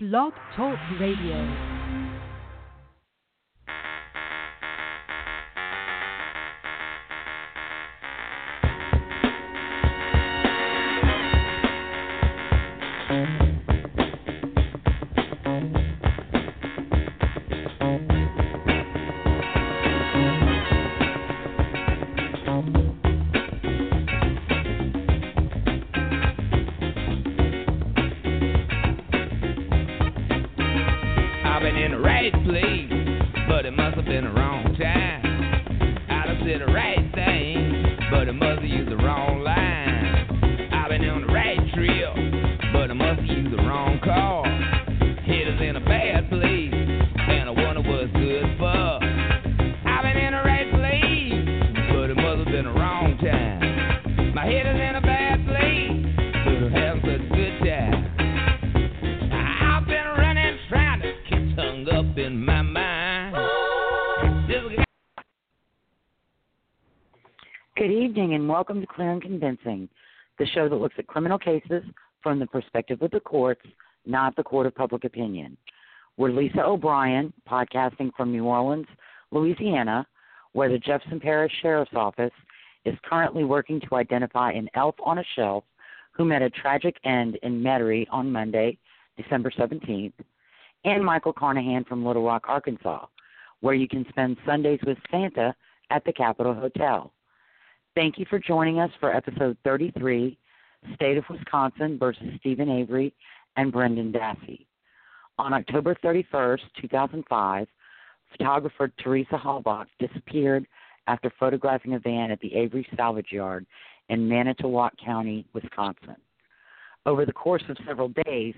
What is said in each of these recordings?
Blog Talk Radio. Welcome to Clear and Convincing, the show that looks at criminal cases from the perspective of the courts, not the court of public opinion. We're Lisa O'Brien, podcasting from New Orleans, Louisiana, where the Jefferson Parish Sheriff's Office is currently working to identify an elf on a shelf who met a tragic end in Metairie on Monday, December 17th, and Michael Carnahan from Little Rock, Arkansas, where you can spend Sundays with Santa at the Capitol Hotel. Thank you for joining us for episode 33 State of Wisconsin versus Steven Avery and Brendan Dassey. On October 31st, 2005, photographer Teresa Halbach disappeared after photographing a van at the Avery Salvage Yard in Manitowoc County, Wisconsin. Over the course of several days,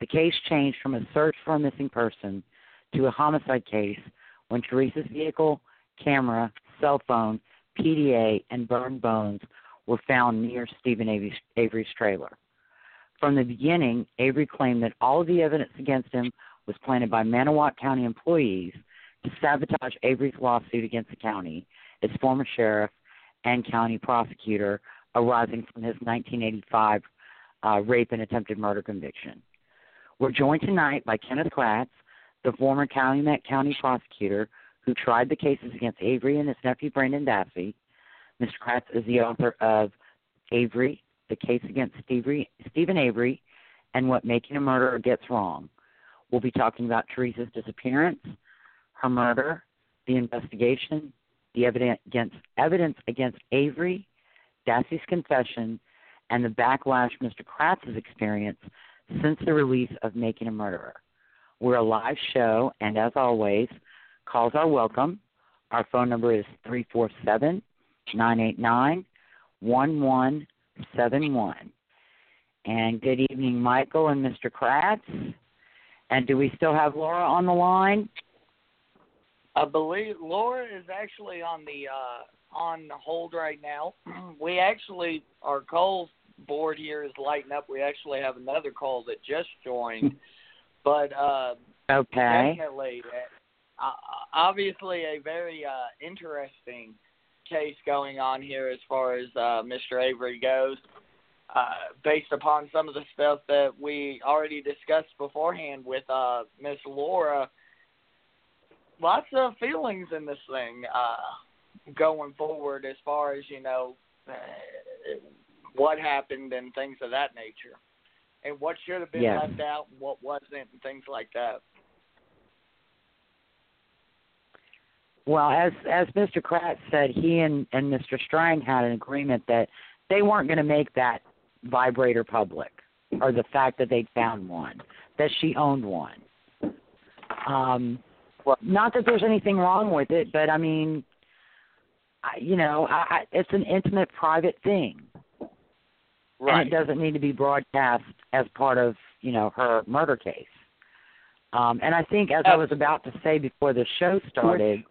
the case changed from a search for a missing person to a homicide case when Teresa's vehicle, camera, cell phone, PDA, and burned bones were found near Steven Avery's, trailer. From the beginning, Avery claimed that all of the evidence against him was planted by Manitowoc County employees to sabotage Avery's lawsuit against the county, its former sheriff, and county prosecutor, arising from his 1985 uh, rape and attempted murder conviction. We're joined tonight by Kenneth Kratz, the former Calumet County prosecutor who tried the cases against Avery and his nephew Brendan Dassey. Mr. Kratz is the author of Avery, the case against Steven Avery, and what making a murderer gets wrong. We'll be talking about Teresa's disappearance, her murder, the investigation, the evidence against, evidence against Avery, Dassey's confession, and the backlash Mr. Kratz has experienced since the release of Making a Murderer. We're a live show, and as always, calls are welcome. Our phone number is 347 989 1171. And good evening, Michael and Mr. Kratz. And do we still have Laura on the line? I believe Laura is actually on the uh, on hold right now. We actually our calls board here is lighting up. We actually have another call that just joined, but uh, Okay. definitely, uh, obviously a very uh, interesting case going on here as far as uh, Mr. Avery goes. Uh, based upon some of the stuff that we already discussed beforehand with uh, Miss Laura, lots of feelings in this thing uh, going forward as far as you know uh, what happened and things of that nature, and what should have been Yes. left out and what wasn't, and things like that. Well, as as Mr. Kratz said, he and, and Mr. Strang had an agreement that they weren't going to make that vibrator public, or the fact that they'd found one, that she owned one. Um, Well- not that there's anything wrong with it, but I mean, I, you know, I, I, it's an intimate, private thing, and it doesn't need to be broadcast as part of you know her murder case. Um, and I think, as I was about to say before the show started,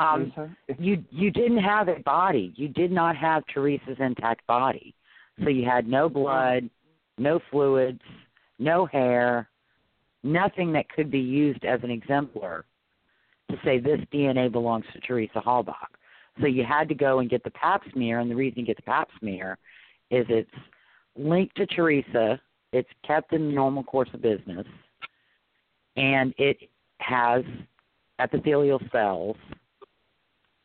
um, you you didn't have a body. You did not have Teresa's intact body. So you had no blood, no fluids, no hair, nothing that could be used as an exemplar to say this DNA belongs to Teresa Halbach. So you had to go and get the pap smear, and the reason you get the pap smear is it's linked to Teresa it's kept in the normal course of business, and it has epithelial cells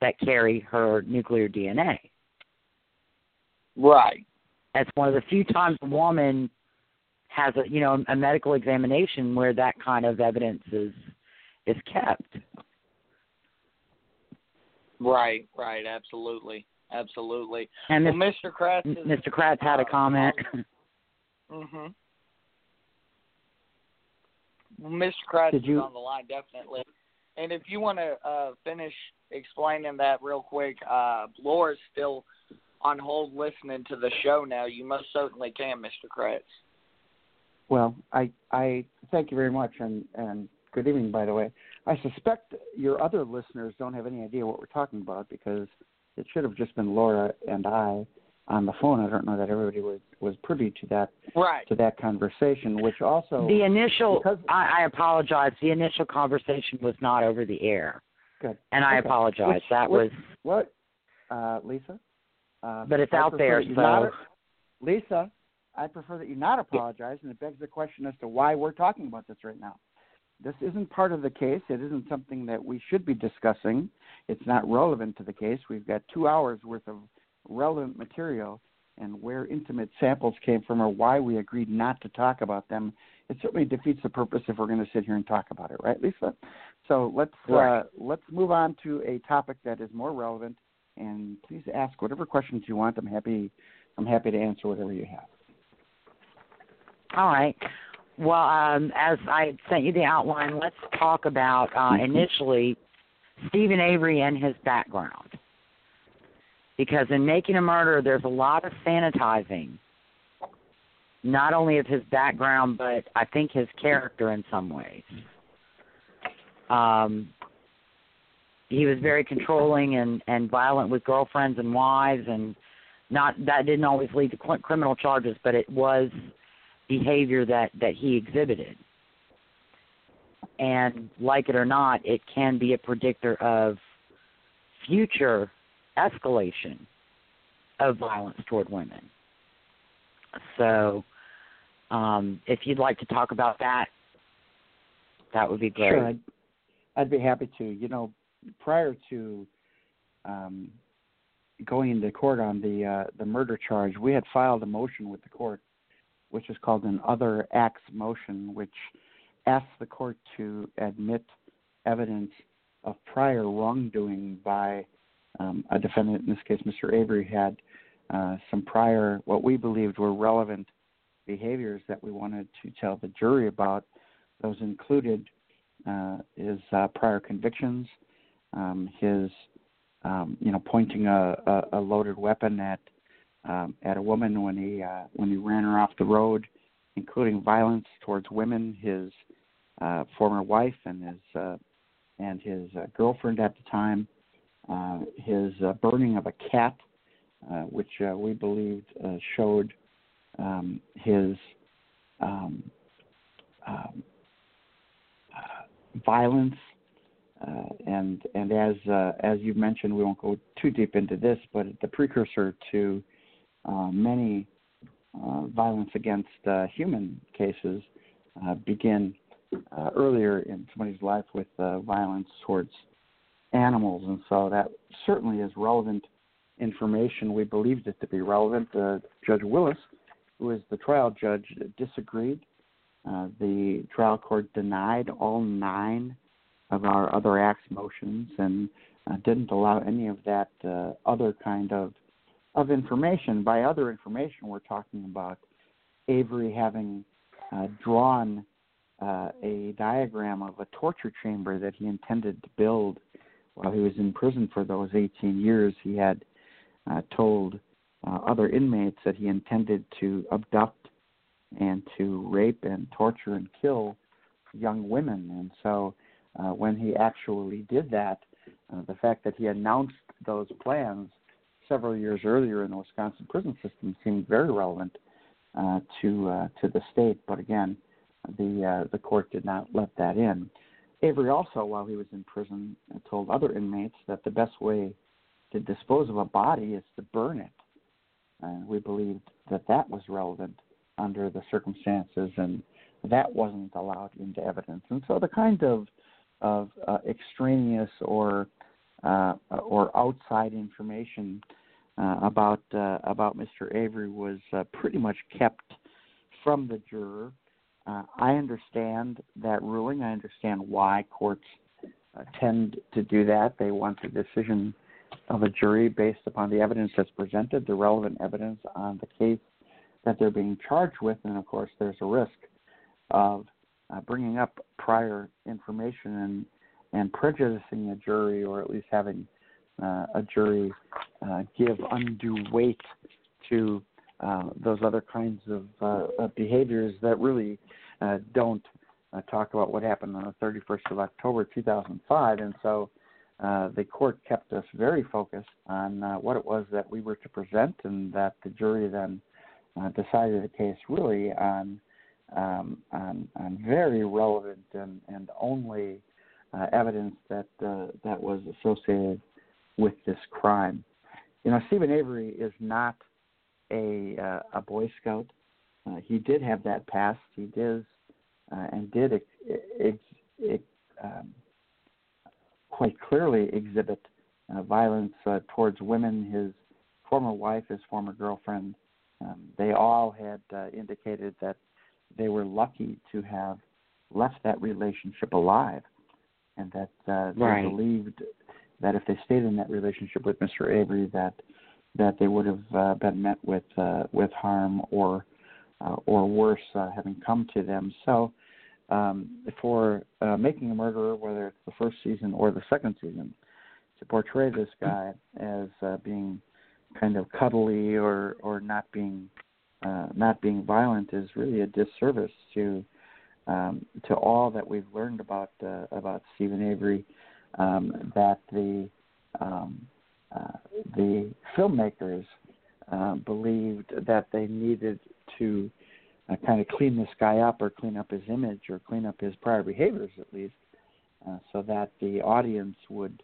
that carry her nuclear DNA. Right. That's one of the few times a woman has a you know a medical examination where that kind of evidence is is kept. Right, right, absolutely. Absolutely. And well, Mr. Mr. Kratz is, Mr. Kratz had a uh, comment. Mhm. Well, Mr. Kratz Did you- is on the line, definitely. And if you want to uh, finish explaining that real quick, uh, Laura's still on hold listening to the show now. You most certainly can, Mr. Kratz. Well, I I thank you very much, and and good evening, by the way. I suspect your other listeners don't have any idea what we're talking about because it should have just been Laura and I on the phone. I don't know that everybody was was privy to that Right. to that conversation, which also the initial because- I, I apologize. The initial conversation was not over the air. Good. And I apologize. Which- that which- was what uh, Lisa. Uh, but it's out there, so not- Lisa, I prefer that you not apologize, and it begs the question as to why we're talking about this right now. This isn't part of the case. It isn't something that we should be discussing. It's not relevant to the case. We've got two hours worth of relevant material, and where intimate samples came from or why we agreed not to talk about them, it certainly defeats the purpose if we're going to sit here and talk about it, right, Lisa? So let's Right. uh, let's move on to a topic that is more relevant, and please ask whatever questions you want. I'm happy I'm happy to answer whatever you have. all right. Well, um, as I sent you the outline, let's talk about uh, initially Steven Avery and his background. Because in making a murder, there's a lot of sanitizing, not only of his background, but I think his character in some ways. Um, he was very controlling and and violent with girlfriends and wives, and not that didn't always lead to criminal charges, but it was behavior that that he exhibited. And like it or not, it can be a predictor of future escalation of violence toward women. So, um, if you'd like to talk about that, that would be great. Sure, I'd, be happy to. You know, prior to um, going into court on the uh, the murder charge, we had filed a motion with the court, which is called an other acts motion, which asks the court to admit evidence of prior wrongdoing by um, a defendant. In this case, Mr. Avery had uh, some prior, what we believed were relevant behaviors that we wanted to tell the jury about. Those included his uh, prior convictions, um, his um, you know pointing a, a, a loaded weapon at um, at a woman when he uh, when he ran her off the road, including violence towards women, his uh, former wife and his uh, and his uh, girlfriend at the time, uh, his uh, burning of a cat, uh, which uh, we believed uh, showed um, his um, um, uh, violence, uh, and and as uh, as you mentioned, we won't go too deep into this, but the precursor to uh, many uh, violence against uh, human cases uh, begin earlier in somebody's life with violence towards animals, and so that certainly is relevant information. We believed it to be relevant. Judge Willis, who is the trial judge, disagreed. Uh, the trial court denied all nine of our other acts motions and uh, didn't allow any of that uh, other kind of of information. By other information, we're talking about Avery having uh, drawn uh, a diagram of a torture chamber that he intended to build while he was in prison for those 18 years. He had told other inmates that he intended to abduct and to rape and torture and kill young women. And so uh, when he actually did that, uh, the fact that he announced those plans several years earlier in the Wisconsin prison system seemed very relevant uh, to uh, to the state. But again, the uh, the court did not let that in. Avery also, while he was in prison, told other inmates that the best way to dispose of a body is to burn it. And we believed that that was relevant under the circumstances, and that wasn't allowed into evidence. And so the kind of of uh, extraneous or uh, or outside information uh, about uh, about Mr. Avery was uh, pretty much kept from the juror. Uh, I understand that ruling. I understand why courts tend to do that. They want a decision of a jury based upon the evidence that's presented, the relevant evidence on the case that they're being charged with, and of course, there's a risk of uh, bringing up prior information and and prejudicing a jury, or at least having uh, a jury uh, give undue weight to uh, those other kinds of, uh, of behaviors that really uh, don't talk about what happened on the 31st of October 2005. And so the court kept us very focused on what it was that we were to present, and that the jury then uh, decided the case really on um, on, on very relevant and, and only uh, evidence that uh, that was associated with this crime. You know, Steven Avery is not a uh, a Boy Scout. Uh, he did have that past. He did uh, and did ex- ex- ex- um, quite clearly exhibit violence towards women. His former wife, his former girlfriend, um, they all had uh, indicated that they were lucky to have left that relationship alive, and that uh, right. they believed that if they stayed in that relationship with Mr. Avery, that that they would have uh, been met with uh, with harm or uh, or worse uh, having come to them. So, um, for uh, making a murderer, whether it's the first season or the second season, to portray this guy as uh, being kind of cuddly or or not being uh, not being violent is really a disservice to um, to all that we've learned about uh, about Steven Avery. Um, that the um, uh, the filmmakers uh, believed that they needed to uh, kind of clean this guy up or clean up his image or clean up his prior behaviors at least, uh, so that the audience would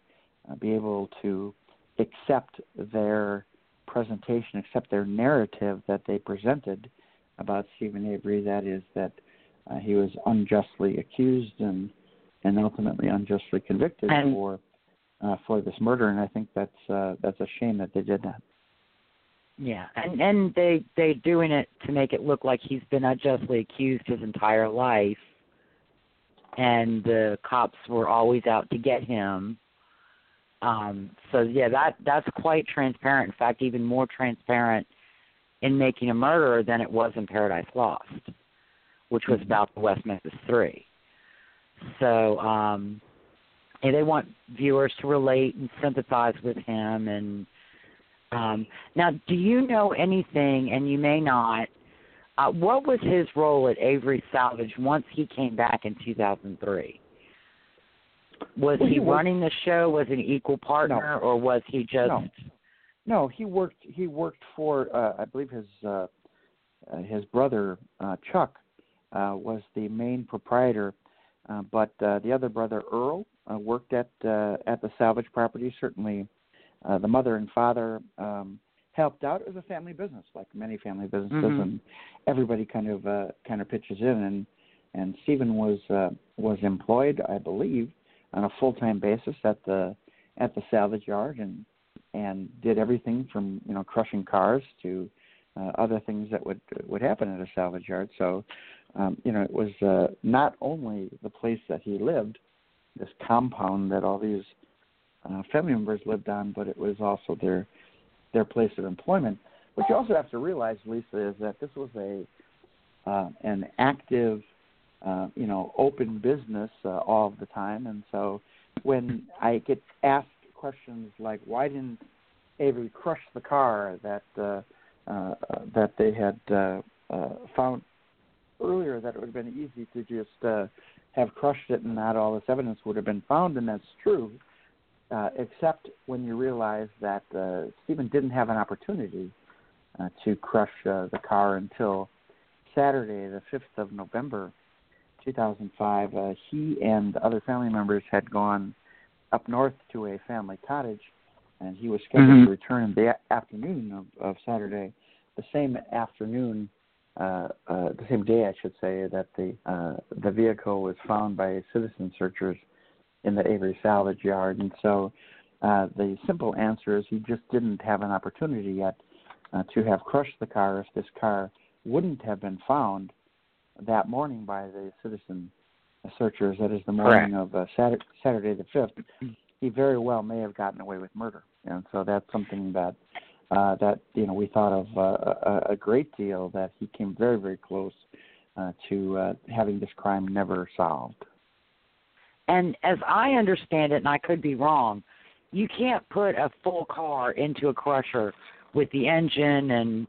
uh, be able to accept their presentation, accept their narrative that they presented about Steven Avery. That is that uh, he was unjustly accused and and ultimately unjustly convicted and, for uh, for this murder. And I think that's uh, that's a shame that they did that. Yeah, and and they they doing it to make it look like he's been unjustly accused his entire life, and the cops were always out to get him. Um, so yeah, that that's quite transparent. In fact, even more transparent in making a murderer than it was in Paradise Lost, which was about the West Memphis Three. So um, and they want viewers to relate and sympathize with him. And um, now, do you know anything? And you may not. Uh, what was his role at Avery Salvage once he came back in 2003? Was Well, he, he worked- running the show? Was an equal partner, or was he just? No. No, he worked. He worked for, uh, I believe his uh, uh, his brother uh, Chuck uh, was the main proprietor, uh, but uh, the other brother Earl uh, worked at uh, at the salvage property. Certainly, uh, the mother and father um, helped out. It was a family business, like many family businesses, Mhm. and everybody kind of uh, kind of pitches in. and And Steven was uh, was employed, I believe, on a full time basis at the at the salvage yard, and and did everything from you know crushing cars to uh, other things that would would happen at a salvage yard. So, um, you know, it was uh, not only the place that he lived, this compound that all these uh, family members lived on, but it was also their their place of employment. What you also have to realize, Lisa, is that this was a uh, an active, uh, you know, open business uh, all of the time, and so when I get asked questions like, "Why didn't Avery crush the car that uh, uh, that they had uh, uh, found earlier? That it would have been easy to just uh, have crushed it, and not all this evidence would have been found." And that's true, uh, except when you realize that uh, Steven didn't have an opportunity uh, to crush uh, the car until Saturday, the fifth of November, 2005. Uh, he and other family members had gone up north to a family cottage, and he was scheduled Mhm. to return the afternoon of, of Saturday. The same afternoon uh, uh, the same day, I should say, that the uh, the vehicle was found by citizen searchers in the Avery salvage yard, and so uh, the simple answer is he just didn't have an opportunity yet uh, to have crushed the car if this car wouldn't have been found that morning by the citizen searchers. That is the morning Correct. of uh, Saturday, Saturday the fifth. He very well may have gotten away with murder, and so that's something that uh, that you know we thought of uh, a, a great deal. That he came very very close uh, to uh, having this crime never solved. And as I understand it, and I could be wrong, you can't put a full car into a crusher with the engine and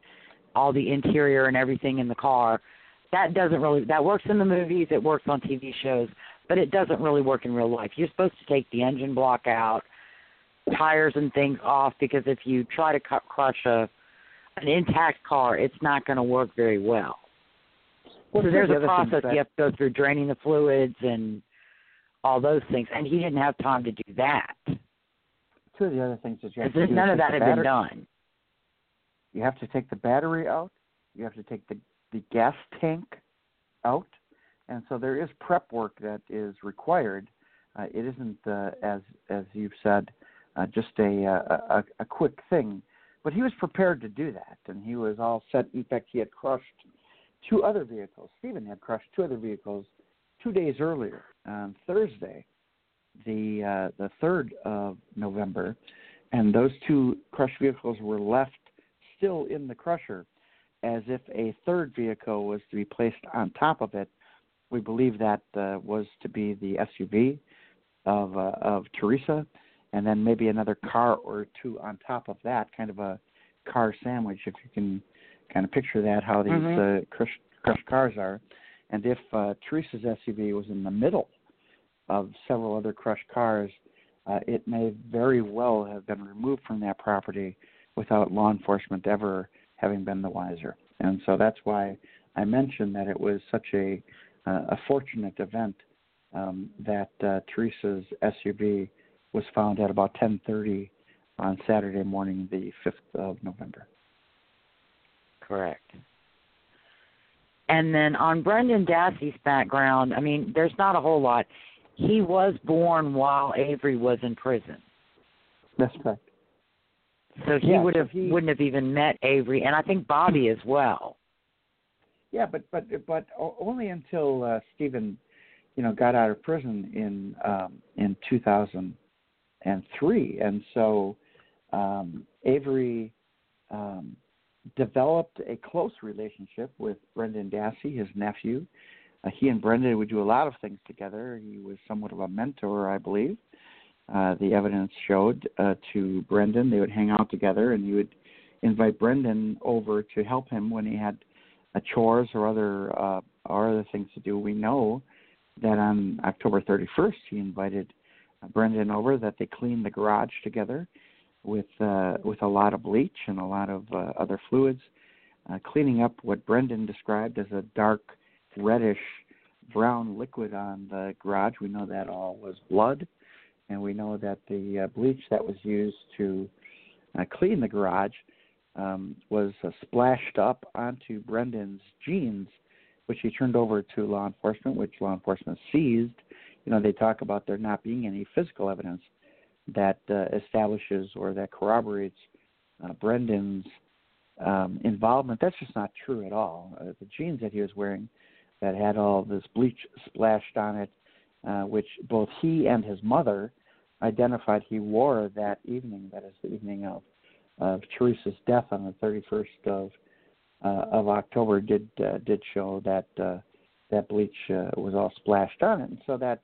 all the interior and everything in the car. That doesn't really that works in the movies, it works on TV shows, but it doesn't really work in real life. You're supposed to take the engine block out, tires and things off because if you try to cu- crush a an intact car, it's not going to work very well. Well, so there's the a process you have to go through draining the fluids and all those things, and he didn't have time to do that. Two of the other things that you have to do none of that had batter- been done. You have to take the battery out. You have to take the the gas tank out, and so there is prep work that is required. Uh, it isn't uh, as as you've said, uh, just a, a a a quick thing, but he was prepared to do that, and he was all set. In fact, he had crushed two other vehicles. Steven had crushed two other vehicles two days earlier on Thursday, the uh, the third of November, and those two crushed vehicles were left still in the crusher, as if a third vehicle was to be placed on top of it. We believe that uh, was to be the SUV of uh, of Teresa, and then maybe another car or two on top of that, kind of a car sandwich, if you can kind of picture that, how these Mhm. uh, crushed, crushed cars are. And if uh, Teresa's SUV was in the middle of several other crushed cars, uh, it may very well have been removed from that property without law enforcement ever having been the wiser. And so that's why I mentioned that it was such a uh, a fortunate event um, that uh, Teresa's SUV was found at about 10:30 on Saturday morning, the 5th of November. Correct. And then on Brendan Dassey's background, I mean, there's not a whole lot. He was born while Avery was in prison. That's correct. So he Yeah, would so have he- wouldn't have even met Avery and I think Bobby as well. Yeah, but but but only until uh, Steven, you know, got out of prison in um, in 2003, and so um, Avery um, developed a close relationship with Brendan Dassey, his nephew. Uh, he and Brendan would do a lot of things together. He was somewhat of a mentor, I believe. Uh, the evidence showed uh, to Brendan. They would hang out together, and he would invite Brendan over to help him when he had uh, chores or other uh, or other things to do. We know that on October 31st, he invited uh, Brendan over. That they cleaned the garage together with uh, with a lot of bleach and a lot of uh, other fluids, uh, cleaning up what Brendan described as a dark reddish brown liquid on the garage. We know that all was blood, and we know that the uh, bleach that was used to uh, clean the garage um, was uh, splashed up onto Brendan's jeans, which he turned over to law enforcement, which law enforcement seized. You know, they talk about there not being any physical evidence that uh, establishes or that corroborates uh, Brendan's um, involvement. That's just not true at all. Uh, the jeans that he was wearing that had all this bleach splashed on it, uh, which both he and his mother identified he wore that evening. That is the evening of of Teresa's death on the 31st of uh, of October did uh, did show that uh, that bleach uh, was all splashed on it, and so that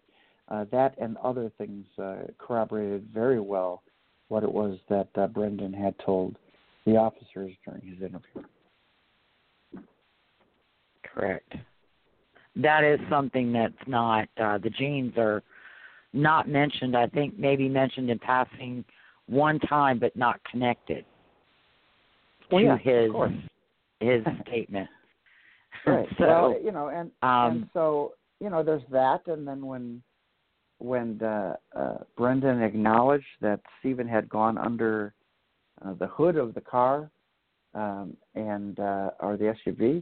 uh, that and other things uh, corroborated very well what it was that uh, Brendan had told the officers during his interview. Correct. That is something that's not uh the jeans are not mentioned. I think maybe mentioned in passing one time but not connected Well, to yeah, his his statement. Right. so well, you know, and um and so you know, there's that, and then when when uh, uh, Brendan acknowledged that Steven had gone under uh, the hood of the car um, and uh, or the SUV,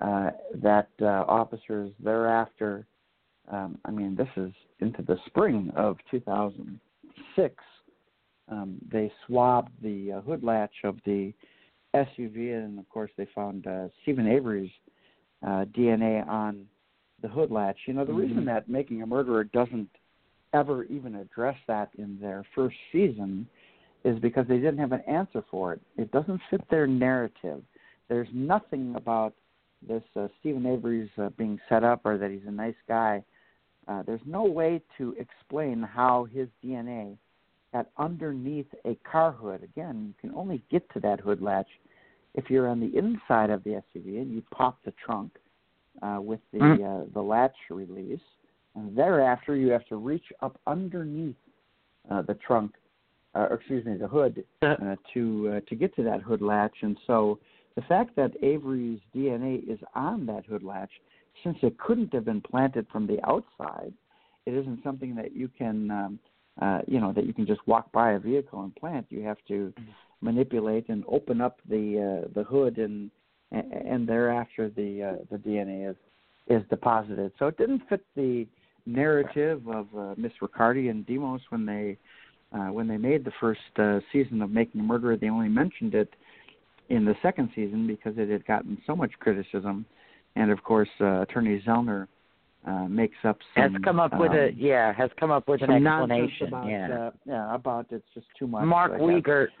uh, that uh, officers thereafter, um, I mean, this is into the spring of 2006, um, they swabbed the uh, hood latch of the SUV, and of course, they found uh, Steven Avery's uh, DNA on the hood latch. You know, the Mm-hmm. reason that Making a Murderer doesn't ever even address that in their first season is because they didn't have an answer for it. It doesn't fit their narrative. There's nothing about this uh, Steven Avery's uh, being set up or that he's a nice guy. Uh, there's no way to explain how his DNA got underneath a car hood. Again, you can only get to that hood latch if you're on the inside of the SUV and you pop the trunk uh, with the Mm. uh, the latch release, and thereafter you have to reach up underneath uh, the trunk, uh, or excuse me, the hood uh, to uh, to get to that hood latch. And so the fact that Avery's DNA is on that hood latch, since it couldn't have been planted from the outside, it isn't something that you can. Um, uh, you know that you can just walk by a vehicle and plant. You have to manipulate and open up the uh, the hood, and and and thereafter the uh, the DNA is is deposited. So it didn't fit the narrative of uh, Miss Ricciardi and Demos when they uh, when they made the first uh, season of Making a Murderer. They only mentioned it in the second season because it had gotten so much criticism, and of course uh, Attorney Zellner uh, makes up some has come up with um, a yeah has come up with an explanation. about yeah, uh, yeah about it's just too much. Mark guess. Wiegert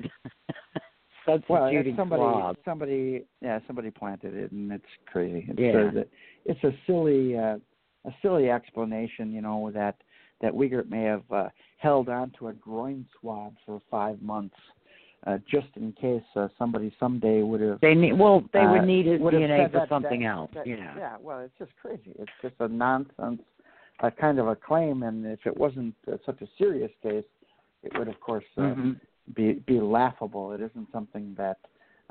Well, somebody, swab. somebody, yeah, somebody planted it, and it's crazy. It's Yeah. a, it's a silly, uh, a silly explanation, you know, that that Wiegert may have uh, held on to a groin swab for five months, uh, just in case uh, somebody someday would have. They need well they uh, would need his DNA for that- something that- else. that- yeah. Yeah, well, it's just crazy. It's just a nonsense, uh, kind of a claim, and if it wasn't uh, such a serious case, it would, of course, uh, Mhm. be be laughable. It isn't something that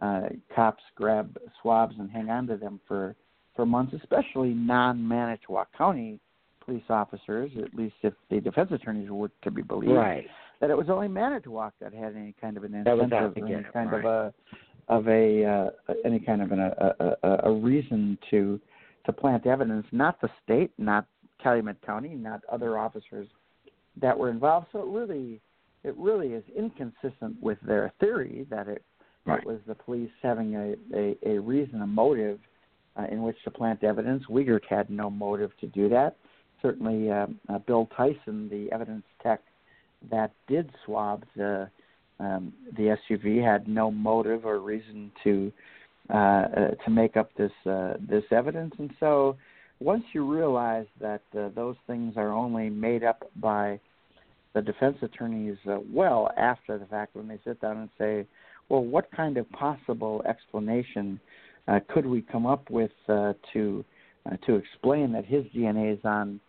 uh, cops grab swabs and hang on to them for for months, especially non-Manitowoc County police officers. At least if the defense attorneys were to be believed, Right. That it was only Manitowoc that had any kind of an That was incentive, or get any kind of a of a uh, any kind of an, a, a a- a reason to to plant evidence. Not the state, not Calumet County, not other officers that were involved. So it really it really is inconsistent with their theory that it, Right. it was the police having a, a, a reason, a motive uh, in which to plant evidence. Wiegert had no motive to do that. Certainly, uh, uh, Bill Tyson, the evidence tech that did swab the um, the SUV, had no motive or reason to uh, uh, to make up this uh, this evidence. And so, once you realize that uh, those things are only made up by the defense attorneys uh, well after the fact when they sit down and say, well, what kind of possible explanation uh, could we come up with to to explain that his DNA is on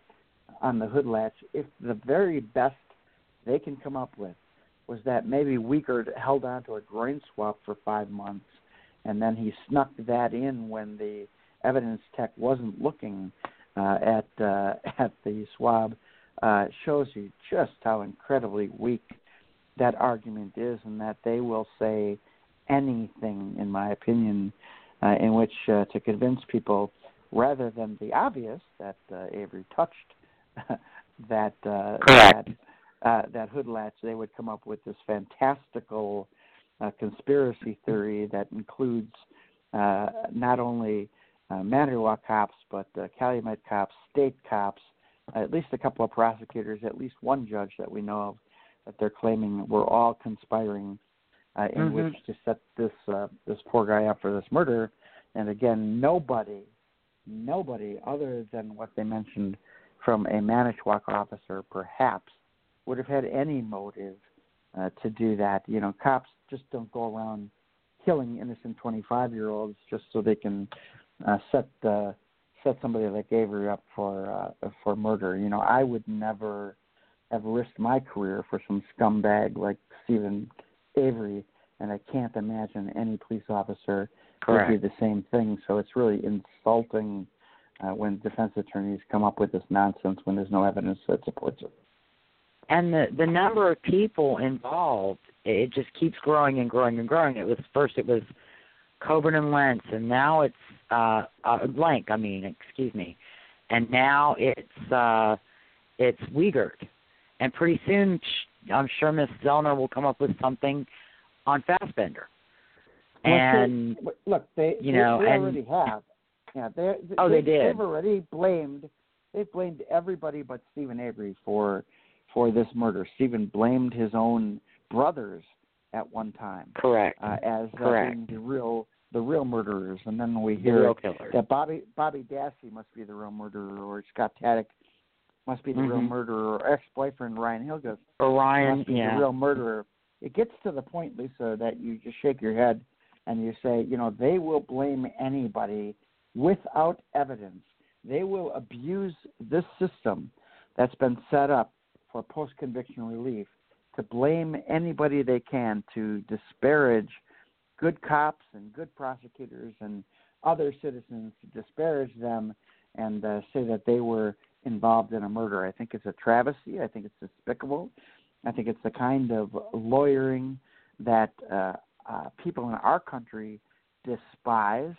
on the hood latch? If the very best they can come up with was that maybe Wiegert held on to a groin swab for five months, and then he snuck that in when the evidence tech wasn't looking uh, at uh, at the swab uh, shows you just how incredibly weak that argument is, and that they will say anything, in my opinion, uh, in which uh, to convince people, rather than the obvious that uh, Avery touched that uh, Correct. that uh, that hood latch, they would come up with this fantastical uh, conspiracy theory that includes uh, not only uh, Manitowoc cops, but uh, Calumet cops, state cops, at least a couple of prosecutors, at least one judge that we know of, that they're claiming were all conspiring uh, in Mhm. which to set this uh, this poor guy up for this murder. And again, nobody, nobody other than what they mentioned from a Manitowoc officer, perhaps, would have had any motive uh, to do that. You know, cops just don't go around killing innocent 25 year olds just so they can uh, set uh, set somebody like Avery up for uh, for murder. You know, I would never have risked my career for some scumbag like Steven Avery, and I can't imagine any police officer would do the same thing. So it's really insulting uh, when defense attorneys come up with this nonsense when there's no evidence that supports it. And the the number of people involved, it just keeps growing and growing and growing. It was first it was Colborn and Lenk, and now it's uh, uh blank. I mean, excuse me, and now it's uh, it's Wiegert, and pretty soon I'm sure Miss Zellner will come up with something on Fassbender. Well, and so, look, they you know, they and, already have. Yeah, they, oh, they, they did. They've already blamed. They've blamed everybody but Steven Avery for for this murder. Steven blamed his own brothers at one time. Correct. Uh, as uh, Correct. being the real the real murderers, and then we hear real that Bobby Bobby Dassey must be the real murderer, or Scott Tadych must be the real Mhm. murderer, or ex-boyfriend Ryan Hillegas Orion, must be yeah. the real murderer. It gets to the point, Lisa, that you just shake your head and you say, you know, they will blame anybody without evidence. They will abuse this system that's been set up for post conviction relief to blame anybody they can to disparage good cops and good prosecutors and other citizens to disparage them and uh, say that they were involved in a murder. I think it's a travesty. I think it's despicable. I think it's the kind of lawyering that uh, uh, people in our country despise.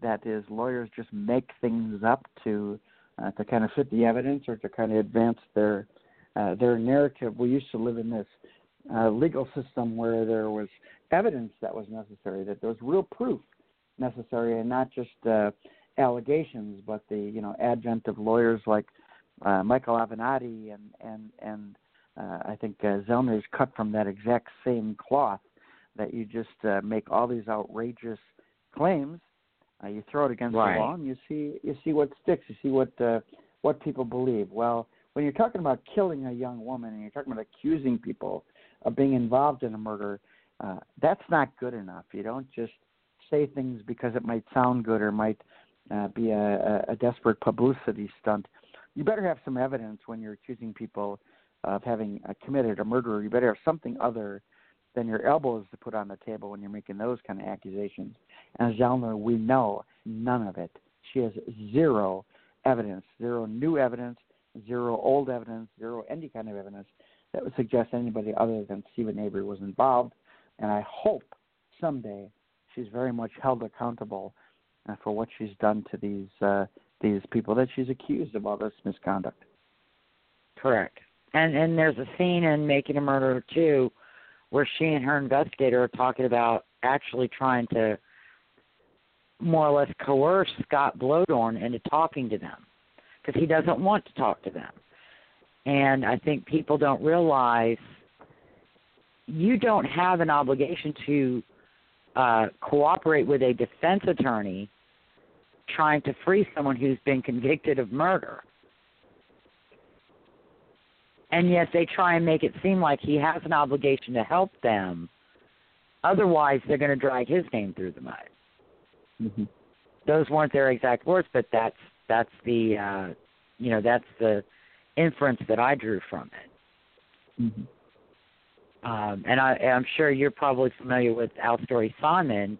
That is, lawyers just make things up to uh, to kind of fit the evidence or to kind of advance their uh, their narrative. We used to live in this uh, legal system where there was evidence that was necessary, that there was real proof necessary, and not just uh, allegations, but the you know advent of lawyers like uh, Michael Avenatti and and and uh, I think uh, Zellner's cut from that exact same cloth. That you just uh, make all these outrageous claims, uh, you throw it against Right. the wall, and you see you see what sticks. You see what uh, what people believe. Well, when you're talking about killing a young woman and you're talking about accusing people of being involved in a murder, uh, that's not good enough. You don't just say things because it might sound good or might uh, be a, a, desperate publicity stunt. You better have some evidence when you're accusing people of having uh, committed a murder. You better have something other than your elbows to put on the table when you're making those kind of accusations. And Zellner, we know none of it. She has zero evidence, zero new evidence, zero old evidence, zero any kind of evidence that would suggest anybody other than Steven Avery was involved. And I hope someday she's very much held accountable uh, for what she's done to these uh, these people that she's accused of all this misconduct. Correct. And and there's a scene in Making a Murderer too, where she and her investigator are talking about actually trying to more or less coerce Scott Bloedorn into talking to them because he doesn't want to talk to them. And I think people don't realize you don't have an obligation to uh, cooperate with a defense attorney trying to free someone who's been convicted of murder and yet they try and make it seem like he has an obligation to help them. Otherwise, they're going to drag his name through the mud. Mm-hmm. Those weren't their exact words, but that's that's the uh, you know that's the inference that I drew from it. Mm-hmm. Um, and I, I'm sure you're probably familiar with Alstory Simon,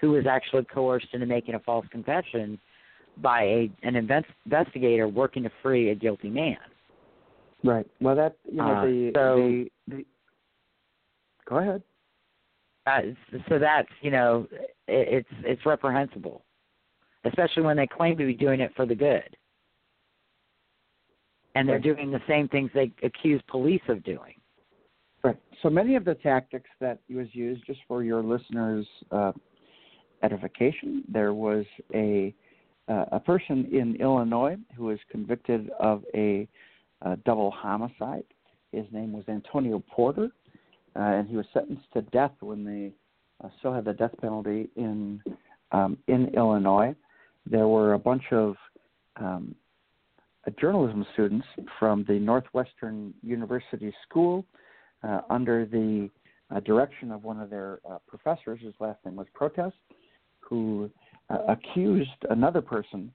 who was actually coerced into making a false confession by a an invest, investigator working to free a guilty man. Right. Well, that you know Uh, the, so- the the. Go ahead. Uh, so that's you know it, it's it's reprehensible, especially when they claim to be doing it for the good, and they're doing the same things they accuse police of doing. Right. So many of the tactics that was used, just for your listeners' uh, edification, there was a uh, a person in Illinois who was convicted of a, uh double homicide. His name was Antonio Porter, uh, and he was sentenced to death when they uh, still had the death penalty in um, in Illinois. There were a bunch of um, uh, journalism students from the Northwestern University School uh, under the uh, direction of one of their uh, professors, whose last name was Protess, who uh, accused another person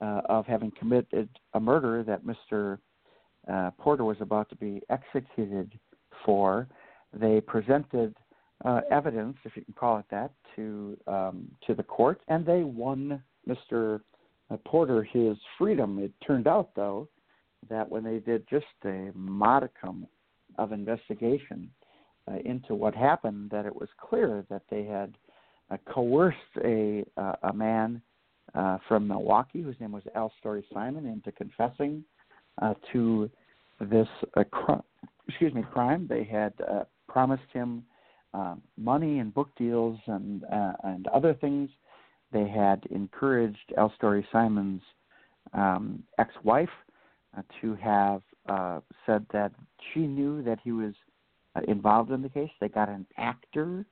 uh, of having committed a murder that Mr. Porter was about to be executed for. They presented evidence, if you can call it that, to um, to the court, and they won Mr. Uh, Porter his freedom. It turned out, though, that when they did just a modicum of investigation uh, into what happened, that it was clear that they had uh, coerced a uh, a man uh, from Milwaukee, whose name was Alstory Simon, into confessing uh, to this cr- excuse me crime. They had promised him money and book deals and and other things. They had encouraged Alstory Simon's um, ex-wife uh, to have uh, said that she knew that he was uh, involved in the case. They got an actor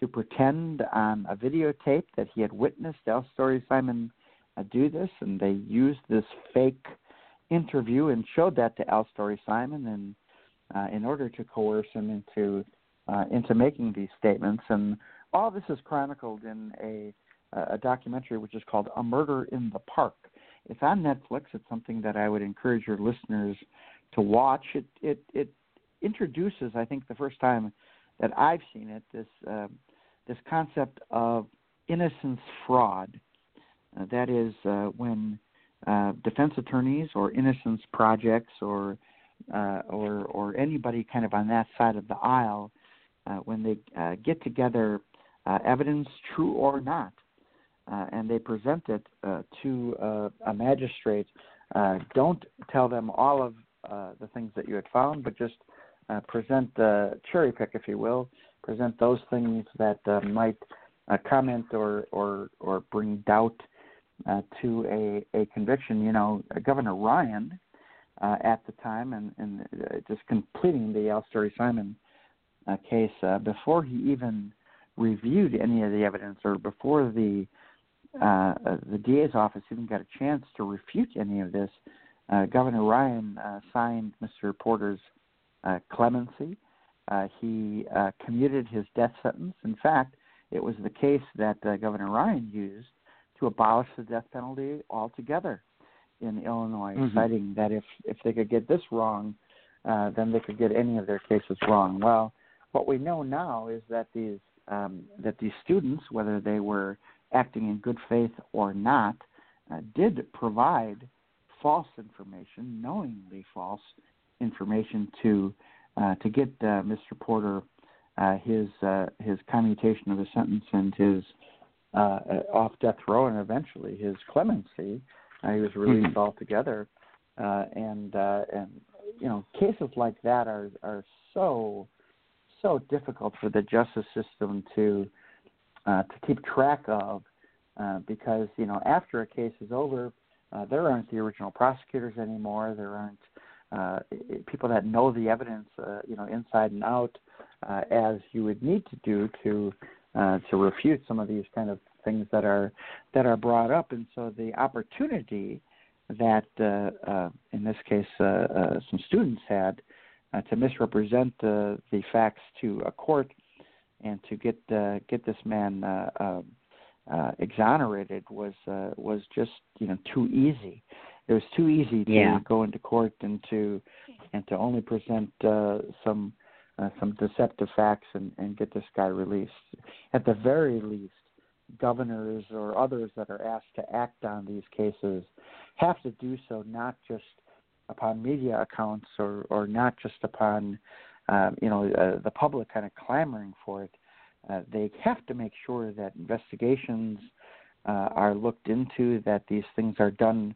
to pretend on a videotape that he had witnessed Alstory Simon uh, do this, and they used this fake interview and showed that to Alstory Simon, and uh, in order to coerce him into uh, into making these statements. And all this is chronicled in a a documentary which is called A Murder in the Park. It's on Netflix. It's something that I would encourage your listeners to watch. It it it introduces, I think, the first time that I've seen it, this uh, this concept of innocence fraud. Uh, that is uh, when uh, defense attorneys or innocence projects or uh, or or anybody kind of on that side of the aisle, uh, when they get together evidence, true or not, uh, and they present it uh, to uh, a magistrate, uh, don't tell them all of uh, the things that you had found, but just uh, present the cherry pick, if you will, present those things that might comment or or or bring doubt to a a conviction. You know, Governor Ryan at the time, and and just completing the Alstory Simon case before he even reviewed any of the evidence or before the uh the DA's office even got a chance to refute any of this. Uh, Governor Ryan uh, signed Mr. Porter's uh, clemency. Uh, he uh, commuted his death sentence. In fact, it was the case that uh, Governor Ryan used to abolish the death penalty altogether in Illinois, mm-hmm. citing that if if they could get this wrong, uh, then they could get any of their cases wrong. Well, what we know now is that these um, that these students, whether they were acting in good faith or not, uh, did provide false information, knowingly false information to uh, to get uh, Mr. Porter uh, his uh, his commutation of a sentence and his uh, off death row and eventually his clemency. He was released mm-hmm. altogether, uh, and uh, and you know cases like that are are so so difficult for the justice system to uh, to keep track of uh, because you know after a case is over, uh, there aren't the original prosecutors anymore. There aren't uh, people that know the evidence, uh, you know, inside and out, uh, as you would need to do to uh, to refute some of these kind of things that are that are brought up. And so the opportunity that, uh, uh, in this case, uh, uh, some students had uh, to misrepresent uh, the facts to a court and to get uh, get this man uh, uh, uh, exonerated was uh, was just you know too easy it was too easy to yeah. go into court and to and to only present uh, some uh, some deceptive facts and, and get this guy released. At the very least, governors or others that are asked to act on these cases have to do so not just upon media accounts or or not just upon um, you know uh, the public kind of clamoring for it. Uh, they have to make sure that investigations uh, are looked into, that these things are done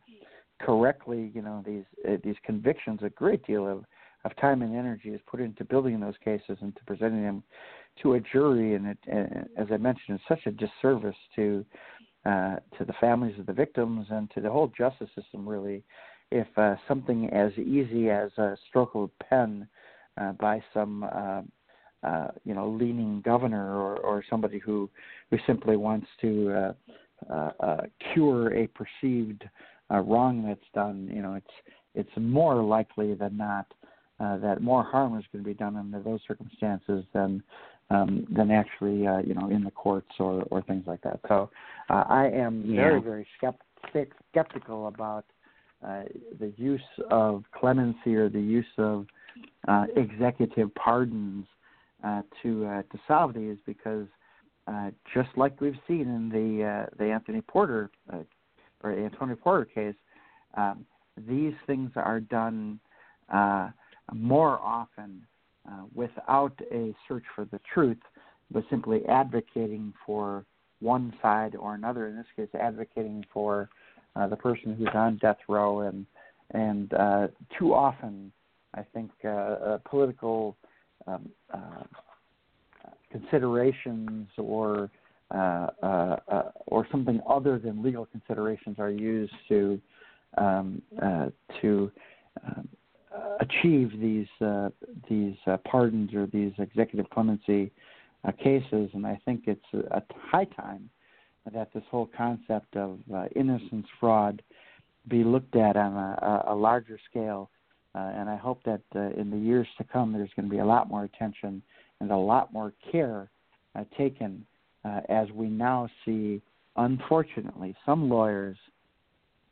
correctly, you know, these uh, these convictions, a great deal of of time and energy is put into building those cases and to presenting them to a jury. And it, uh, as I mentioned, it's such a disservice to uh, to the families of the victims and to the whole justice system, really. If uh, something as easy as a stroke of a pen uh, by some uh, uh, you know leaning governor or, or somebody who who simply wants to uh, uh, uh, cure a perceived uh, wrong that's done, you know, it's it's more likely than not uh, that more harm is going to be done under those circumstances than um, than actually, uh, you know, in the courts or or things like that. So uh, I am yeah. very very skeptic, skeptical about uh, the use of clemency or the use of uh, executive pardons uh, to uh, to solve these because uh, just like we've seen in the uh, the Anthony Porter uh, or Antonio Porter case, um, these things are done uh, more often uh, without a search for the truth, but simply advocating for one side or another. In this case, advocating for uh, the person who's on death row, and and uh, too often, I think uh, uh, political um, uh, considerations or uh, or something other than legal considerations are used to um, to um, achieve these uh, these uh, pardons or these executive clemency uh, cases, and I think it's a, high time that this whole concept of innocence fraud be looked at on a, a larger scale. Uh, and I hope that uh, in the years to come, there's going to be a lot more attention and a lot more care uh, taken as we now see, unfortunately, some lawyers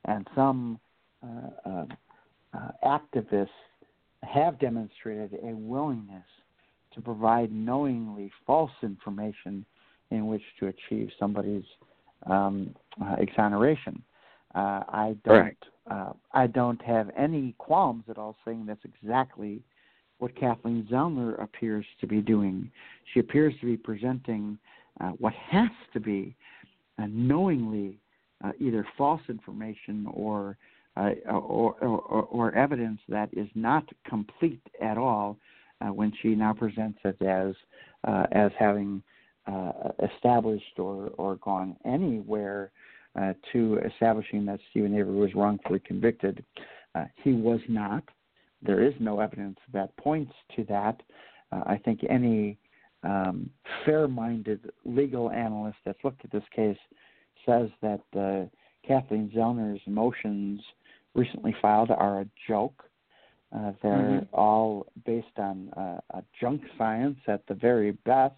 and some uh, activists have demonstrated a willingness to provide knowingly false information in which to achieve somebody's um, uh, exoneration. Uh, I don't. Uh, I don't have any qualms at all saying that's exactly what Kathleen Zellner appears to be doing. She appears to be presenting uh, what has to be uh, knowingly uh, either false information or, uh, or, or, or evidence that is not complete at all uh, when she now presents it as uh, as having established or, or gone anywhere to establishing that Steven Avery was wrongfully convicted. he was not. There is no evidence that points to that. I think any um, fair-minded legal analyst that's looked at this case says that uh, Kathleen Zellner's motions recently filed are a joke. Uh, they're mm-hmm. all based on uh, junk science at the very best,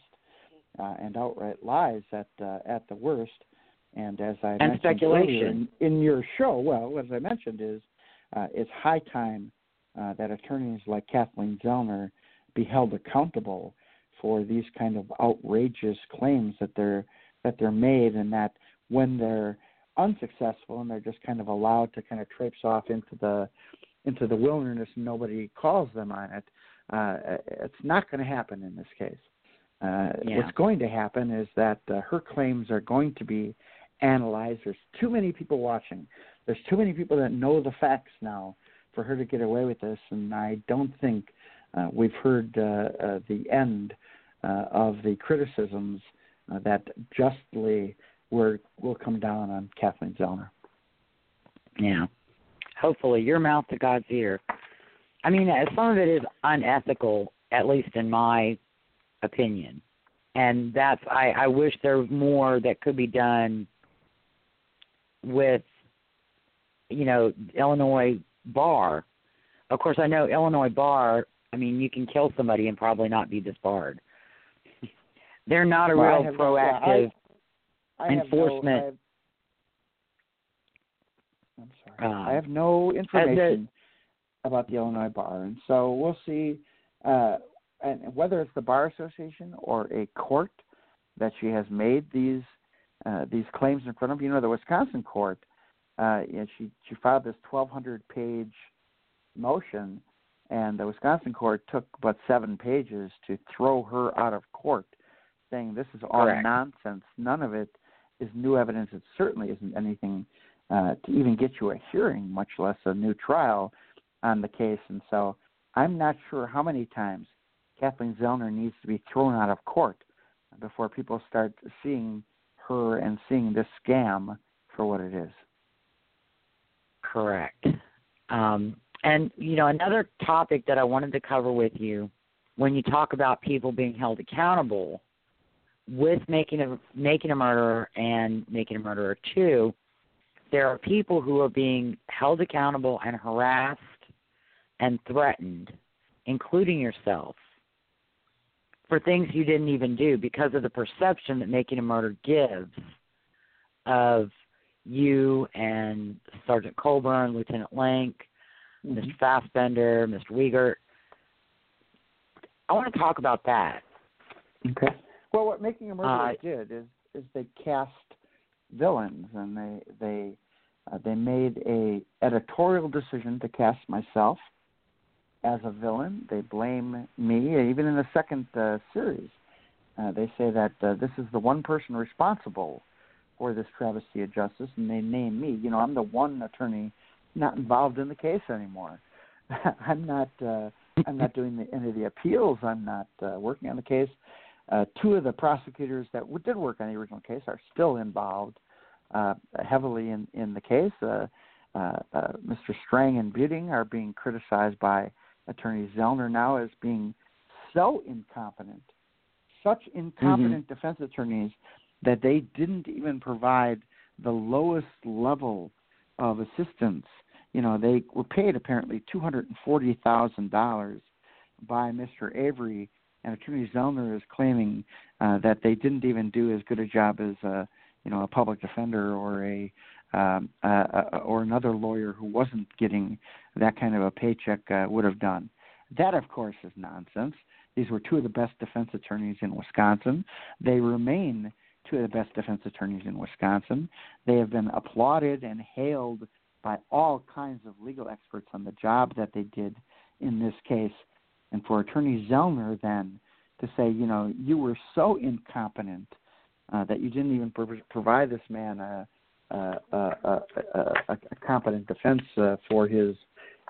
uh, and outright lies at uh, at the worst. And as I and mentioned speculation in, in, your show, well, as I mentioned, is uh, it's high time that attorneys like Kathleen Zellner be held accountable for these kind of outrageous claims that they're that they're made, and that when they're unsuccessful and they're just kind of allowed to kind of traipse off into the into the wilderness and nobody calls them on it, uh, it's not going to happen in this case. Uh, yeah. What's going to happen is that uh, her claims are going to be analyzed. There's too many people watching. There's too many people that know the facts now for her to get away with this, and I don't think uh, we've heard uh, uh, the end uh, of the criticisms uh, that justly were will come down on Kathleen Zellner. Yeah. Hopefully, your mouth to God's ear. I mean, some of it is unethical, at least in my opinion, and that's I, I wish there was more that could be done with, you know, Illinois bar. Of course, I know Illinois bar. I mean, you can kill somebody and probably not be disbarred. They're not a well, real proactive I, I enforcement. Have no, I am sorry. Uh, I have no information about the Illinois bar, and so we'll see. Uh, and whether it's the bar association or a court that she has made these uh, these claims in front of, you know, the Wisconsin court, uh, and she she filed this 1,200 page motion, and the Wisconsin court took but seven pages to throw her out of court saying this is all Correct. nonsense. None of it is new evidence. It certainly isn't anything uh, to even get you a hearing, much less a new trial on the case. And so I'm not sure how many times Kathleen Zellner needs to be thrown out of court before people start seeing her and seeing this scam for what it is. Correct. Um, and you know another topic that I wanted to cover with you when you talk about people being held accountable with making a making a murderer and making a murderer too, there are people who are being held accountable and harassed and threatened, including yourself, for things you didn't even do because of the perception that making a murder gives of you and Sergeant Colborn, Lieutenant Lenk, mm-hmm. Mr. Fassbender, Mr. Wiegert. I want to talk about that. Okay. Well, what Making a Murderer uh, did is is they cast villains, and they they uh, they made a editorial decision to cast myself as a villain. They blame me, even in the second uh, series. Uh, they say that uh, this is the one person responsible for this travesty of justice, and they name me. You know, I'm the one attorney not involved in the case anymore. I'm not. Uh, I'm not doing the, any of the appeals. I'm not uh, working on the case. Uh, two of the prosecutors that w- did work on the original case are still involved uh, heavily in in the case. Uh, uh, uh, Mr. Strang and Buting are being criticized by Attorney Zellner now as being so incompetent, such incompetent Mm-hmm. defense attorneys that they didn't even provide the lowest level of assistance. You know, they were paid apparently two hundred and forty thousand dollars by Mr. Avery, and Attorney Zellner is claiming uh, that they didn't even do as good a job as a you know a public defender or a um, uh, uh, or another lawyer who wasn't getting that kind of a paycheck uh, would have done. That, of course, is nonsense. These were two of the best defense attorneys in Wisconsin. They remain two of the best defense attorneys in Wisconsin. They have been applauded and hailed by all kinds of legal experts on the job that they did in this case. And for Attorney Zellner then to say, you know, you were so incompetent uh, that you didn't even pro- provide this man a, a, a, a, a, a competent defense uh, for his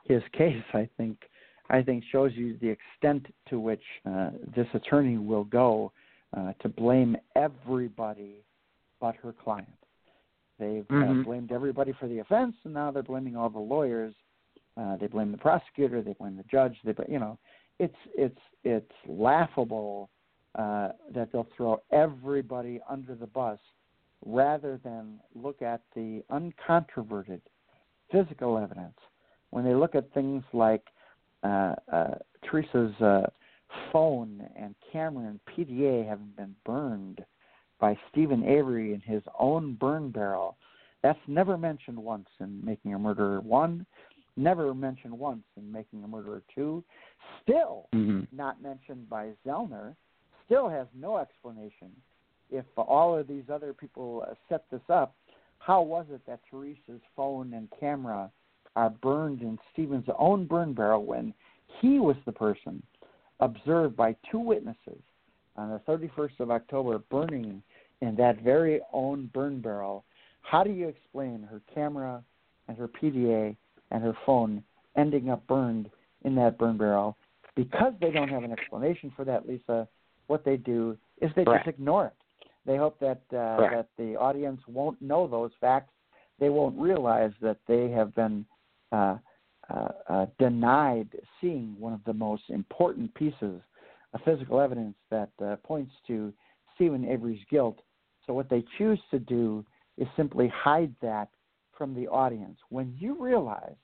his case, I think I think shows you the extent to which uh, this attorney will go uh, to blame everybody but her client. They've Mhm. uh, blamed everybody for the offense, and now they're blaming all the lawyers. Uh, they blame the prosecutor. They blame the judge. They, you know, it's it's it's laughable uh, that they'll throw everybody under the bus rather than look at the uncontroverted physical evidence. When they look at things like uh, uh, Teresa's uh, phone and camera and PDA having been burned by Steven Avery in his own burn barrel, that's never mentioned once in Making a Murderer 1, never mentioned once in Making a Murderer 2, still Mhm. not mentioned by Zellner, still has no explanation. If all of these other people uh, set this up, how was it that Teresa's phone and camera are burned in Steven's own burn barrel when he was the person observed by two witnesses on the 31st of October burning in that very own burn barrel? How do you explain her camera and her PDA and her phone ending up burned in that burn barrel? Because they don't have an explanation for that, Lisa, what they do is they Correct. just ignore it. They hope that uh, that the audience won't know those facts. They won't realize that they have been uh, uh, uh, denied seeing one of the most important pieces of physical evidence that uh, points to Steven Avery's guilt. So what they choose to do is simply hide that from the audience. When you realize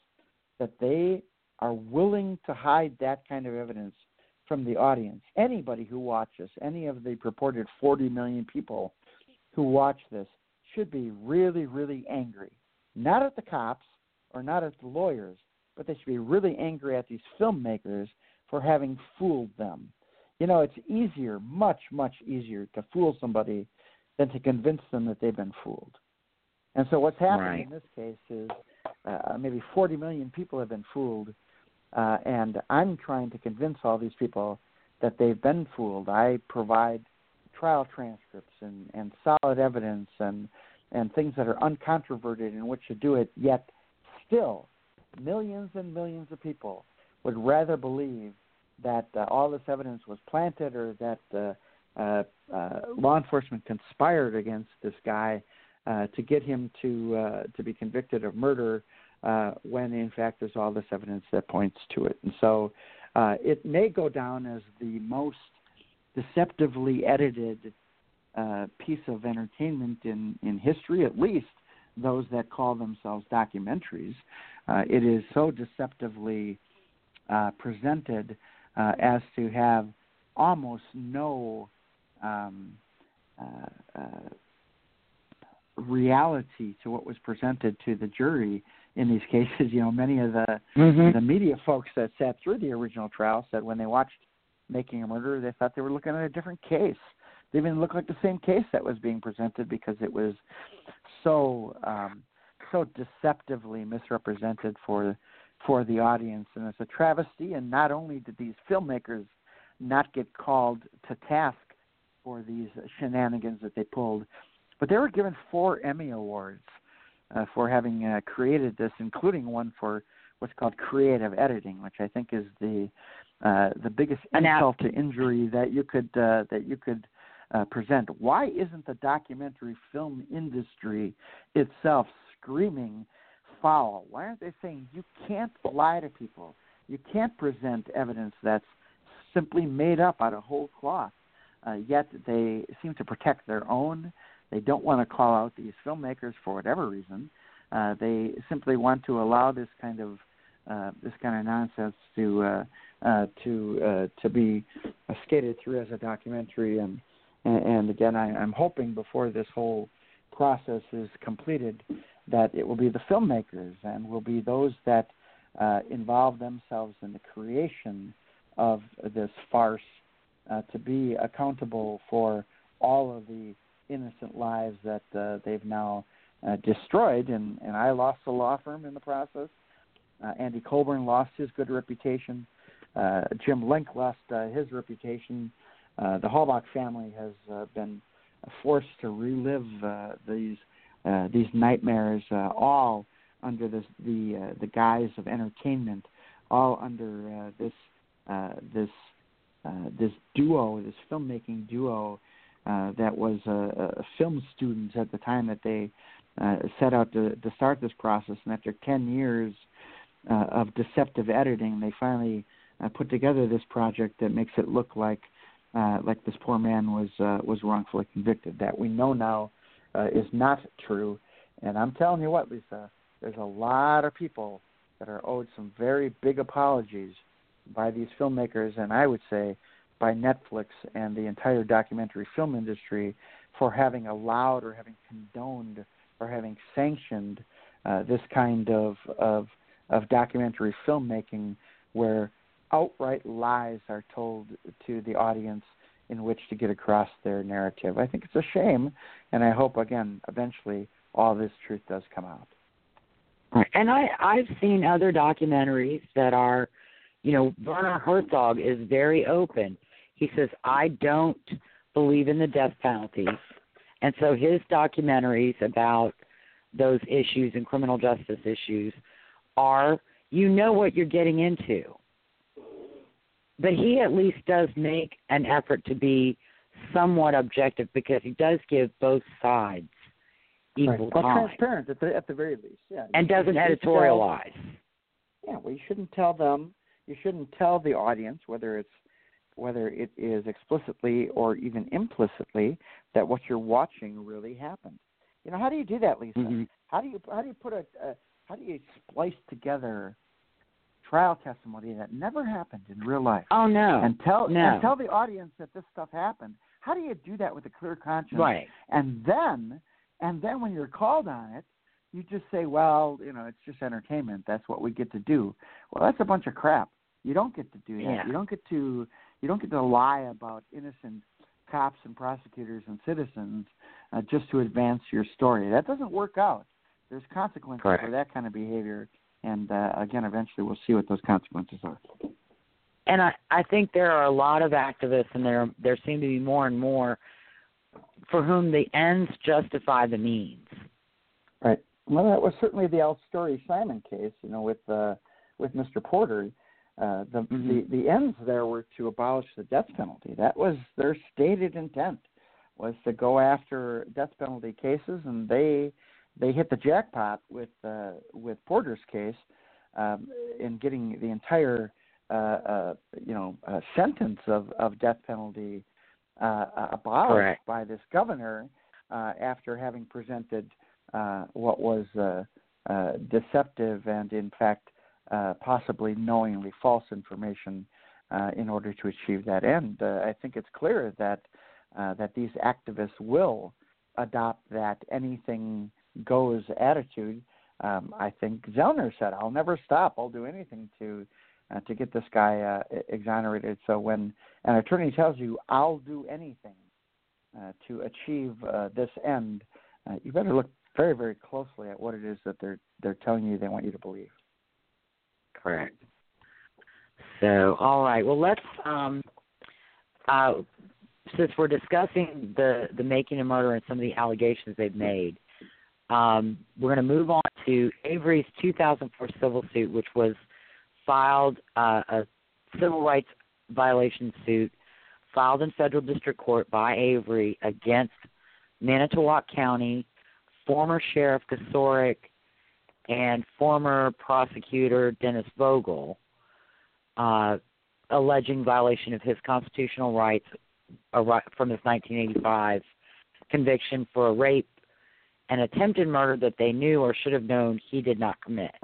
that they are willing to hide that kind of evidence from the audience, anybody who watches, any of the purported 40 million people who watch this should be really, really angry. Not at the cops or not at the lawyers, but they should be really angry at these filmmakers for having fooled them. You know, it's easier, much, much easier to fool somebody than to convince them that they've been fooled. And so what's happening Right. in this case is uh, maybe 40 million people have been fooled, uh, and I'm trying to convince all these people that they've been fooled. I provide trial transcripts and, and solid evidence and and things that are uncontroverted in which to do it. Yet, still, millions and millions of people would rather believe that uh, all this evidence was planted or that uh, uh, uh, law enforcement conspired against this guy uh, to get him to uh, to be convicted of murder, uh, when in fact there's all this evidence that points to it. And so, uh, it may go down as the most deceptively edited uh, piece of entertainment in in history, at least those that call themselves documentaries. Uh, it is so deceptively uh, presented as to have almost no um, reality to what was presented to the jury in these cases. You know, many of the Mhm. the media folks that sat through the original trial said when they watched Making a Murderer, they thought they were looking at a different case. They even looked like the same case that was being presented because it was so um, so deceptively misrepresented for for the audience, and it's a travesty. And not only did these filmmakers not get called to task for these shenanigans that they pulled. But they were given four Emmy awards uh, for having uh, created this, including one for what's called creative editing, which I think is the uh, the biggest insult to injury that you could uh, that you could uh, present. Why isn't the documentary film industry itself screaming foul? Why aren't they saying you can't lie to people? You can't present evidence that's simply made up out of whole cloth. Uh, yet they seem to protect their own. They don't want to call out these filmmakers for whatever reason. Uh, they simply want to allow this kind of uh, this kind of nonsense to uh, uh, to uh, to be skated through as a documentary. And and, and again, I, I'm hoping before this whole process is completed that it will be the filmmakers and will be those that uh, involve themselves in the creation of this farce uh, to be accountable for all of the innocent lives that uh, they've now uh, destroyed. And, and I lost a law firm in the process. Uh, Andy Colborn lost his good reputation. Uh, Jim Lenk lost uh, his reputation. Uh, the Halbach family has uh, been forced to relive uh, these uh, these nightmares, uh, all under this, the uh, the guise of entertainment, all under uh, this uh, this uh, this duo, this filmmaking duo uh, that was uh, uh, film students at the time that they uh, set out to, to start this process. And after 10 years uh, of deceptive editing, they finally uh, put together this project that makes it look like uh, like this poor man was uh, was wrongfully convicted. That we know now uh, is not true. And I'm telling you what, Lisa, there's a lot of people that are owed some very big apologies by these filmmakers, and I would say by Netflix and the entire documentary film industry for having allowed or having condoned or having sanctioned uh, this kind of, of of documentary filmmaking where outright lies are told to the audience in which to get across their narrative. I think it's a shame, and I hope again eventually all this truth does come out. And I I've seen other documentaries that are, you know, Werner Herzog is very open. He says I don't believe in the death penalty, and so his documentaries about those issues and criminal justice issues are you know what you're getting into. But he at least does make an effort to be somewhat objective because he does give both sides equal right. well, time. transparent at the at the very least, yeah. And You doesn't editorialize. Tell, yeah, well, you shouldn't tell them. You shouldn't tell the audience whether it's whether it is explicitly or even implicitly that what you're watching really happened. You know, how do you do that, Lisa? Mhm. How do you how do you put a, a how do you splice together trial testimony that never happened in real life Oh no. and tell no. and tell the audience that this stuff happened? How do you do that with a clear conscience? right. And then and then when you're called on it, you just say, well, you know, it's just entertainment. That's what we get to do. Well, that's a bunch of crap. You don't get to do that. Yeah. You don't get to you don't get to lie about innocent cops and prosecutors and citizens uh, just to advance your story. That doesn't work out. There's consequences Correct. for that kind of behavior, and uh, again, eventually we'll see what those consequences are. And I, I think there are a lot of activists, and there there seem to be more and more for whom the ends justify the means. Right. Well, that was certainly the Al Story Simon case. You know, with uh, with Mr. Porter, uh, the, Mhm. the the ends there were to abolish the death penalty. That was their stated intent was to go after death penalty cases, and they they hit the jackpot with uh, with Porter's case um, in getting the entire uh, uh, you know uh, sentence of of death penalty uh, uh, abolished Correct. by this governor uh, after having presented uh, what was uh, uh, deceptive and, in fact, uh, possibly knowingly false information uh, in order to achieve that end. Uh, I think it's clear that uh, that these activists will adopt that anything goes attitude. Um, I think Zellner said, "I'll never stop. I'll do anything to uh, to get this guy exonerated." So when an attorney tells you, "I'll do anything," to achieve this end, you better look very, very closely at what it is that they're they're telling you they want you to believe. Correct. So, all right. Well, let's um, uh, since we're discussing the the making of murder and some of the allegations they've made, um, we're going to move on to Avery's 2004 civil suit, which was filed uh, a civil rights violation suit filed in federal district court by Avery against Manitowoc County, former Sheriff Kocourek, and former prosecutor Dennis Vogel, uh, alleging violation of his constitutional rights from his 1985 conviction for a rape and attempted murder that they knew or should have known he did not commit.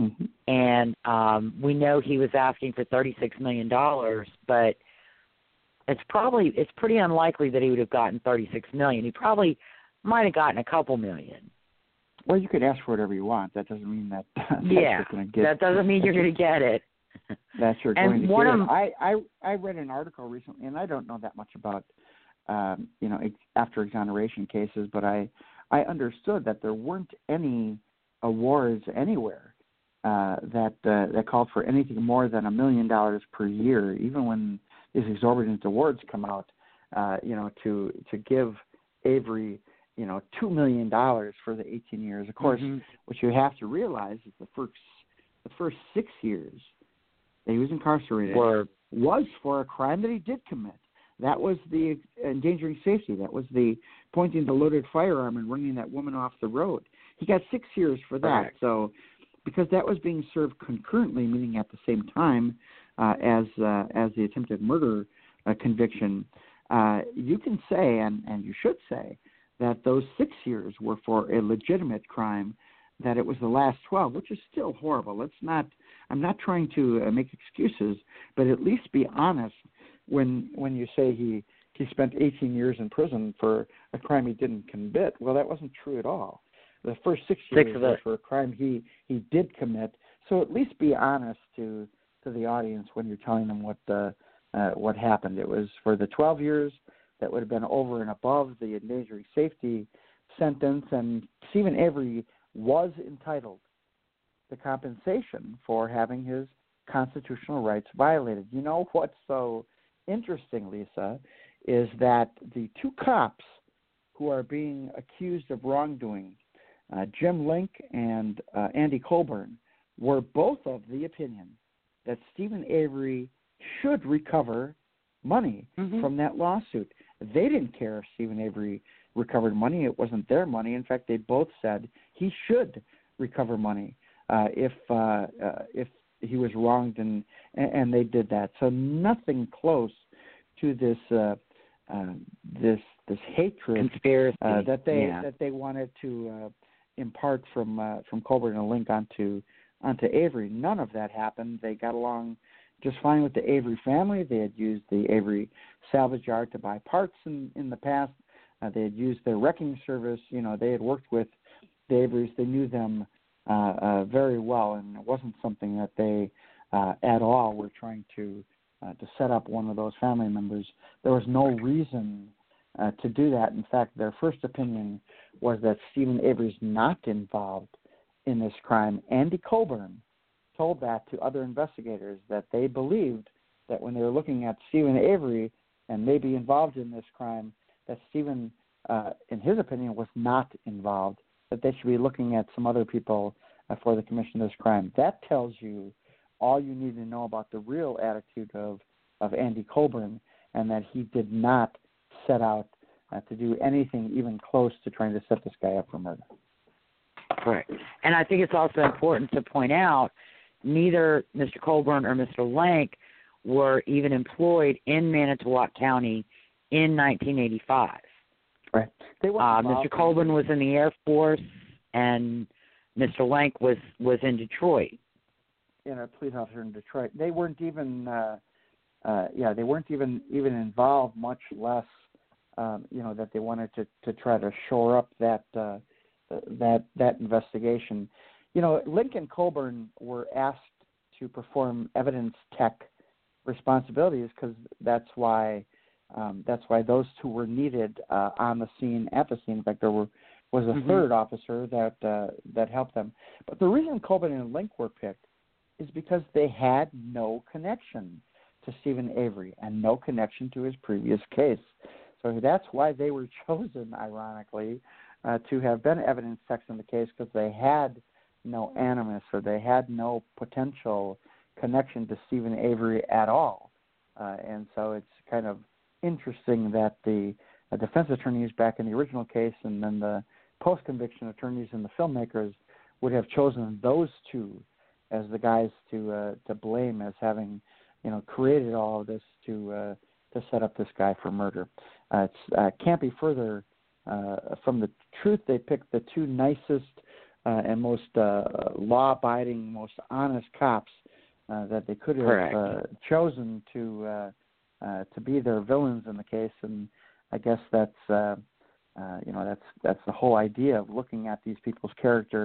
Mm-hmm. And um, we know he was asking for $36 million, but it's probably it's pretty unlikely that he would have gotten 36 million. He probably might have gotten a couple million. Well, you could ask for whatever you want. That doesn't mean that. yeah, get, that doesn't mean you're going to get it. That's you're and going to one get of, it. I, I I read an article recently, and I don't know that much about um, you know ex- after exoneration cases, but I I understood that there weren't any awards anywhere uh, that uh, that called for anything more than a million dollars per year, even when these exorbitant awards come out. Uh, you know, to to give Avery you know two million dollars for the 18 years. Of course, mm-hmm. what you have to realize is the first the first six years that he was incarcerated were was for a crime that he did commit. That was the endangering safety. That was the pointing the loaded firearm and running that woman off the road. He got six years for that. Correct. So, because that was being served concurrently, meaning at the same time uh, as uh, as the attempted murder uh, conviction, uh, you can say and and you should say that those six years were for a legitimate crime. That it was the last twelve, which is still horrible. Let's not. I'm not trying to uh, make excuses, but at least be honest when when you say he he spent 18 years in prison for a crime he didn't commit. Well, that wasn't true at all. The first six years six were for a crime he he did commit. So at least be honest to to the audience when you're telling them what the uh, what happened. It was for the 12 years that would have been over and above the endangering safety sentence, and Steven Avery was entitled to compensation for having his constitutional rights violated. You know what's so interesting, Lisa, is that the two cops who are being accused of wrongdoing, uh, Jim Lenk and uh, Andy Colborn, were both of the opinion that Steven Avery should recover money mm-hmm. from that lawsuit. They didn't care if Steven Avery recovered money; it wasn't their money. In fact, they both said he should recover money uh, if uh, uh, if he was wronged, and and they did that. So nothing close to this uh, uh, this this hatred conspiracy uh, that they yeah. that they wanted to uh, impart from uh, from Colborn and Lenk onto onto Avery. None of that happened. They got along just fine with the Avery family. They had used the Avery salvage yard to buy parts in in the past. Uh, they had used their wrecking service. You know, they had worked with the Averys. They knew them uh, uh, very well, and it wasn't something that they uh, at all were trying to uh, to set up one of those family members. There was no reason uh, to do that. In fact, their first opinion was that Steven Avery's not involved in this crime. Andy Colborn told that to other investigators that they believed that when they were looking at Steven Avery and maybe involved in this crime, that Steven, uh, in his opinion, was not involved. That they should be looking at some other people uh, for the commission of this crime. That tells you all you need to know about the real attitude of of Andy Colborn, and that he did not set out uh, to do anything even close to trying to set this guy up for murder. Correct. And I think it's also important to point out neither Mr. Colborn or Mr. Lenk were even employed in Manitowoc County in 1985. Right. They were uh, Mr. Colborn was in the Air Force, and Mr. Lenk was was in Detroit. In a police officer in Detroit. They weren't even. Uh, uh, yeah, they weren't even even involved, much less, um, you know, that they wanted to to try to shore up that uh, that that investigation. You know, Lincoln Colborn were asked to perform evidence tech responsibilities because that's why um, that's why those two were needed uh, on the scene at the scene. In fact, there were was a mm-hmm. third officer that uh, that helped them. But the reason Colborn and Lenk were picked is because they had no connection to Steven Avery and no connection to his previous case. So that's why they were chosen, ironically, uh, to have been evidence text in the case because they had no animus or they had no potential connection to Steven Avery at all. Uh, and so it's kind of interesting that the uh, defense attorneys back in the original case and then the post conviction attorneys and the filmmakers would have chosen those two as the guys to uh, to blame as having you know created all of this to uh, to set up this guy for murder. Uh, it's uh, can't be further uh, from the truth. They picked the two nicest uh, and most uh, law-abiding, most honest cops uh, that they could have uh, chosen to uh, uh, to be their villains in the case, and I guess that's uh, uh, you know that's that's the whole idea of looking at these people's character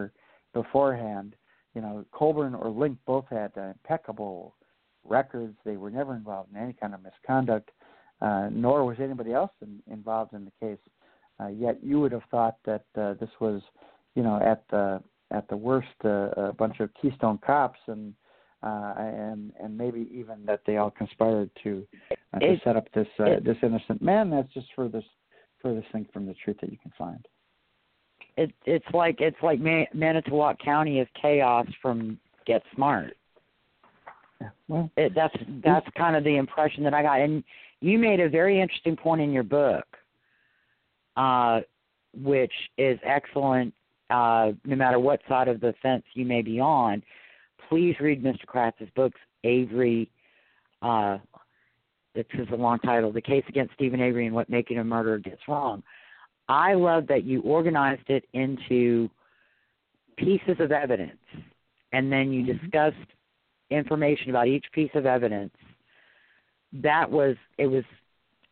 beforehand. You know, Colborn or Lenk both had uh, impeccable records. They were never involved in any kind of misconduct, uh, nor was anybody else in, involved in the case. Uh, yet you would have thought that uh, this was, you know, at the at the worst, uh, a bunch of Keystone cops and uh, and and maybe even that they all conspired to uh, to set up this uh, it, this innocent man. That's just furthest furthest thing from the truth that you can find. It it's like it's like Man- Manitowoc County is KAOS from Get Smart. Yeah, well, it, that's that's kind of the impression that I got. And you made a very interesting point in your book, uh, which is excellent. Uh, no matter what side of the fence you may be on, please read Mr. Kratz's books, Avery. Uh, this is a long title, The Case Against Steven Avery and What Making a Murderer Gets Wrong. I love that you organized it into pieces of evidence, and then you mm-hmm. discussed information about each piece of evidence. That was it was.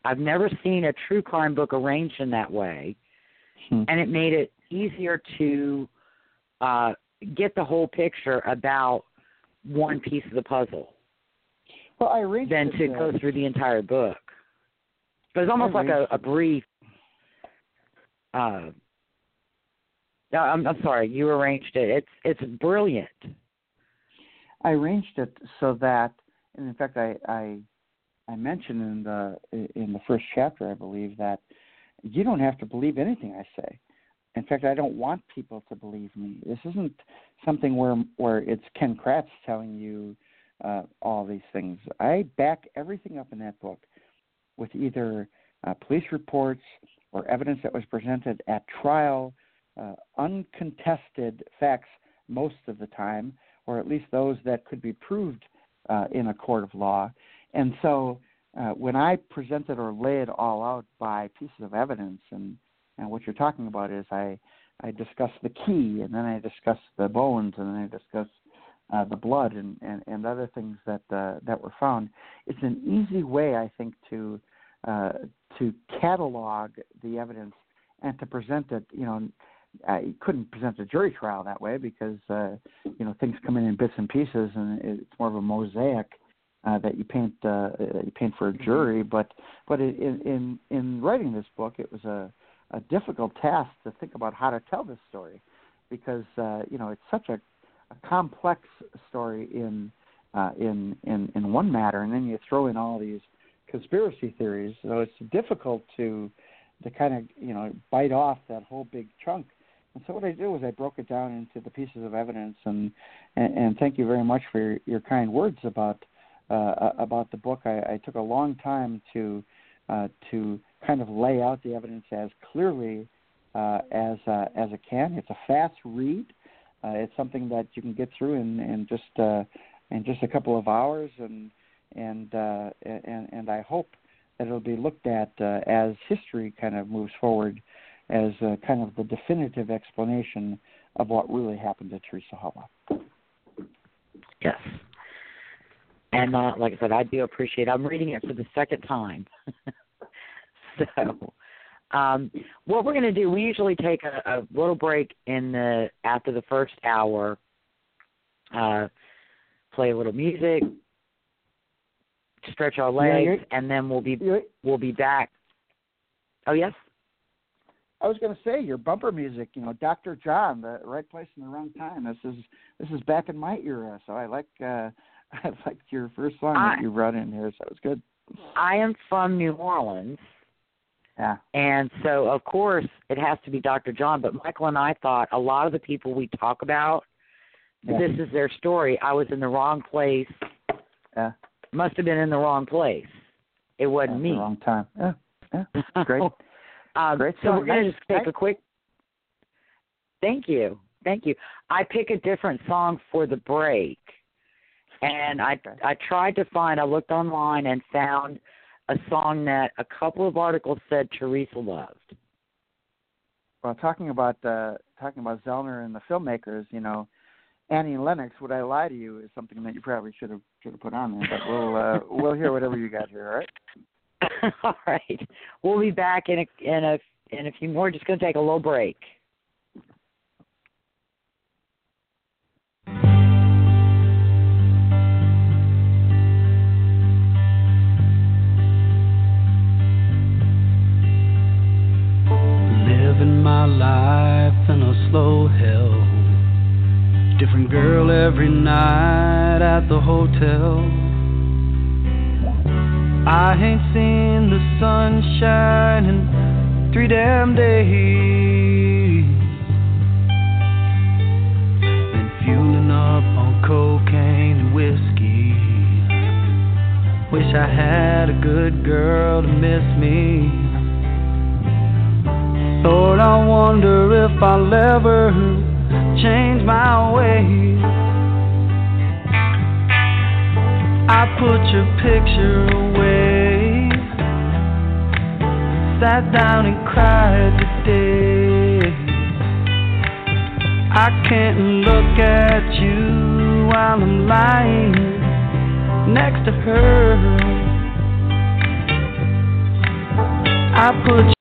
I've never seen a true crime book arranged in that way, hmm. and it made it easier to uh, get the whole picture about one piece of the puzzle. Well, I arranged than to go through the entire book. But it's almost like a, a brief. Uh, I'm, I'm sorry, you arranged it. It's it's brilliant. I arranged it so that, and in fact, I I, I mentioned in the in the first chapter, I believe that you don't have to believe anything I say. In fact, I don't want people to believe me. This isn't something where where it's Ken Kratz telling you uh, all these things. I back everything up in that book with either uh, police reports or evidence that was presented at trial, uh, uncontested facts most of the time, or at least those that could be proved uh, in a court of law. And so uh, when I present it or lay it all out by pieces of evidence and and what you're talking about is I I discuss the key, and then I discuss the bones, and then I discuss uh, the blood and, and, and other things that uh, that were found. It's an easy way, I think, to uh, to catalog the evidence and to present it. You know, I couldn't present a jury trial that way because uh, you know things come in in bits and pieces, and it's more of a mosaic. Uh, that you paint uh, you paint for a jury, but but in in in writing this book, it was a a difficult task to think about how to tell this story because uh, you know it's such a, a complex story in uh, in in in one matter, and then you throw in all these conspiracy theories. So it's difficult to to kind of you know bite off that whole big chunk. And so what I did was I broke it down into the pieces of evidence, and and, and thank you very much for your, your kind words about uh, about the book. I, I took a long time to uh, to kind of lay out the evidence as clearly uh, as uh, as it can. It's a fast read. Uh, it's something that you can get through in, in just uh, in just a couple of hours, and and uh, and and I hope that it'll be looked at uh, as history kind of moves forward, as uh, kind of the definitive explanation of what really happened to Teresa Halbach. Yes. And uh, like I said, I do appreciate. I'm reading it for the second time. so, um, what we're going to do, we usually take a, a little break in the after the first hour, uh, play a little music, stretch our legs, yeah, and then we'll be we'll be back. Oh yes. I was going to say your bumper music, you know, Dr. John, the right place in the wrong time. This is this is back in my era, so I like uh, I liked your first song I- that you brought in here, so that was good. I am from New Orleans, Yeah. and so of course it has to be Dr. John. But Michael and I thought a lot of the people we talk about, Yeah. this is their story. I was in the wrong place. Yeah. Must have been in the wrong place. It wasn't me. The wrong time. Yeah. Yeah. Great. um, Great so we're gonna just take a quick. Thank you, thank you. I pick a different song for the break, and I I tried to find. I looked online and found a song that a couple of articles said Teresa loved. Well, talking about uh, talking about Zellner and the filmmakers, you know, Annie Lennox, "Would I Lie to You" is something that you probably should have should have put on there. But we'll uh, we'll hear whatever you got here. All right. All right, we'll be back in a in a in a few more. Just gonna take a little break. My life in a slow hell. Different girl every night at the hotel. I ain't seen the sunshine in three damn days. Been fueling up on cocaine and whiskey. Wish I had a good girl to miss me. Lord, I wonder if I'll ever change my ways. I put your picture away, sat down and cried today. I can't look at you while I'm lying next to her. I put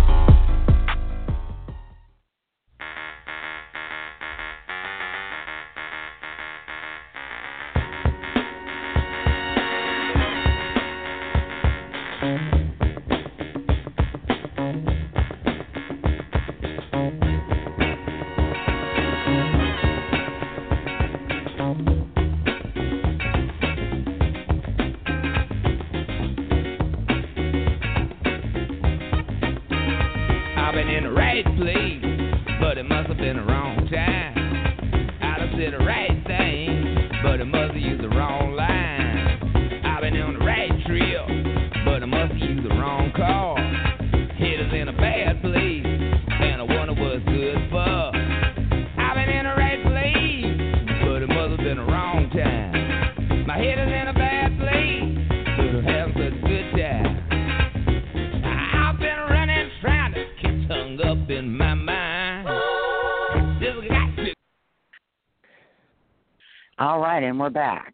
And we're back.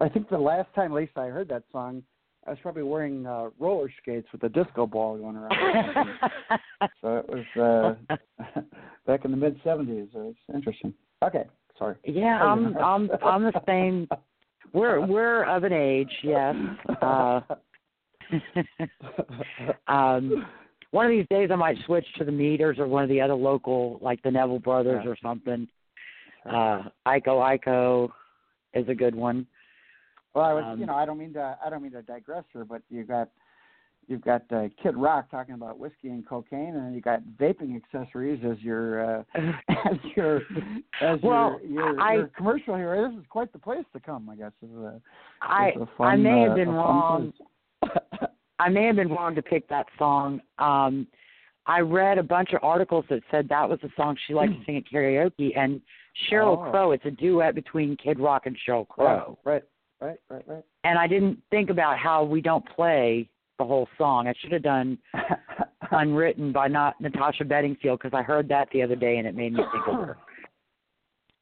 I think the last time, Lisa, I heard that song, I was probably wearing uh, roller skates with a disco ball going around. so it was uh, back in the mid '70s. It was interesting. Okay, sorry. yeah, I'm I'm I'm the same. We're we're of an age, yes. Uh, um, one of these days, I might switch to the meters or one of the other local, like the Neville Brothers Yeah. or something. Uh, Iko Iko is a good one. Well, I was, Um, you know, I don't mean to, I don't mean to digress here, but you got, you've got uh, Kid Rock talking about whiskey and cocaine, and you got vaping accessories as your, uh, as your, as Well, your, your, I- your commercial here. This is quite the place to come, I guess. Is a, I is a fun, I may uh, have been wrong. I may have been wrong to pick that song. Um, I read a bunch of articles that said that was the song she liked to hmm. sing at karaoke, and Sheryl Oh. Crow. It's a duet between Kid Rock and Sheryl Crow. right, right, right, right. And I didn't think about how we don't play the whole song. I should have done unwritten by not Natasha Bedingfield because I heard that the other day and it made me think of her.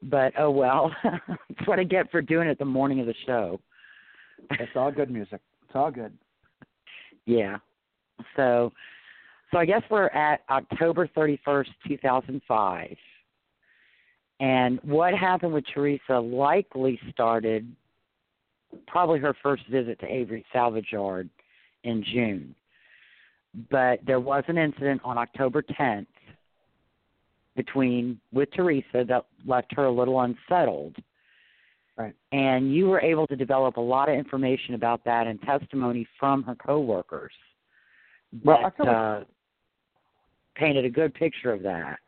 But oh well, that's what I get for doing it the morning of the show. It's all good music. It's all good. Yeah. So, so I guess we're at October thirty first, two thousand five. And what happened with Teresa likely started probably her first visit to Avery Salvage Yard in June. But there was an incident on October 10th between with Teresa that left her a little unsettled. Right. And you were able to develop a lot of information about that and testimony from her coworkers Well, that October- uh, painted a good picture of that.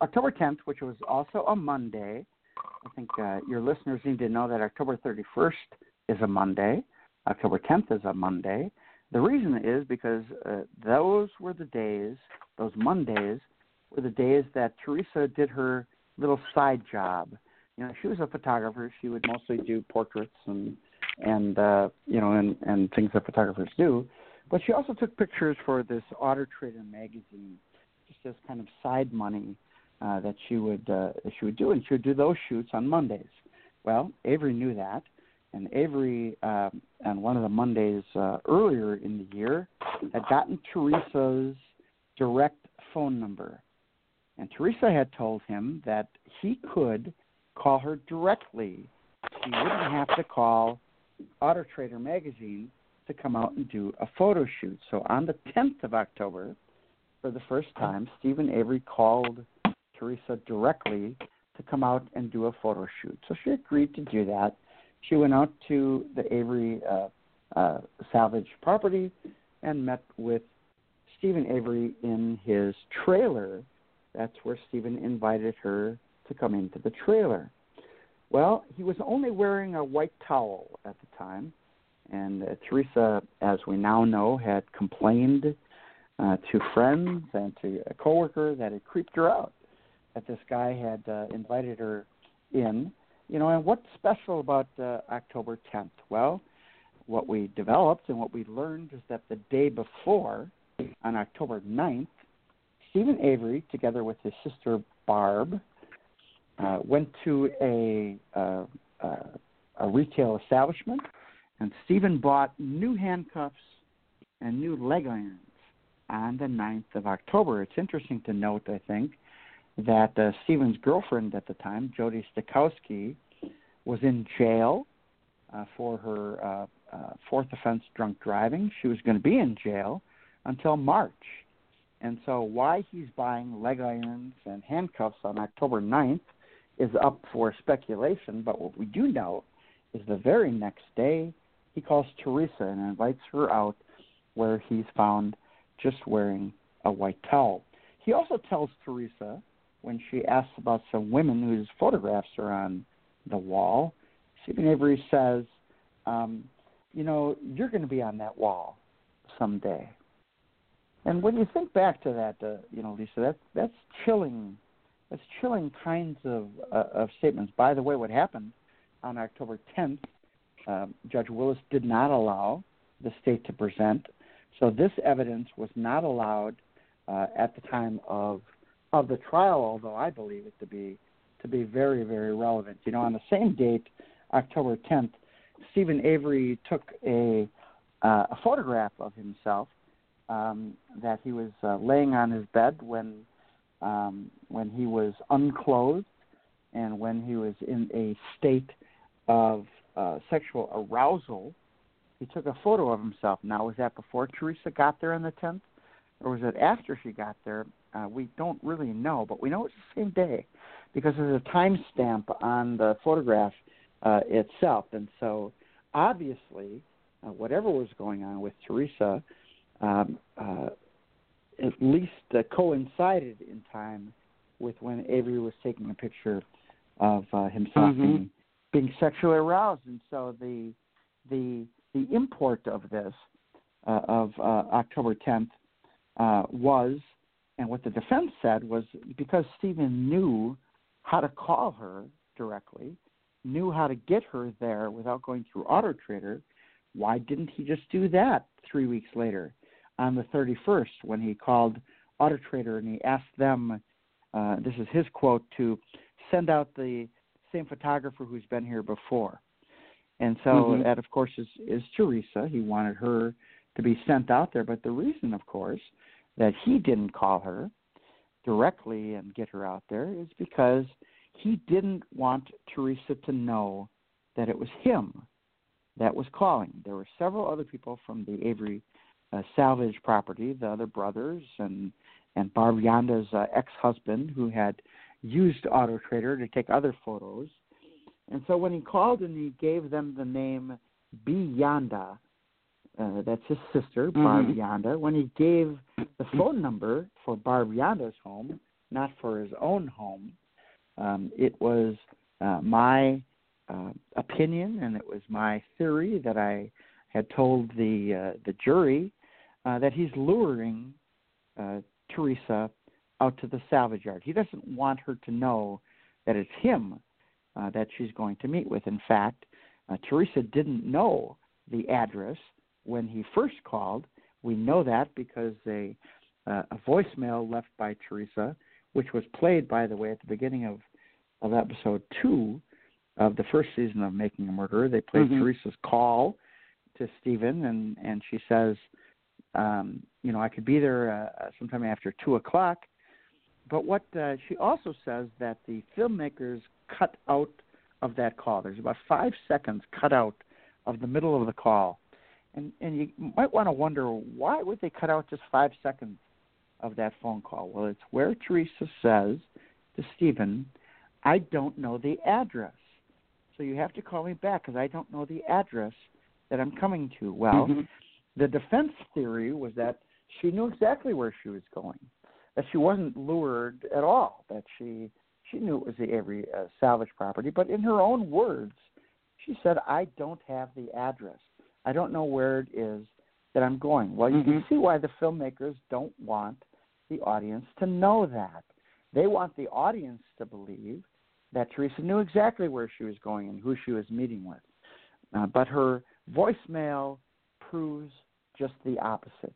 October 10th, which was also a Monday. I think uh, your listeners need to know that October 31st is a Monday. October 10th is a Monday. The reason is because uh, those were the days, those Mondays, were the days that Teresa did her little side job. You know, she was a photographer. She would mostly do portraits and and uh, you know and and things that photographers do. But she also took pictures for this Auto Trader magazine, just as kind of side money uh, that she would uh, she would do, and she would do those shoots on Mondays. Well, Avery knew that, and Avery uh, on one of the Mondays uh, earlier in the year had gotten Teresa's direct phone number, and Teresa had told him that he could call her directly. He wouldn't have to call Auto Trader magazine to come out and do a photo shoot. So on the 10th of October, for the first time, Steven Avery called Teresa directly to come out and do a photo shoot. So she agreed to do that. She went out to the Avery uh, uh, salvage property and met with Steven Avery in his trailer. That's where Steven invited her to come into the trailer. Well, he was only wearing a white towel at the time, and uh, Teresa, as we now know, had complained uh, to friends and to a coworker that it creeped her out that this guy had uh, invited her in. You know, and what's special about uh, October 10th? Well, what we developed and what we learned is that the day before, on October 9th, Steven Avery, together with his sister Barb, uh, went to a, uh, uh, a retail establishment, and Steven bought new handcuffs and new leg irons on the 9th of October. It's interesting to note, I think, that uh, Steven's girlfriend at the time, Jody Stachowski, was in jail uh, for her uh, uh, fourth offense, drunk driving. She was going to be in jail until March. And so, why he's buying leg irons and handcuffs on October 9th is up for speculation. But what we do know is the very next day, he calls Teresa and invites her out, where he's found just wearing a white towel. He also tells Teresa when she asks about some women whose photographs are on the wall, Steven Avery says, um, "You know, you're going to be on that wall someday." And when you think back to that, uh, you know, Lisa, that that's chilling. That's chilling kinds of uh, of statements. By the way, what happened on October 10th, uh, Judge Willis did not allow the state to present, so this evidence was not allowed uh, at the time of of the trial, although I believe it to be to be very, very relevant. You know, on the same date, October 10th, Steven Avery took a uh, a photograph of himself um, that he was uh, laying on his bed when um, when he was unclothed and when he was in a state of uh, sexual arousal. He took a photo of himself. Now, was that before Teresa got there on the 10th, or was it after she got there? Uh, we don't really know, but we know it's the same day because there's a timestamp on the photograph uh, itself. And so, obviously, uh, whatever was going on with Teresa, um, uh, at least uh, coincided in time with when Avery was taking a picture of uh, himself Mhm. being, being sexually aroused. And so, the the the import of this uh, of uh, October 10th uh, was and what the defense said was because Steven knew how to call her directly, knew how to get her there without going through Auto Trader, why didn't he just do that three weeks later on the 31st when he called Auto Trader and he asked them, uh, this is his quote, to send out the same photographer who's been here before. And so Mhm. that, of course, is, is Teresa. He wanted her to be sent out there. But the reason, of course, that he didn't call her directly and get her out there is because he didn't want Teresa to know that it was him that was calling. There were several other people from the Avery uh, salvage property, the other brothers and and Barb Janda's uh, ex-husband who had used Auto Trader to take other photos. And so when he called and he gave them the name B Janda, uh, that's his sister, Barb Mhm. Janda. When he gave the phone number for Barb Janda's home, not for his own home, um, it was uh, my uh, opinion and it was my theory that I had told the uh, the jury uh, that he's luring uh, Teresa out to the salvage yard. He doesn't want her to know that it's him uh, that she's going to meet with. In fact, uh, Teresa didn't know the address when he first called. We know that because a, uh, a voicemail left by Teresa, which was played, by the way, at the beginning of, of episode two of the first season of Making a Murderer. They played Mhm. Teresa's call to Steven, and, and she says, um, you know, I could be there uh, sometime after two o'clock. But what uh, she also says that the filmmakers cut out of that call. There's about five seconds cut out of the middle of the call, and and you might want to wonder why would they cut out just five seconds of that phone call? Well, it's where Teresa says to Steven, "I don't know the address, so you have to call me back because I don't know the address that I'm coming to." Well, Mhm. the defense theory was that she knew exactly where she was going, that she wasn't lured at all, that she she knew it was the Avery uh, salvage property, but in her own words, she said, "I don't have the address. I don't know where it is that I'm going." Well, you can Mhm. see why the filmmakers don't want the audience to know that. They want the audience to believe that Teresa knew exactly where she was going and who she was meeting with. Uh, but her voicemail proves just the opposite.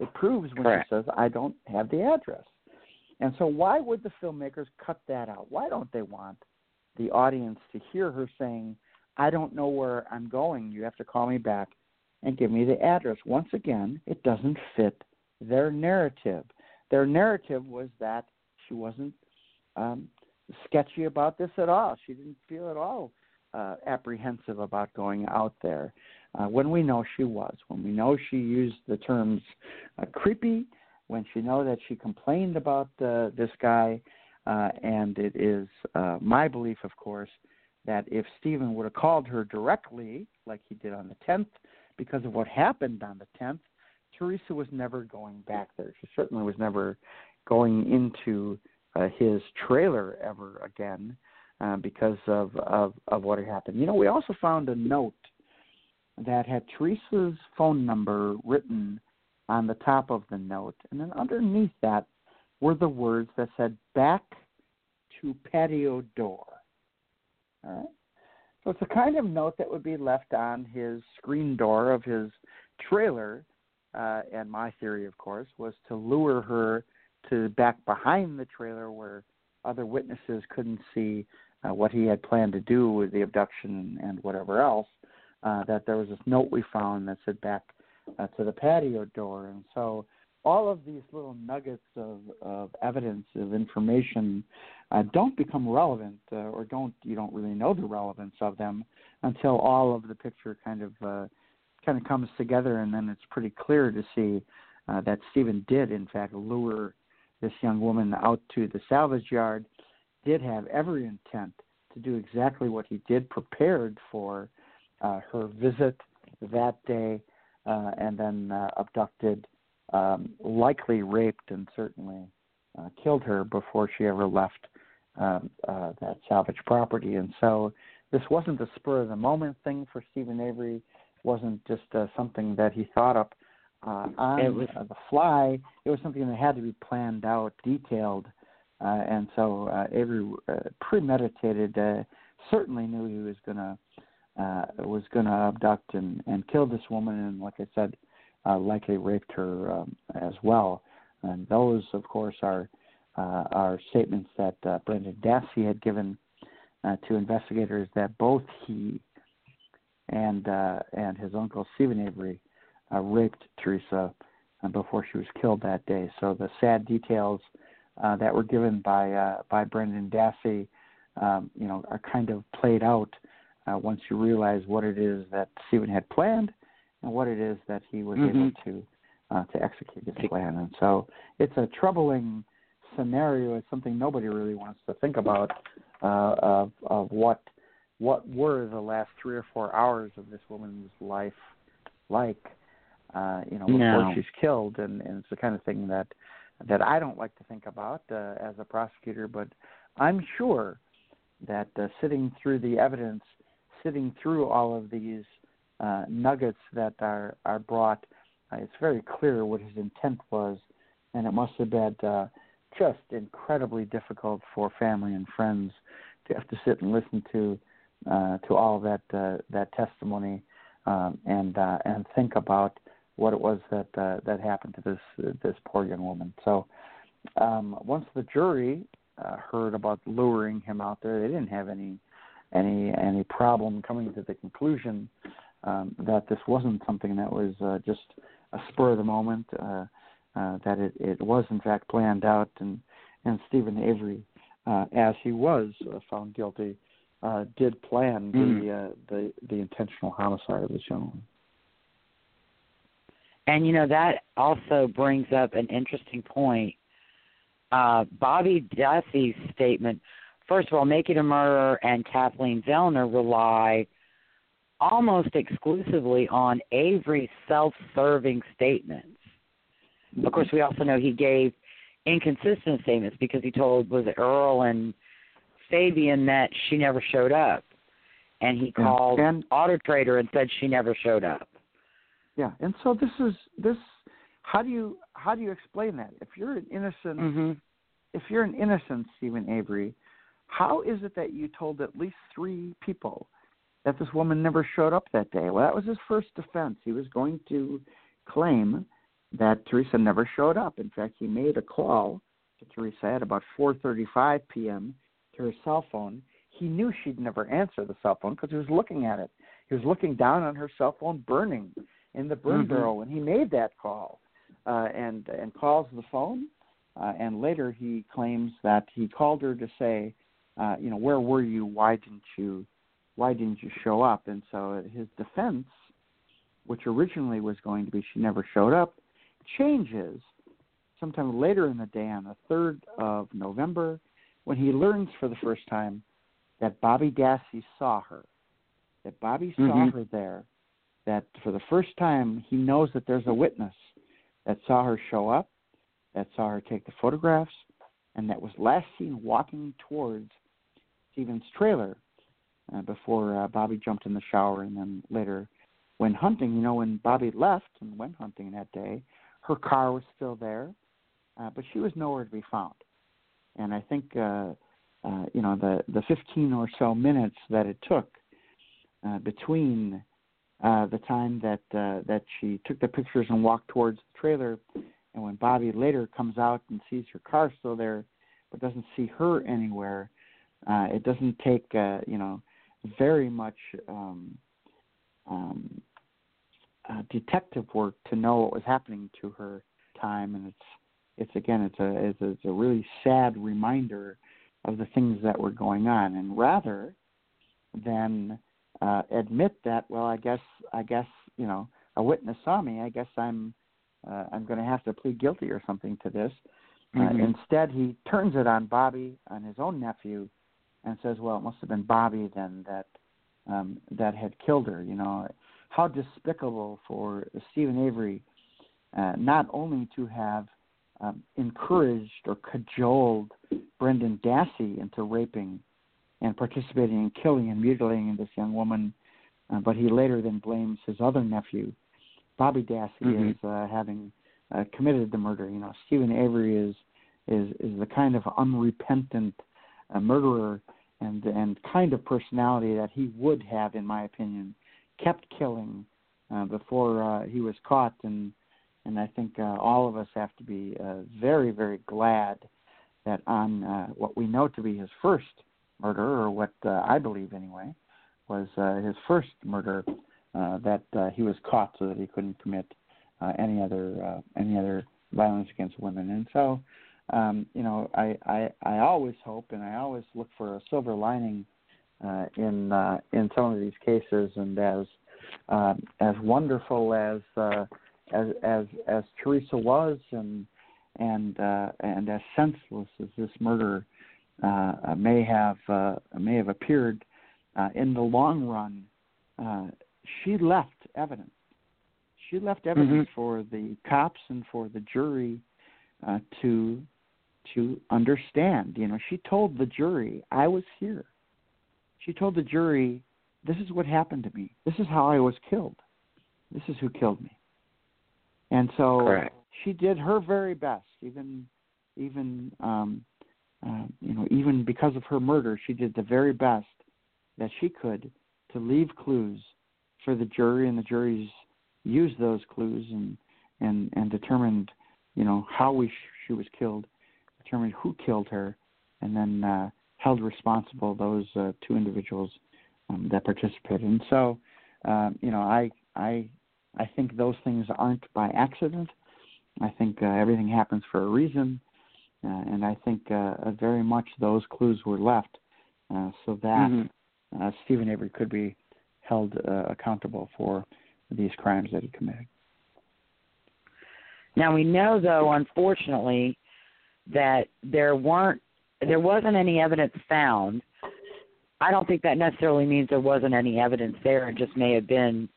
It proves when Correct. she says, I don't have the address. And so, why would the filmmakers cut that out? Why don't they want the audience to hear her saying, I don't know where I'm going. You have to call me back and give me the address? Once again, it doesn't fit their narrative. Their narrative was that she wasn't um, sketchy about this at all. She didn't feel at all uh, apprehensive about going out there. Uh, when we know she was, when we know she used the terms uh, creepy, when she know that she complained about uh, this guy, uh, and it is uh, my belief, of course, that if Steven would have called her directly, like he did on the 10th, because of what happened on the 10th, Teresa was never going back there. She certainly was never going into uh, his trailer ever again uh, because of, of of what had happened. You know, we also found a note that had Teresa's phone number written on the top of the note, and then underneath that were the words that said "back to patio door." All right. So it's a kind of note that would be left on his screen door of his trailer. Uh, and my theory, of course, was to lure her to back behind the trailer where other witnesses couldn't see uh, what he had planned to do with the abduction and whatever else. Uh, that there was this note we found that said back uh, to the patio door. And so all of these little nuggets of, of evidence, of information, uh, don't become relevant uh, or don't you don't really know the relevance of them until all of the picture kind of uh, kind of comes together, and then it's pretty clear to see uh, that Steven did in fact lure this young woman out to the salvage yard, did have every intent to do exactly what he did, prepared for uh, her visit that day, uh, and then uh, abducted, um, likely raped, and certainly uh, killed her before she ever left um, uh, that salvage property. And so this wasn't a spur of the moment thing for Steven Avery. wasn't just uh, something that he thought up uh, on It was- uh, the fly. It was something that had to be planned out, detailed, uh, and so uh, Avery uh, premeditated. Uh, certainly knew he was gonna uh, was gonna abduct and and kill this woman. And like I said, uh, likely raped her um, as well. And those, of course, are uh, are statements that uh, Brendan Dassey had given uh, to investigators that both he and uh, and his uncle Steven Avery uh, raped Teresa uh, before she was killed that day. So the sad details uh, that were given by uh, by Brendan Dassey, um, you know, are kind of played out uh, once you realize what it is that Steven had planned and what it is that he was mm-hmm. able to uh, to execute his plan. And so it's a troubling scenario. It's something nobody really wants to think about uh, of of what what were the last three or four hours of this woman's life like. Uh, you know, before no. she's killed, and, and it's the kind of thing that that I don't like to think about uh, as a prosecutor. But I'm sure that uh, sitting through the evidence, sitting through all of these uh, nuggets that are are brought, uh, it's very clear what his intent was, and it must have been uh, just incredibly difficult for family and friends to have to sit and listen to uh, to all that uh, that testimony um, and uh, and think about what it was that uh, that happened to this this poor young woman. So um, once the jury uh, heard about luring him out there, they didn't have any any any problem coming to the conclusion um, that this wasn't something that was uh, just a spur of the moment. Uh, uh, that it, it was in fact planned out, and and Steven Avery, uh, as he was uh, found guilty, uh, did plan mm. the uh, the the intentional homicide of this young woman. And you know that also brings up an interesting point. Uh, Bobby Dassey's statement, first of all, Making a Murderer and Kathleen Zellner rely almost exclusively on Avery's self-serving statements. Of course, we also know he gave inconsistent statements because he told was it Earl and Fabian that she never showed up, and he called and, Auto Trader and said she never showed up. Yeah, and so this is this. How do you how do you explain that? If you're an innocent, mm-hmm. if you're an innocent Steven Avery, how is it that you told at least three people that this woman never showed up that day? Well, that was his first defense. He was going to claim that Teresa never showed up. In fact, he made a call to Teresa at about 4:35 p.m. to her cell phone. He knew she'd never answer the cell phone because he was looking at it. He was looking down on her cell phone burning in the burn mm-hmm. barrel when he made that call, uh, and and calls the phone. Uh, and later he claims that he called her to say, uh, you know, where were you? Why didn't you? Why didn't you show up? And so his defense, which originally was going to be she never showed up, changes sometime later in the day on the 3rd of November when he learns for the first time that Bobby Dassey saw her, that Bobby saw mm-hmm. her there, that for the first time he knows that there's a witness that saw her show up, that saw her take the photographs, and that was last seen walking towards Steven's trailer uh, before uh, Bobby jumped in the shower and then later went hunting. You know, when Bobby left and went hunting that day, her car was still there, uh, but she was nowhere to be found. And I think uh, uh, you know the the 15 or so minutes that it took uh, between uh, the time that uh, that she took the pictures and walked towards the trailer, and when Bobby later comes out and sees her car still there, but doesn't see her anywhere, uh, it doesn't take uh, you know very much um, um, uh, detective work to know what was happening to her time, and it's it's again it's a it's a, it's a really sad reminder of the things that were going on, and rather than uh, admit that, well, I guess I guess you know a witness saw me. I guess I'm uh, I'm going to have to plead guilty or something to this. Uh, Mm-hmm. Uh, instead, he turns it on Bobby, on his own nephew, and says, "Well, it must have been Bobby then that um, that had killed her." You know, how despicable for Steven Avery uh, not only to have um, encouraged or cajoled Brendan Dassey into raping and participating in killing and mutilating this young woman, uh, but he later then blames his other nephew, Bobby Dassey, mm-hmm. as uh, having uh, committed the murder. You know, Steven Avery is is is the kind of unrepentant uh, murderer and and kind of personality that he would have, in my opinion, kept killing uh, before uh, he was caught, and and I think uh, all of us have to be uh, very very glad that on uh, what we know to be his first murder, or what uh, I believe anyway, was uh, his first murder, uh, that uh, he was caught so that he couldn't commit uh, any other uh, any other violence against women. And so, um, you know, I, I I always hope and I always look for a silver lining uh, in uh, in some of these cases, and as uh, as wonderful as uh, as as as Teresa was, and and uh, and as senseless as this murder uh, may have uh, may have appeared, uh, in the long run, uh, she left evidence. She left evidence Mhm. for the cops and for the jury uh, to to understand. You know, she told the jury, "I was here." She told the jury, "This is what happened to me. This is how I was killed. This is who killed me." And so Correct. she did her very best, even even um, uh, you know even because of her murder, she did the very best that she could to leave clues for the jury, and the juries used those clues and and and determined you know how we sh- she was killed, determined who killed her, and then uh, held responsible those uh, two individuals um, that participated. And so, um, you know, I I I think those things aren't by accident. I think uh, everything happens for a reason, uh, and I think uh, uh, very much those clues were left uh, so that Mhm. uh, Steven Avery could be held uh, accountable for these crimes that he committed. Now we know, though, unfortunately, that there weren't, there wasn't any evidence found. I don't think that necessarily means there wasn't any evidence there. It just may have been,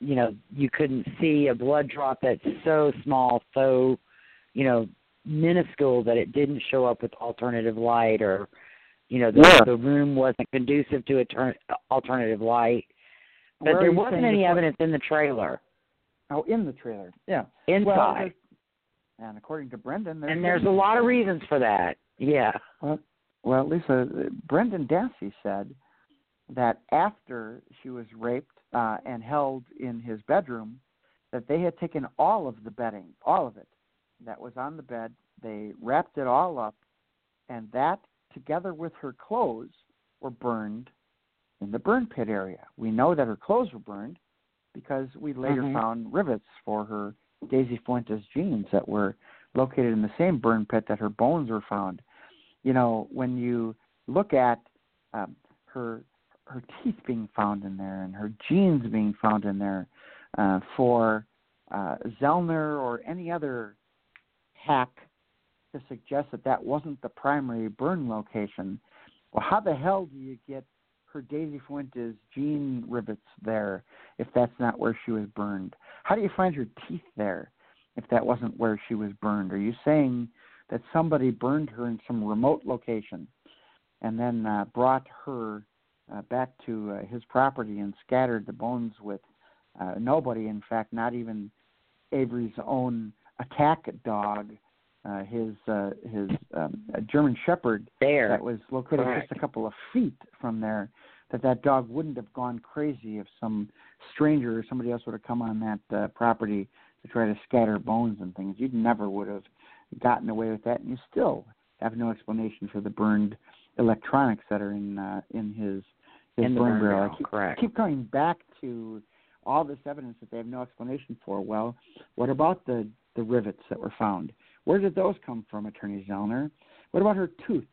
you know, you couldn't see a blood drop that's so small, so, you know, minuscule that it didn't show up with alternative light, or, you know, the, Yeah. the room wasn't conducive to a turn, alternative light. But Where there wasn't any evidence in the trailer Oh, in the trailer, yeah. inside. Well, and according to Brendan, there's and there's a lot of reasons for that. Yeah. Well, well, Lisa, Brendan Dassey said that after she was raped uh, and held in his bedroom, that they had taken all of the bedding, all of it, that was on the bed. They wrapped it all up, and that, together with her clothes, were burned in the burn pit area. We know that her clothes were burned because we later Mhm. found rivets for her Daisy Fuentes jeans that were located in the same burn pit that her bones were found. You know, when you look at um, her her teeth being found in there and her jeans being found in there, uh, for uh, Zellner or any other hack to suggest that that wasn't the primary burn location. Well, how the hell do you get her Daisy Fuentes jean rivets there if that's not where she was burned? How do you find her teeth there if that wasn't where she was burned? Are you saying that somebody burned her in some remote location and then uh, brought her uh, back to uh, his property and scattered the bones with uh, nobody, in fact, not even Avery's own attack dog, uh, his uh, his um, a German Shepherd There. that was located Correct. just a couple of feet from there. That that dog wouldn't have gone crazy if some stranger or somebody else would have come on that uh, property to try to scatter bones and things. You never would have gotten away with that, and you still have no explanation for the burned electronics that are in uh, in his his in the burn burn barrel. barrel, I keep, correct. keep coming back to all this evidence that they have no explanation for. Well, what about the the rivets that were found? Where did those come from, Attorney Zellner? What about her tooth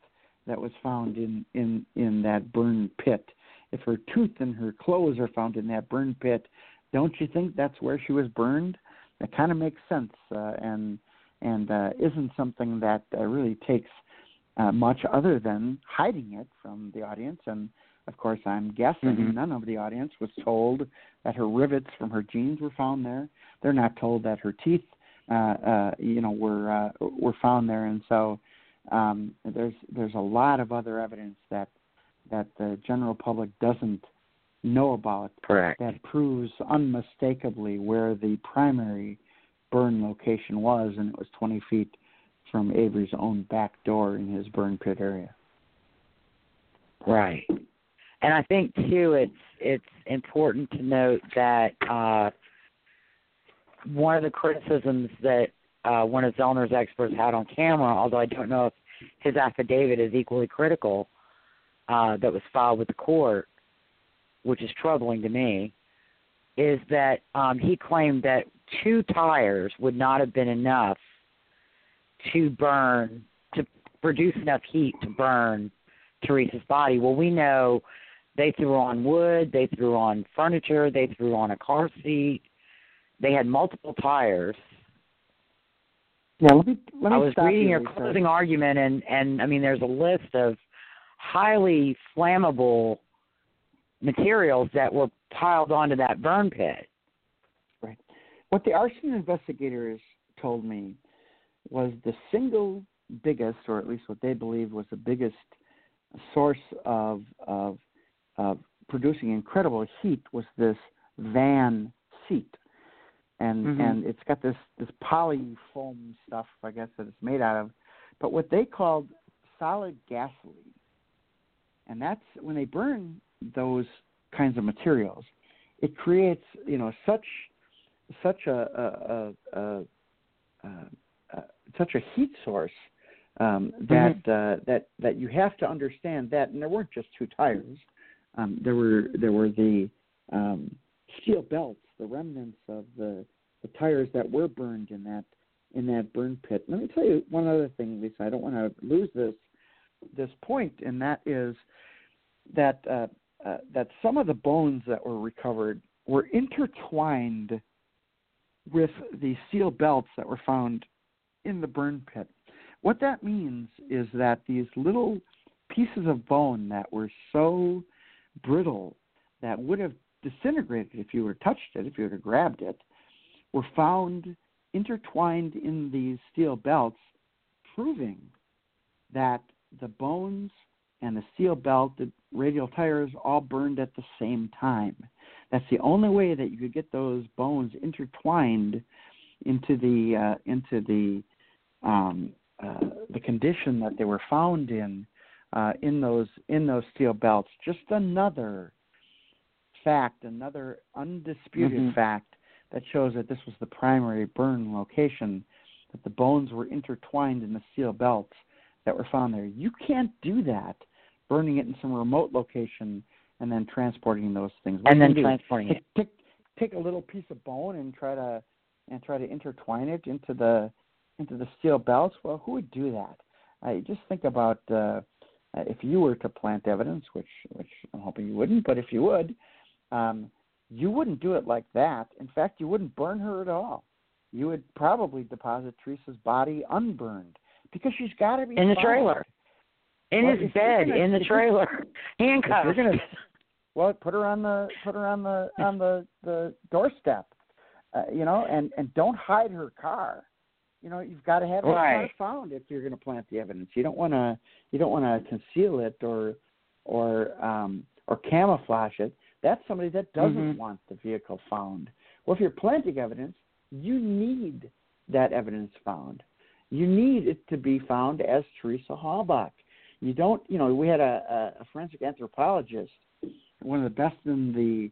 that was found in in in that burn pit? If her tooth and her clothes are found in that burn pit, don't you think that's where she was burned? That kind of makes sense, uh, and and uh, isn't something that uh, really takes uh, much other than hiding it from the audience. And of course, I'm guessing Mhm. none of the audience was told that her rivets from her jeans were found there. They're not told that her teeth, you know, were uh, were found there. And so um, there's there's a lot of other evidence that that the general public doesn't know about Correct. that proves unmistakably where the primary burn location was, and it was 20 feet from Avery's own back door in his burn pit area. Right. and I think too, it's it's important to note that uh, one of the criticisms that uh, one of Zellner's experts had on camera, although I don't know if his affidavit is equally critical, uh, that was filed with the court, which is troubling to me, is that um, he claimed that two tires would not have been enough to burn to produce enough heat to burn Teresa's body. Well, we know they threw on wood, they threw on furniture, they threw on a car seat. They had multiple tires. Yeah, let me let me I was reading you, your closing argument, and and I mean, there's a list of highly flammable materials that were piled onto that burn pit. Right. What the arson investigators told me was the single biggest, or at least what they believed was the biggest source of of, of producing incredible heat was this van seat, and Mhm. and it's got this this poly foam stuff, I guess that it's made out of, but what they called solid gasoline, and that's when they burn those kinds of materials, it creates you know such such a, a, a, a, such a heat source um, that uh, that that you have to understand that, and there weren't just two tires. Um, there were there were the um, steel belts, the remnants of the, the tires that were burned in that in that burn pit. Let me tell you one other thing, Lisa. I don't want to lose this this point, and that is that uh, uh, that some of the bones that were recovered were intertwined with the steel belts that were found in the burn pit. What that means is that these little pieces of bone that were so brittle that would have disintegrated if you have touched it, if you have grabbed it, were found intertwined in these steel belts, proving that the bones and the steel belt, the radial tires, all burned at the same time. That's the only way that you could get those bones intertwined into the uh, into the um, uh, the condition that they were found in uh, in those in those steel belts. Just another fact, another undisputed Mhm. fact that shows that this was the primary burn location. That the bones were intertwined in the steel belts that were found there. You can't do that burning it in some remote location and then transporting those things. What and then transporting it. take, take take a little piece of bone and try to and try to intertwine it into the into the steel belts. Well, who would do that? I just think about uh, if you were to plant evidence, which which I'm hoping you wouldn't, but if you would, um, you wouldn't do it like that. In fact, you wouldn't burn her at all. You would probably deposit Teresa's body unburned because she's got to be In the found. trailer. In Well, his bed, gonna- in the trailer, handcuffed. You're gonna, well, put her on the put her on the on the the doorstep, uh, you know, and and don't hide her car. You know, you've got to have her Right. car found if you're going to plant the evidence. You don't want to you don't want to conceal it or or um or camouflage it. That's somebody that doesn't Mhm. want the vehicle found. Well, if you're planting evidence, you need that evidence found. You need it to be found as Teresa Halbach. You don't, you know, we had a, a, a forensic anthropologist, one of the best in the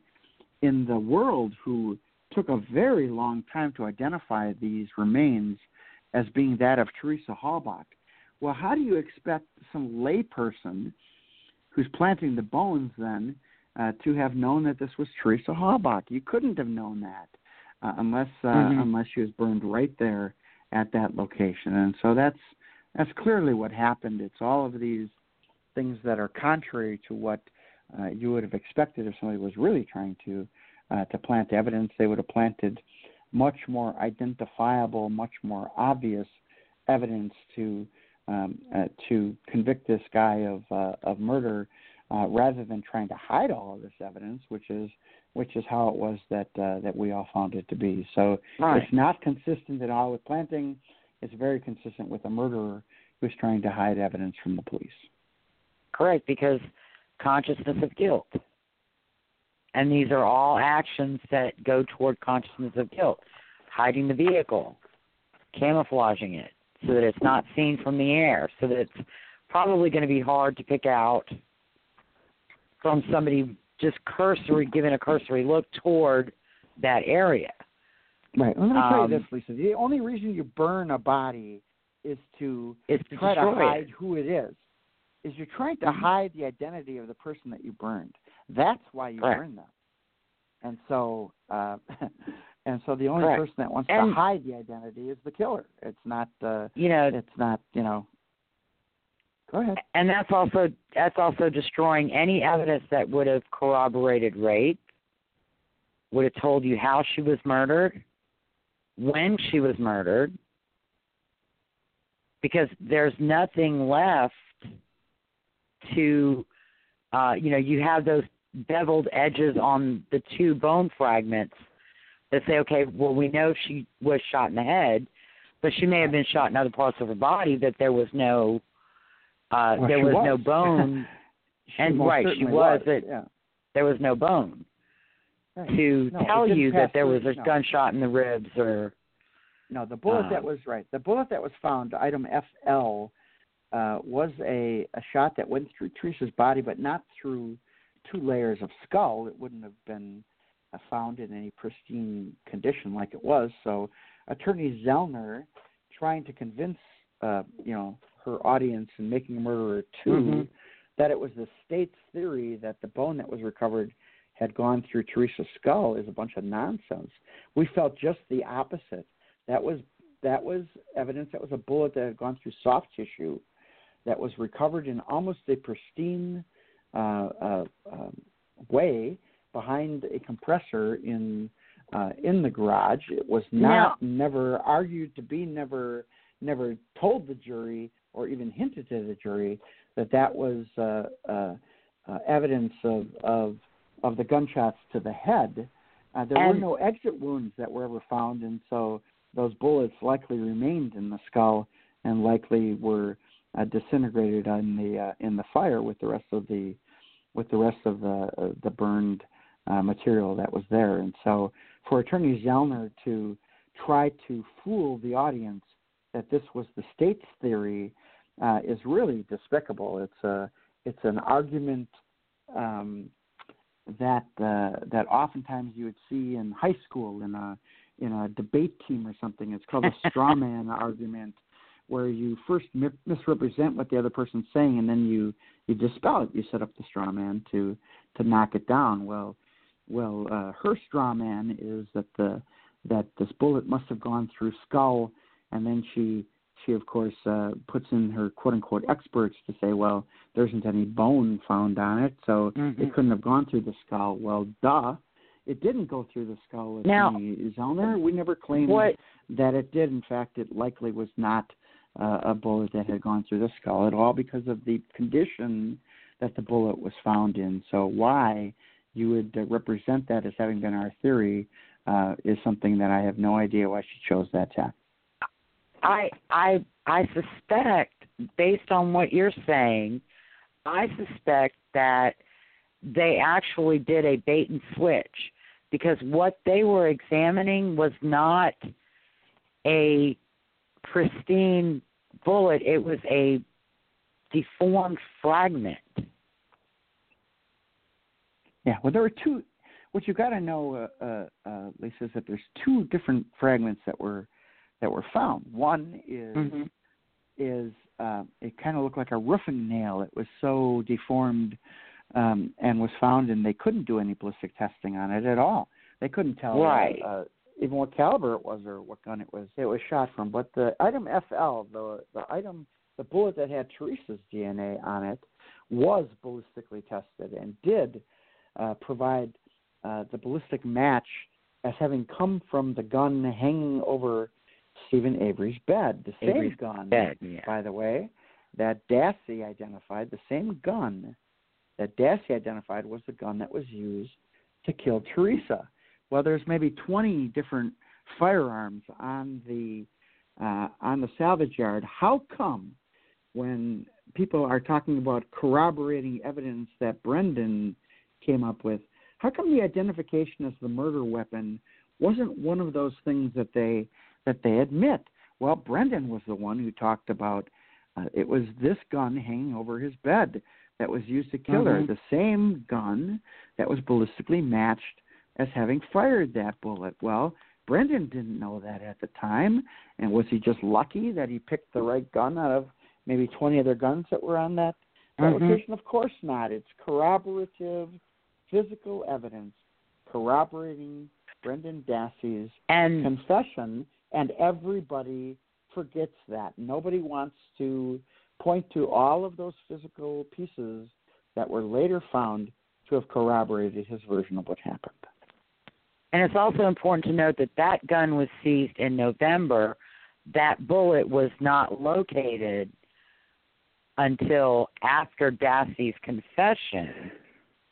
in the world, who took a very long time to identify these remains as being that of Teresa Halbach. Well, how do you expect some layperson who's planting the bones then uh, to have known that this was Teresa Halbach? You couldn't have known that uh, unless uh, Mhm. unless she was burned right there at that location. And so that's that's clearly what happened. It's all of these things that are contrary to what uh, you would have expected if somebody was really trying to uh, to plant evidence. They would have planted much more identifiable, much more obvious evidence to um, uh, to convict this guy of uh, of murder, uh, rather than trying to hide all of this evidence, which is which is how it was that uh, that we all found it to be. So Right. it's not consistent at all with planting. It's very consistent with a murderer who's trying to hide evidence from the police. Correct, because consciousness of guilt. And these are all actions that go toward consciousness of guilt. Hiding the vehicle, camouflaging it so that it's not seen from the air, so that it's probably going to be hard to pick out from somebody just cursory giving a cursory look toward that area. Right. Let me tell Um, you this, Lisa. The only reason you burn a body is to It's to try to hide it. who it is. Is you're trying to Mhm. hide the identity of the person that you burned. That's why you Correct. burn them. And so, uh, and so the only Correct. person that wants And- to hide the identity is the killer. It's not. Uh, You know, it's not. You know. Go ahead. and that's also that's also destroying any evidence that would have corroborated rape, would have told you how she was murdered, when she was murdered, because there's nothing left to, uh, you know, you have those beveled edges on the two bone fragments that say, okay, well, we know she was shot in the head, but she may have been shot in other parts of her body that there was no uh, Well, there was, was. no bone. And right, she was, was. yeah. There was no bone Right. to No, tell you that there was a no. gunshot in the ribs or No, the bullet that Um, was right. The bullet that was found, item FL, uh, was a, a shot that went through Teresa's body, but not through two layers of skull. It wouldn't have been uh, found in any pristine condition like it was. So, Attorney Zellner, trying to convince uh, you know her audience in Making a Murderer 2 Mhm. that it was the state's theory that the bone that was recovered had gone through Teresa's skull is a bunch of nonsense. We felt just the opposite. That was that was evidence that was a bullet that had gone through soft tissue that was recovered in almost a pristine uh, uh, um, way behind a compressor in uh, in the garage. It was not never argued to be, never never told the jury or even hinted to the jury that that was uh, uh, uh, evidence of, of of the gunshots to the head. Uh, there were no exit wounds that were ever found, and so those bullets likely remained in the skull and likely were uh, disintegrated in the uh, in the fire with the rest of the with the rest of the uh, the burned uh, material that was there. And so, for Attorney Zellner to try to fool the audience that this was the state's theory uh, is really despicable. It's a it's an argument um, that uh, that oftentimes you would see in high school in a in a debate team or something. It's called a straw man argument, where you first mi- misrepresent what the other person's saying, and then you you dispel it. You set up the straw man to to knock it down. Well, well, uh, her straw man is that the that this bullet must have gone through skull, and then she she of course uh, puts in her quote unquote experts to say, well, there isn't any bone found on it, so Mhm. it couldn't have gone through the skull. Well, duh, it didn't go through the skull. Now- Attorney Zellner, we never claimed what that it did. In fact, it likely was not uh, a bullet that had gone through the skull at all because of the condition that the bullet was found in. So why you would uh, represent that as having been our theory uh, is something that I have no idea why she chose that tack. I I I suspect based on what you're saying, I suspect that they actually did a bait and switch because what they were examining was not a pristine bullet, it was a deformed fragment. Yeah, well, there were two. What you got to know, uh, uh, uh, Lisa, is that there's two different fragments that were that were found. One is Mhm. is uh, it kind of looked like a roofing nail. It was so deformed um, and was found, and they couldn't do any ballistic testing on it at all. They couldn't tell Right. uh, even what caliber it was or what gun it was. It was shot from. But the item FL, the the item, the bullet that had Teresa's DNA on it, was ballistically tested and did uh, provide uh, the ballistic match as having come from the gun hanging over Steven Avery's bed. The same Avery's gun, Bed, yeah. by the way, that Dassey identified, the same gun that Dassey identified was the gun that was used to kill Teresa. Well, there's maybe 20 different firearms on the uh, on the salvage yard. How come when people are talking about corroborating evidence that Brendan came up with, how come the identification as the murder weapon wasn't one of those things that they that they admit? Well, Brendan was the one who talked about Uh, it was this gun hanging over his bed that was used to kill Mhm. her. The same gun that was ballistically matched as having fired that bullet. Well, Brendan didn't know that at the time, and was he just lucky that he picked the right gun out of maybe 20 other guns that were on that, Mhm. location? Of course not. It's corroborative, physical evidence corroborating Brendan Dassey's And confession, and everybody forgets that. Nobody wants to point to all of those physical pieces that were later found to have corroborated his version of what happened. and it's also important to note that that gun was seized in November. That bullet was not located until after Dassey's confession.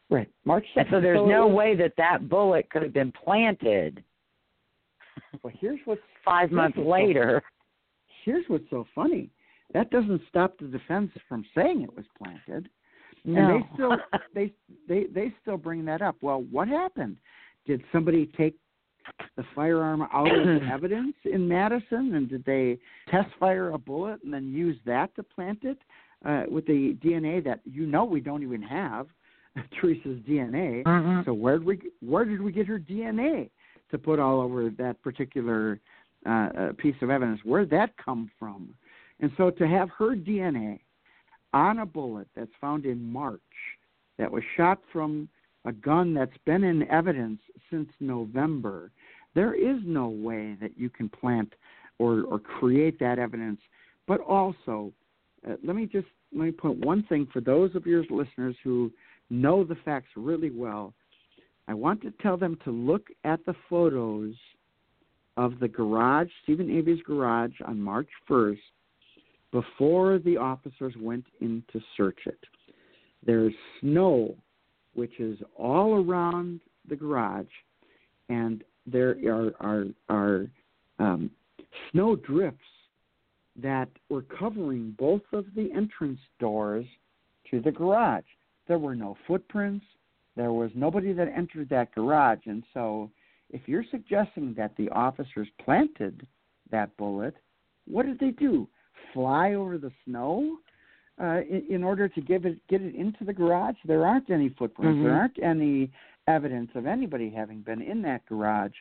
Right, March And so there's it no way that that bullet could have been planted Well, here's what's five months what's so- later. here's what's so funny. That doesn't stop the defense from saying it was planted. No. And they still they they they still bring that up. Well, what happened? Did somebody take the firearm out of evidence in Madison, and did they test fire a bullet and then use that to plant it uh, with the DNA that you know we don't even have, Teresa's DNA? Mhm. So where did we where did we get her DNA to put all over that particular uh, uh, piece of evidence? Where did that come from? And so to have her DNA on a bullet that's found in March that was shot from a gun that's been in evidence since November, there is no way that you can plant or, or create that evidence. But also, uh, let me just let me put one thing for those of your listeners who know the facts really well. I want to tell them to look at the photos of the garage, Steven Avery's garage, on March 1st before the officers went in to search it. There's snow, which is all around the garage, and there are are, are um, snow drifts that were covering both of the entrance doors to the garage. There were no footprints. There was nobody that entered that garage, and so if you're suggesting that the officers planted that bullet, what did they do? Fly over the snow uh, in, in order to give it get it into the garage? There aren't any footprints. Mhm. There aren't any evidence of anybody having been in that garage.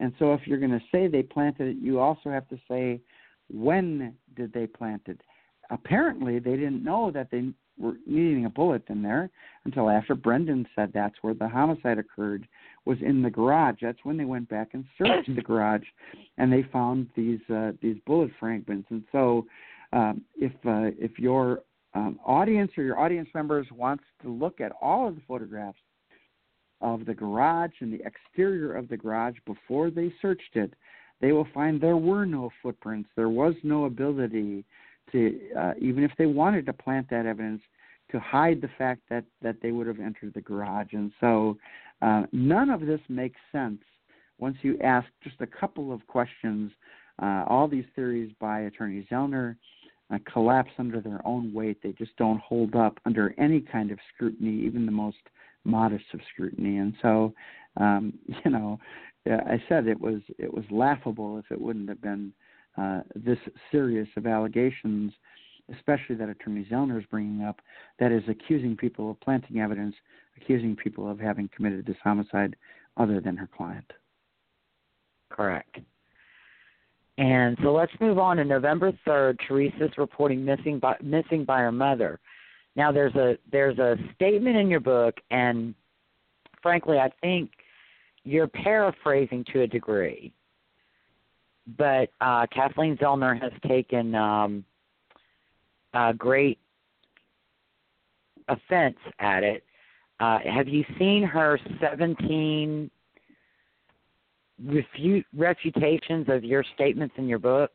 And so, if you're going to say they planted it, you also have to say when did they plant it. Apparently, they didn't know that they were needing a bullet in there until after Brendan said that's where the homicide occurred was in the garage. That's when they went back and searched the garage, and they found these uh, these bullet fragments. And so, um, if uh, if your um, audience or your audience members wants to look at all of the photographs of the garage and the exterior of the garage before they searched it, they will find there were no footprints. There was no ability to, uh, even if they wanted to plant that evidence, to hide the fact that that they would have entered the garage. And so, uh, none of this makes sense once you ask just a couple of questions. Uh, all these theories by Attorney Zellner uh, collapse under their own weight. They just don't hold up under any kind of scrutiny, even the most modest of scrutiny. And so, um, you know, I said it was it was laughable if it wouldn't have been uh, this serious of allegations, especially that Attorney Zellner is bringing up, that is accusing people of planting evidence, accusing people of having committed this homicide other than her client. Correct. And so let's move on to November 3rd. Teresa's reporting missing by, missing by her mother. Now there's a there's a statement in your book, and frankly, I think you're paraphrasing to a degree. But uh, Kathleen Zellner has taken um, uh, great offense at it. Uh, have you seen her 17 refute refutations of your statements in your book?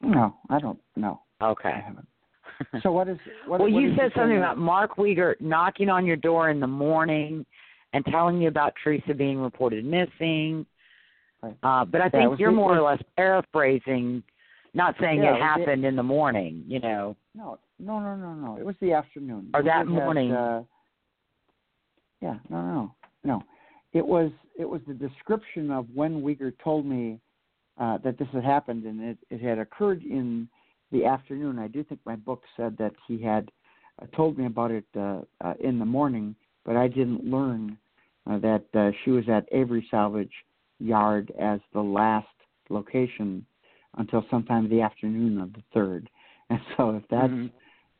No, I don't. No, I Okay. haven't. So what is? What, well, what you said something about Mark Wiegert knocking on your door in the morning and telling you about Teresa being reported missing. Right. Uh, but I think you're more or less paraphrasing, not saying Yeah, it it happened in the morning. You know. No, no, no, no, no. It was the afternoon. Or that had, morning. Uh, yeah, no, no, no. It was it was the description of when Wiegert told me uh, that this had happened, and it, it had occurred in the afternoon. I do think my book said that he had uh, told me about it uh, uh, in the morning, but I didn't learn uh, that uh, she was at Avery Salvage Yard as the last location until sometime the afternoon of the third. And so, if that's Mm-hmm.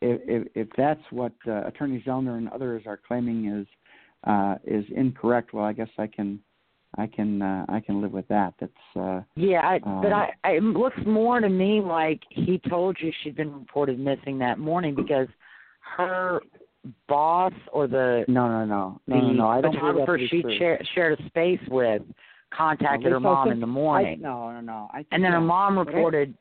if, if if that's what uh, Attorney Zellner and others are claiming is uh, is incorrect, well, I guess I can I can uh, I can live with that. That's uh, Yeah, I, but Um, I, I, it looks more to me like he told you she'd been reported missing that morning because her boss or the no no no no no no. I don't photographer she shared a space with contacted her mom in the I, morning, no no no. I and then her mom reported.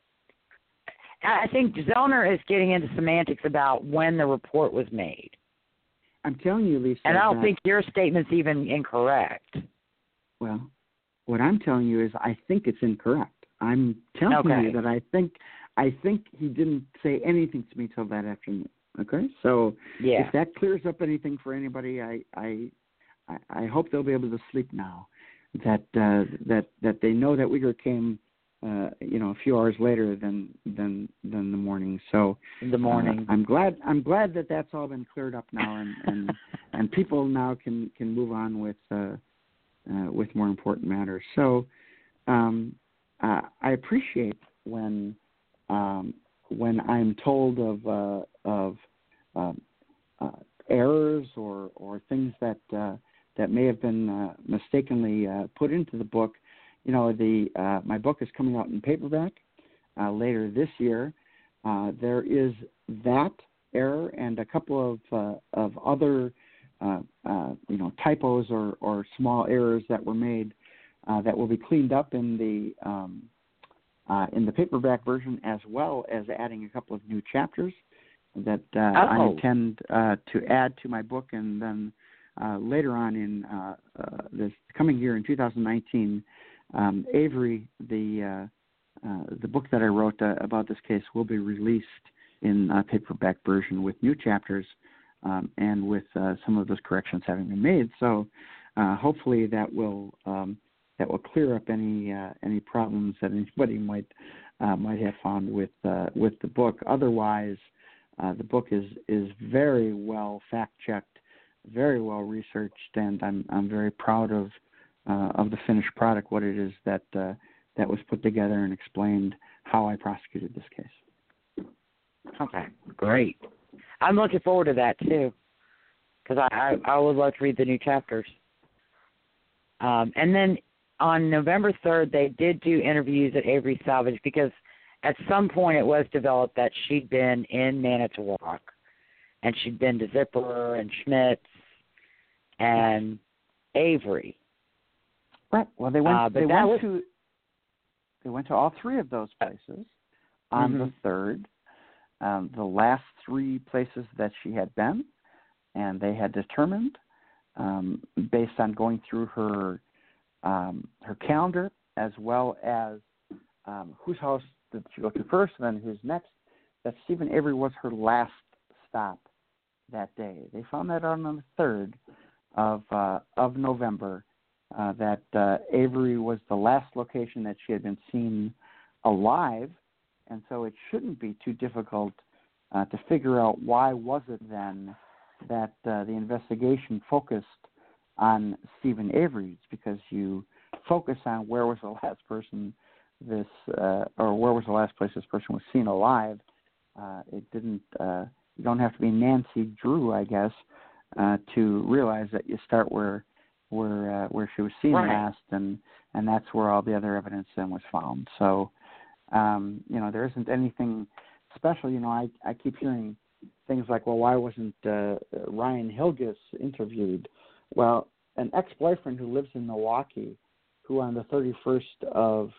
I I think Zellner is getting into semantics about when the report was made, I'm telling you, Lisa. and I don't think your statement's even incorrect. Well, what I'm telling you is I think it's incorrect. I'm telling Okay. you that I think I think he didn't say anything to me till that afternoon. Okay, so Yeah. if that clears up anything for anybody, I I I, I hope they'll be able to sleep now. That uh, that that they know that Wiegert came, uh, you know, a few hours later than than than the morning. So in the morning. uh, I'm glad I'm glad that that's all been cleared up now, and and and people now can can move on with uh, uh, with more important matters. So um, uh, I appreciate when um, when I'm told of uh, of um, uh, errors or or things that uh, that may have been uh, mistakenly uh, put into the book. You know, the uh, my book is coming out in paperback uh, later this year. Uh, there is that error and a couple of uh, of other uh, uh, you know typos or, or small errors that were made uh, that will be cleaned up in the um, uh, in the paperback version, as well as adding a couple of new chapters that uh, I Oh. intend uh, to add to my book, and then uh, later on in uh, uh, this coming year in 2019, um, Avery, the uh, uh, the book that I wrote uh, about this case, will be released in uh, paperback version with new chapters um, and with some of those corrections having been made. So hopefully that will um, that will clear up any any problems that anybody might might have found with with the book. Otherwise, the book is is very well fact checked, very well researched, and I'm I'm very proud of uh, of the finished product. What it is that uh, that was put together and explained how I prosecuted this case. Okay, great. I'm looking forward to that too, because I, I I would love to read the new chapters. Um, and then on November 3rd, they did do interviews at Avery Salvage because at some point it was developed that she'd been in Manitowoc, and she'd been to Zipperer and Schmitz and Avery. Right. Well, they went. Uh, they went was- to. They went to all three of those places on the Mhm. third. Um, the last three places that she had been, and they had determined, um, based on going through her um, her calendar as well as um, whose house did she go to first, and then who's next, that Steven Avery was her last stop that day. They found that out on the third of uh, of November uh, that uh, Avery was the last location that she had been seen alive, and so it shouldn't be too difficult uh, to figure out why was it then that uh, the investigation focused on Steven Avery. Because you focus on where was the last person this uh, or where was the last place this person was seen alive. Uh, it didn't. Uh, you don't have to be Nancy Drew, I guess, uh, to realize that you start where where uh, where she was seen Right. last, and and that's where all the other evidence then was found. So, um, you know, there isn't anything special. You know, I I keep hearing things like, well, why wasn't uh, Ryan Hillegas interviewed? Well, an ex-boyfriend who lives in Milwaukee, who on the 31st of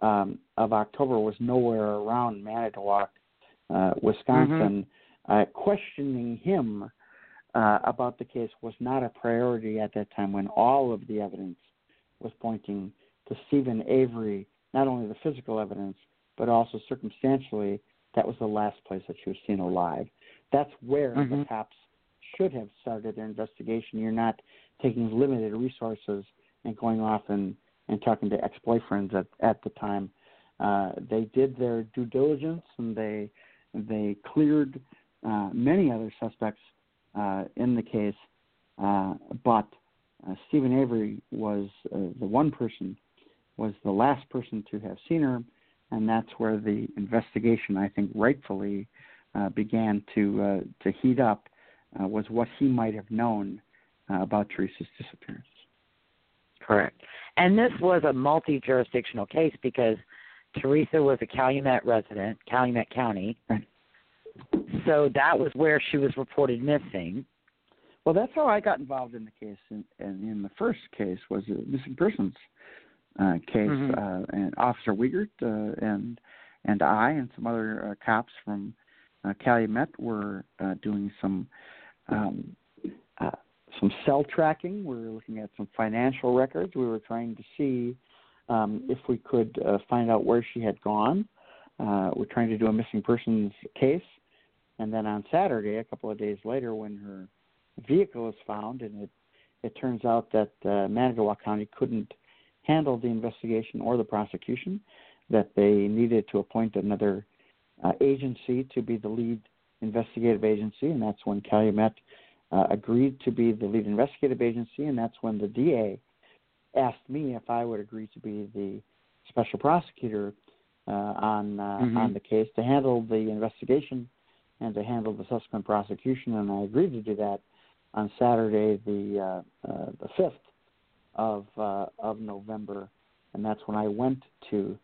um, of October was nowhere around Manitowoc, uh, Wisconsin, uh, questioning him uh, about the case was not a priority at that time when all of the evidence was pointing to Steven Avery, not only the physical evidence, but also circumstantially, that was the last place that she was seen alive. That's where the Mhm. cops should have started their investigation. You're not taking limited resources and going off and, and talking to ex boyfriends at, at the time. uh, they did their due diligence and they they cleared uh, many other suspects in the case, uh, but uh, Steven Avery was uh, the one person, was the last person to have seen her, and that's where the investigation, I think, rightfully uh, began to uh, to heat up. Uh, was what he might have known uh, about Teresa's disappearance. Correct. And this was a multi jurisdictional case because Teresa was a Calumet resident, Calumet County. Right. So that was where she was reported missing. Well, that's how I got involved in the case. And in, in, the first case was a missing persons uh, case, mm-hmm. uh, and Officer Wiegert uh, and and I and some other uh, cops from uh, Calumet were uh, doing some um, some cell tracking. We were looking at some financial records. We were trying to see um, if we could find out where she had gone. we're trying to do a missing persons case. And then on Saturday, a couple of days later, when her vehicle was found, and it it turns out that uh, Manitowoc County couldn't handle the investigation or the prosecution, that they needed to appoint another uh, agency to be the lead investigative agency, and that's when Calumet uh, agreed to be the lead investigative agency, and that's when the DA asked me if I would agree to be the special prosecutor uh, on uh, mm-hmm. on the case to handle the investigation and to handle the subsequent prosecution, and I agreed to do that on Saturday, the uh, uh, the fifth of uh, of November, and that's when I went to,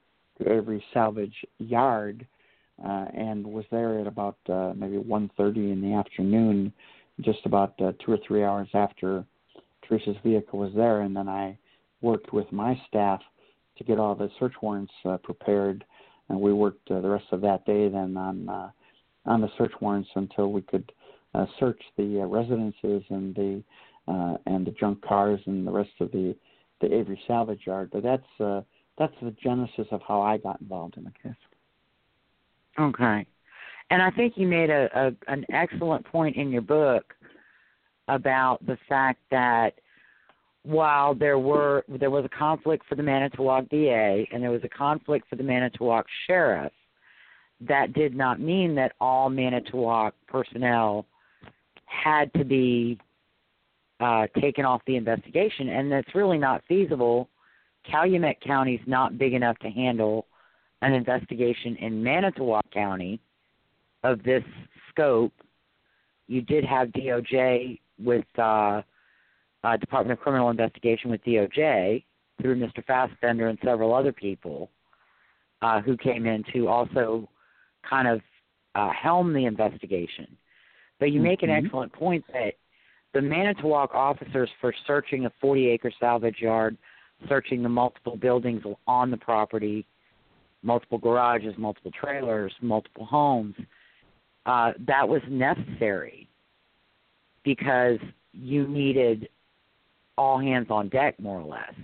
Avery Salvage Yard uh, and was there at about uh, maybe 1:30 in the afternoon, just about uh, two or three hours after Teresa's vehicle was there, and then I worked with my staff to get all the search warrants uh, prepared, and we worked uh, the rest of that day then on uh, on the search warrants until we could uh, search the uh, residences and the uh, and the junk cars and the rest of the the Avery salvage yard. But that's uh, that's the genesis of how I got involved in the case. Okay, and I think you made a, a an excellent point in your book about the fact that while there were there was a conflict for the Manitowoc DA and there was a conflict for the Manitowoc sheriff, that did not mean that all Manitowoc personnel had to be uh, taken off the investigation, and that's really not feasible. Calumet County is not big enough to handle an investigation in Manitowoc County of this scope. You did have DOJ with uh, uh, Department of Criminal Investigation with DOJ through Mr. Fassbender and several other people uh, who came in to also kind of uh, helm the investigation. But you make an mm-hmm. excellent point that the Manitowoc officers for searching a 40 acre salvage yard, searching the multiple buildings on the property, multiple garages, multiple trailers, multiple homes, uh, that was necessary because you needed all hands on deck, more or less.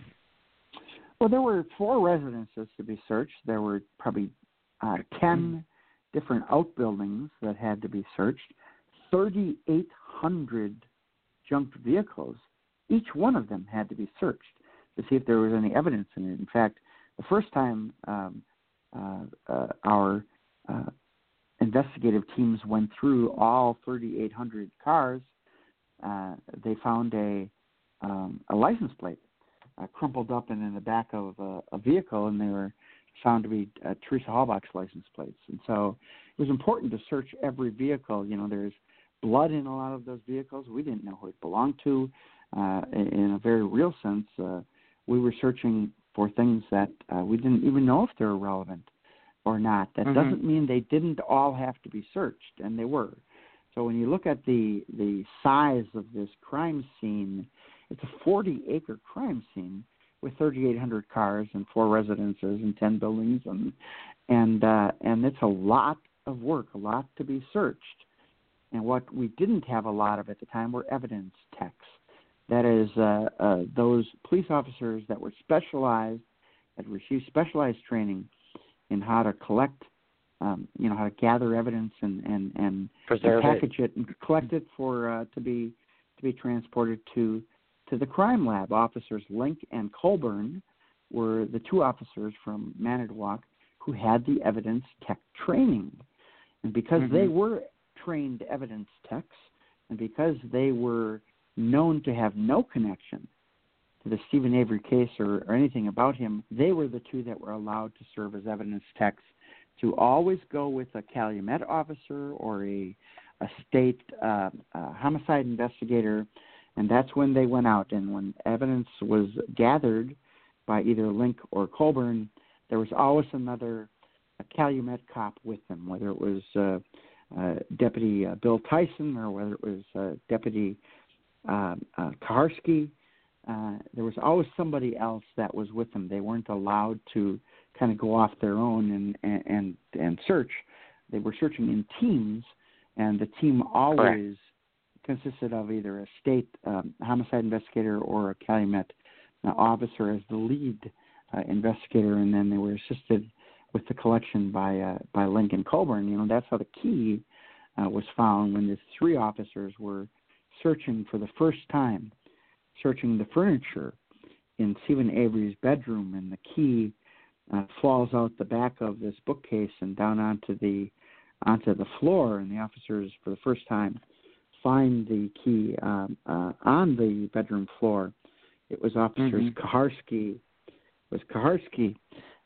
Well, there were four residences to be searched. There were probably uh, 10 different outbuildings that had to be searched, 3,800 junked vehicles. Each one of them had to be searched to see if there was any evidence in it. In fact, the first time um, uh, uh, our uh, investigative teams went through all 3,800 cars, uh, they found a um, a license plate uh, crumpled up and in the back of a, a vehicle, and they were found to be uh, Teresa Halbach's license plates. And so it was important to search every vehicle. You know, there's blood in a lot of those vehicles. We didn't know who it belonged to. Uh, in a very real sense, uh, we were searching for things that uh, we didn't even know if they were relevant or not. That mm-hmm. doesn't mean they didn't all have to be searched, and they were. So when you look at the the size of this crime scene, it's a 40 acre crime scene with 3,800 cars and four residences and 10 buildings, and and uh, and it's a lot of work, a lot to be searched. And what we didn't have a lot of at the time were evidence techs. That is, uh, uh, those police officers that were specialized, that received specialized training in how to collect, um, you know, how to gather evidence and and and, Preserve package it. it. and collect it for uh, to be to be transported to to the crime lab. Officers Lenk and Colborn were the two officers from Manitowoc who had the evidence tech training. And because Mhm. they were trained evidence techs, and because they were known to have no connection to the Steven Avery case or, or anything about him, they were the two that were allowed to serve as evidence techs to always go with a Calumet officer or a, a state uh, uh, homicide investigator. And that's when they went out. And when evidence was gathered by either Lenk or Colborn, there was always another a Calumet cop with them, whether it was uh, uh, Deputy uh, Bill Tyson or whether it was uh, Deputy uh, uh, Kucharski. Uh, there was always somebody else that was with them. They weren't allowed to kind of go off their own and and and, and search. They were searching in teams, and the team always consisted of either a state um, homicide investigator or a Calumet uh, officer as the lead uh, investigator, and then they were assisted with the collection by uh, by Lincoln Colborn. You know, that's how the key uh, was found when the three officers were searching for the first time, searching the furniture in Steven Avery's bedroom, and the key uh, falls out the back of this bookcase and down onto the onto the floor, and the officers for the first time find the key um, uh, on the bedroom floor. It was officers Mhm. Kucharski, it was Kucharski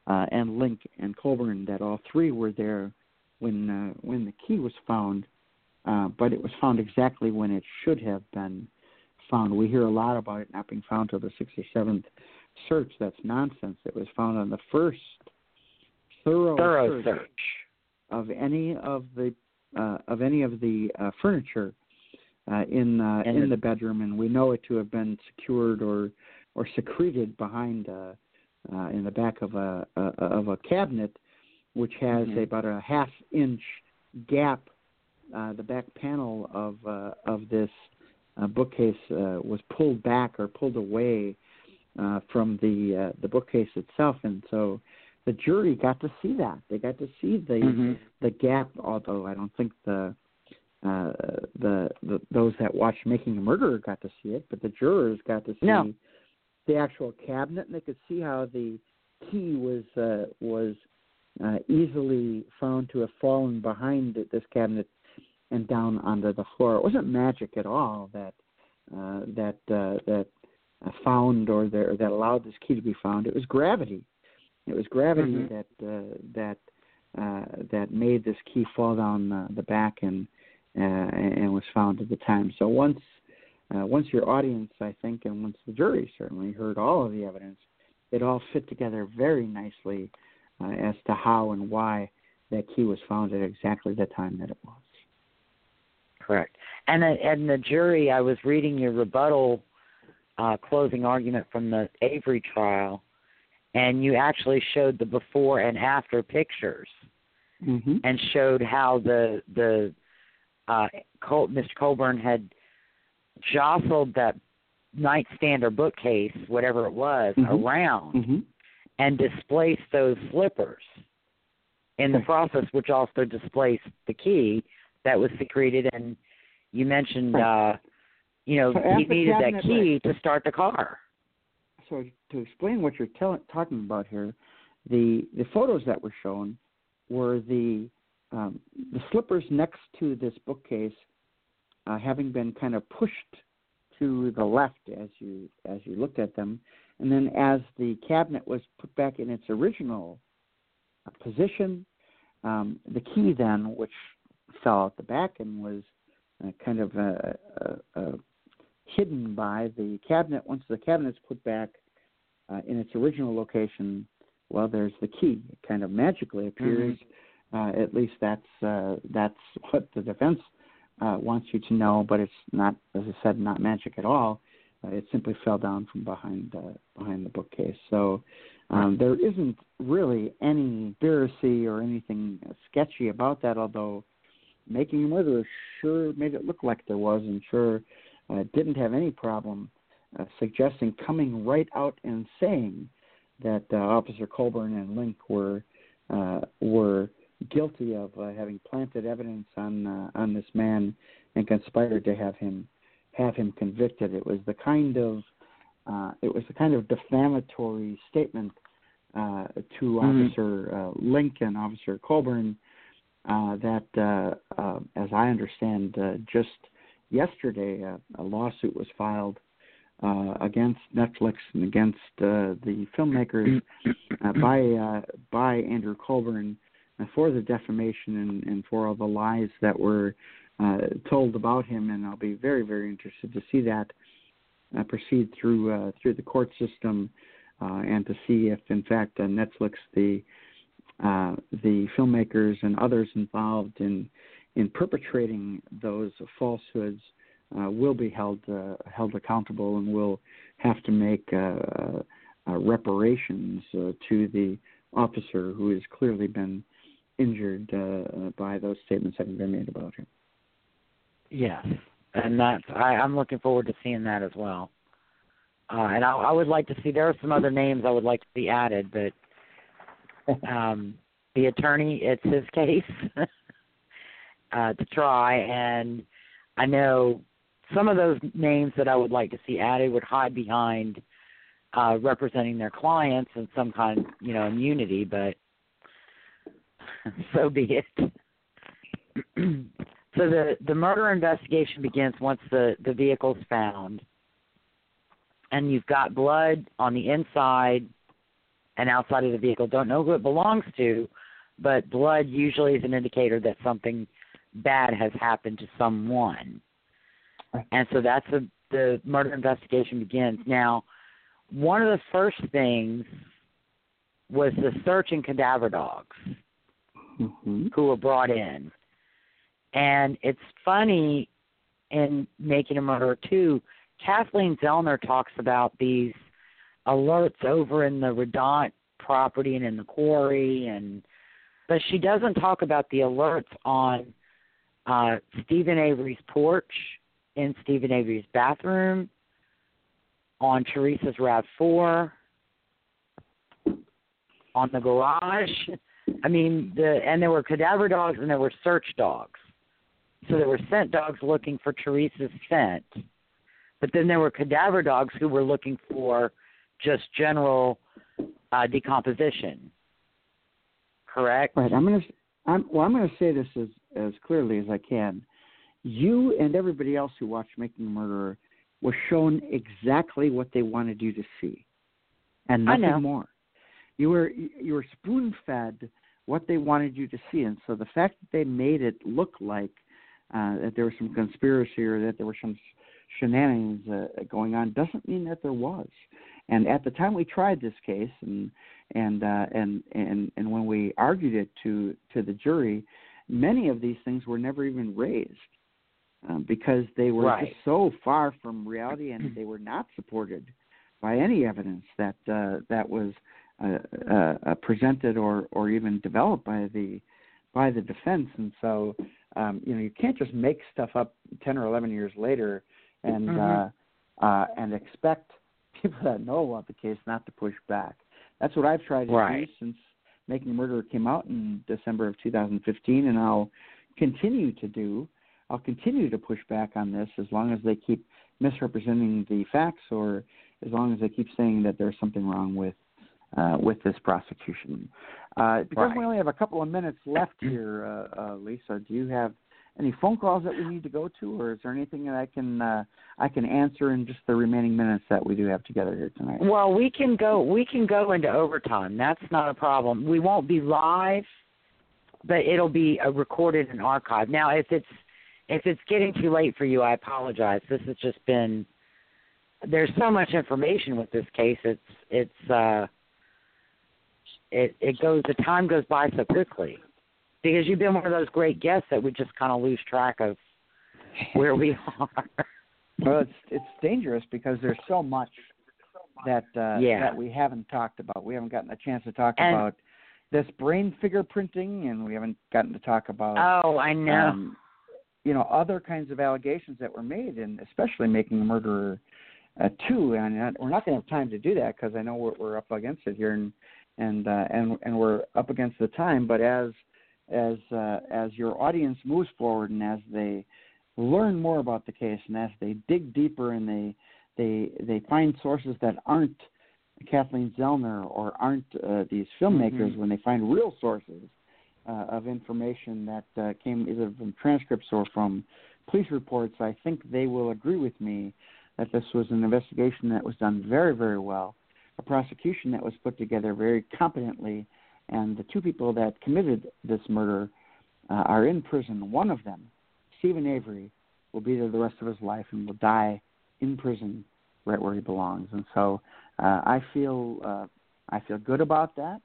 uh, and Lenk and Colborn that all three were there when uh, when the key was found, uh, but it was found exactly when it should have been found. We hear a lot about it not being found till the 67th search. That's nonsense. It was found on the first thorough, Thorough search, search. of any of the uh, of any of the uh, furniture uh, in uh, in the- bedroom, and we know it to have been secured or or secreted behind uh, uh, in the back of a, a of a cabinet, which has Mhm. about a half inch gap. Uh, the back panel of uh, of this uh, bookcase uh, was pulled back or pulled away uh, from the uh, the bookcase itself, and so the jury got to see that. They got to see the Mhm. the gap. Although I don't think the uh, the, the those that watched Making a Murderer got to see it, but the jurors got to see No. the actual cabinet, and they could see how the key was uh, was uh, easily found to have fallen behind this cabinet and down onto the floor. It wasn't magic at all that uh, that uh, that uh, found or, or that allowed this key to be found. It was gravity. It was gravity Mhm. that uh, that uh, that made this key fall down uh, the back and uh, and was found at the time. So once uh, once your audience, I think, and once the jury certainly heard all of the evidence, it all fit together very nicely uh, as to how and why that key was found at exactly the time that it was. Correct. And the, and the jury, I was reading your rebuttal uh, closing argument from the Avery trial, and you actually showed the before and after pictures Mm-hmm. and showed how the the uh, Col- Mr. Colborn had jostled that nightstand or bookcase, whatever it was, Mhm. around Mm-hmm. and displaced those slippers in the process, which also displaced the key that was secreted. And you mentioned, uh, you know, So he needed that key to start the car. So to explain what you're tell- talking about here, the the photos that were shown were the um, the slippers next to this bookcase uh, having been kind of pushed to the left as you as you looked at them, and then as the cabinet was put back in its original uh, position, um, the key then, which fell out the back and was uh, kind of uh, uh, uh, hidden by the cabinet. Once the cabinet's put back in its original location, well, there's the key. It kind of magically appears. Uh, at least that's uh, that's what the defense uh, wants you to know. But it's not, as I said, not magic at all. Uh, it simply fell down from behind behind the bookcase. So um, there isn't really any conspiracy or anything sketchy about that. Although making a murderer sure made it look like there was, and sure uh, didn't have any problem uh, suggesting coming right out and saying that uh, Officer Colborn and Lenk were uh, were guilty of uh, having planted evidence on uh, on this man and conspired to have him have him convicted. It was the kind of uh, it was the kind of defamatory statement uh, to Mhm. Officer uh, Lenk and, Officer Colborn, uh, that, uh, uh, as I understand, uh, just yesterday uh, a lawsuit was filed uh, against Netflix and against uh, the filmmakers uh, by uh, by Andrew Colborn for the defamation and, and for all the lies that were uh, told about him. And I'll be very very interested to see that uh, proceed through uh, through the court system uh, and to see if in fact uh, Netflix the uh, the filmmakers and others involved in in perpetrating those falsehoods will be held held accountable and will have to make reparations to the officer who has clearly been injured uh, by those statements having been made about him. Yes, and that's I, I'm looking forward to seeing that as well. Uh, and I, I would like to see there are some other names I would like to see added, but um, the attorney it's his case uh, to try, and I know some of those names that I would like to see added would hide behind uh, representing their clients and some kind, you know, immunity, but so be it. so the the murder investigation begins once the the vehicle's found, and you've got blood on the inside and outside of the vehicle. Don't know who it belongs to, but blood usually is an indicator that something bad has happened to someone. And so that's the the murder investigation begins. Now, one of the first things was the search and cadaver dogs Mm-hmm. who were brought in. And it's funny in Making a Murderer too, Kathleen Zellner talks about these alerts over in the Radandt property and in the quarry and but she doesn't talk about the alerts on uh Steven Avery's porch, in Steven Avery's bathroom, on Teresa's RAV four, on the garage. I mean, the and there were cadaver dogs and there were search dogs. So there were scent dogs looking for Teresa's scent, but then there were cadaver dogs who were looking for just general uh, decomposition. Correct. Right. I'm going to. I'm, well, I'm going to say this as as clearly as I can. You and everybody else who watched Making a Murderer was shown exactly what they wanted you to see, and nothing more. You were you were spoon fed what they wanted you to see, and so the fact that they made it look like uh, that there was some conspiracy or that there were some shenanigans uh, going on doesn't mean that there was. And at the time we tried this case, and and uh, and and and when we argued it to to the jury, many of these things were never even raised um, because they were Right. just so far from reality, and they were not supported by any evidence that uh, that was presented or or even developed by the by the defense. And so, um, you know, you can't just make stuff up ten or eleven years later and Mhm. uh, uh, and expect people that know about the case not to push back. That's what I've tried to Right. do since Making a Murderer came out in December of 2015, and I'll continue to do. I'll continue to push back on this as long as they keep misrepresenting the facts, or as long as they keep saying that there's something wrong with uh, with this prosecution. Uh, because Right. we only have a couple of minutes left here, uh, uh, Lisa, do you have any phone calls that we need to go to, or is there anything that I can uh, I can answer in just the remaining minutes that we do have together here tonight? Well, we can go we can go into overtime. That's not a problem. We won't be live, but it'll be uh, recorded and archived. Now, if it's if it's getting too late for you, I apologize. This has just been there's so much information with this case. It's it's uh it it goes the time goes by so quickly because you've been one of those great guests that we just kind of lose track of where we are. Well, it's it's dangerous because there's so much that uh, Yeah. that we haven't talked about. We haven't gotten a chance to talk And- about this brain fingerprinting, and we haven't gotten to talk about Oh, I know. um, you know other kinds of allegations that were made, and especially making a murderer uh, two. And uh, we're not going to have time to do that because I know we're, we're up against it here, and and uh, and and we're up against the time. But as as uh, as your audience moves forward and as they learn more about the case and as they dig deeper and they they they find sources that aren't Kathleen Zellner or aren't uh, these filmmakers Mm-hmm. when they find real sources uh, of information that uh, came either from transcripts or from police reports, I think they will agree with me that this was an investigation that was done very, very well, a prosecution that was put together very competently, and the two people that committed this murder uh, are in prison. One of them, Steven Avery, will be there the rest of his life and will die in prison right where he belongs. And so uh, I feel uh, I feel good about that.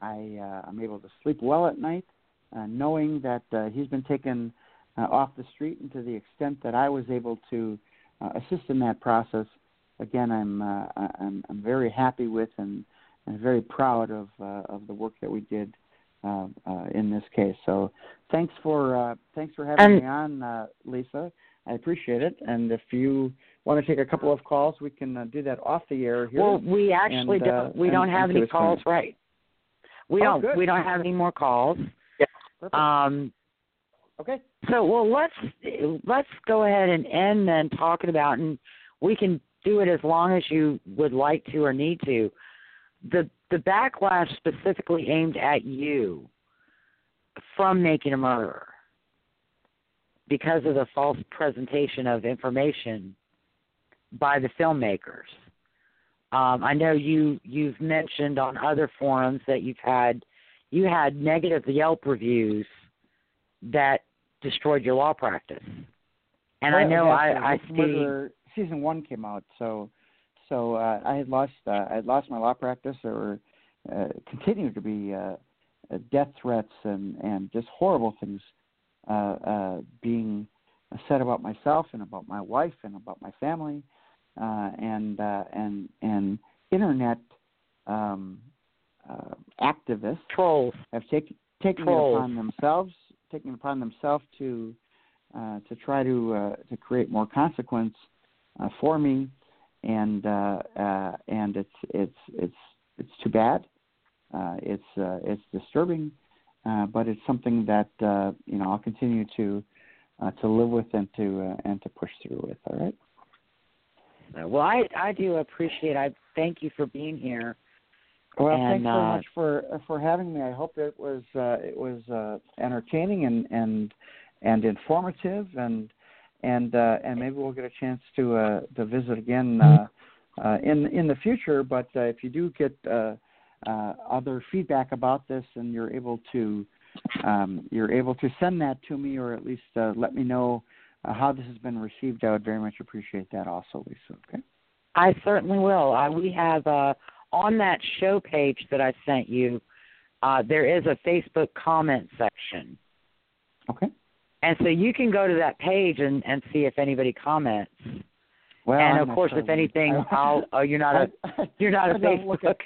I uh, I'm able to sleep well at night, uh, knowing that uh, he's been taken uh, off the street, and to the extent that I was able to uh, assist in that process, again I'm uh, I'm I'm very happy with and, and very proud of uh, of the work that we did uh, uh, in this case. So thanks for uh, thanks for having And- me on, uh, Lisa. I appreciate it. And if you want to take a couple of calls, we can uh, do that off the air here. Well, we actually and, uh, don't. We and- don't have and any calls, right? We Oh, don't. good. We don't have any more calls. Perfect. Um, okay. so well, let's let's go ahead and end then talking about, and we can do it as long as you would like to or need to. The the backlash specifically aimed at you from making a murderer because of the false presentation of information by the filmmakers. Um, I know you you've mentioned on other forums that you've had you had negative Yelp reviews that destroyed your law practice. And I know I, I see season one came out, so so uh, I had lost uh, I had lost my law practice. There were uh, continued to be uh, uh, death threats and and just horrible things uh, uh, being said about myself and about my wife and about my family, uh, and uh, and and internet um, uh, activists trolls. have taken taken Trolls. it upon themselves, taken it upon themselves to uh, to try to uh, to create more consequence uh, for me, and uh, uh, and it's it's it's it's too bad. Uh, it's uh, it's disturbing, uh, but it's something that uh, you know I'll continue to uh, to live with and to uh, and to push through with. All right. Well, I I do appreciate. I thank you for being here. Well, And, thanks very uh, much for for having me. I hope it was uh, it was uh, entertaining and and and informative, and and uh, and maybe we'll get a chance to uh, to visit again uh, uh, in in the future. But uh, if you do get uh, uh, other feedback about this, and you're able to um, you're able to send that to me, or at least uh, let me know uh, how this has been received, I would very much appreciate that, also, Lisa. Okay. I certainly will. Uh, we have uh, on that show page that I sent you. Uh, there is a Facebook comment section, Okay. And so you can go to that page and, and see if anybody comments. Well, and I'm of course, sure if anything, I- I'll. Oh, you're not a I- you're not a I look Facebook. at-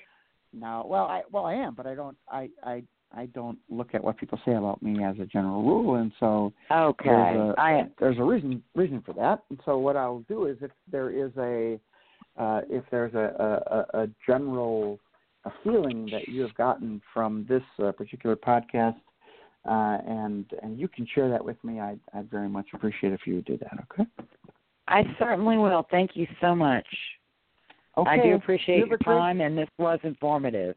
No, well, I well I am, but I don't I I I don't look at what people say about me as a general rule, and so Okay, there's a I there's a reason reason for that. And so what I'll do is if there is a uh, if there's a, a, a general a feeling that you have gotten from this uh, particular podcast, uh, and and you can share that with me, I'd, I'd very much appreciate if you would do that. Okay. I certainly will. Thank you so much. Okay. I do appreciate your time, and this was informative.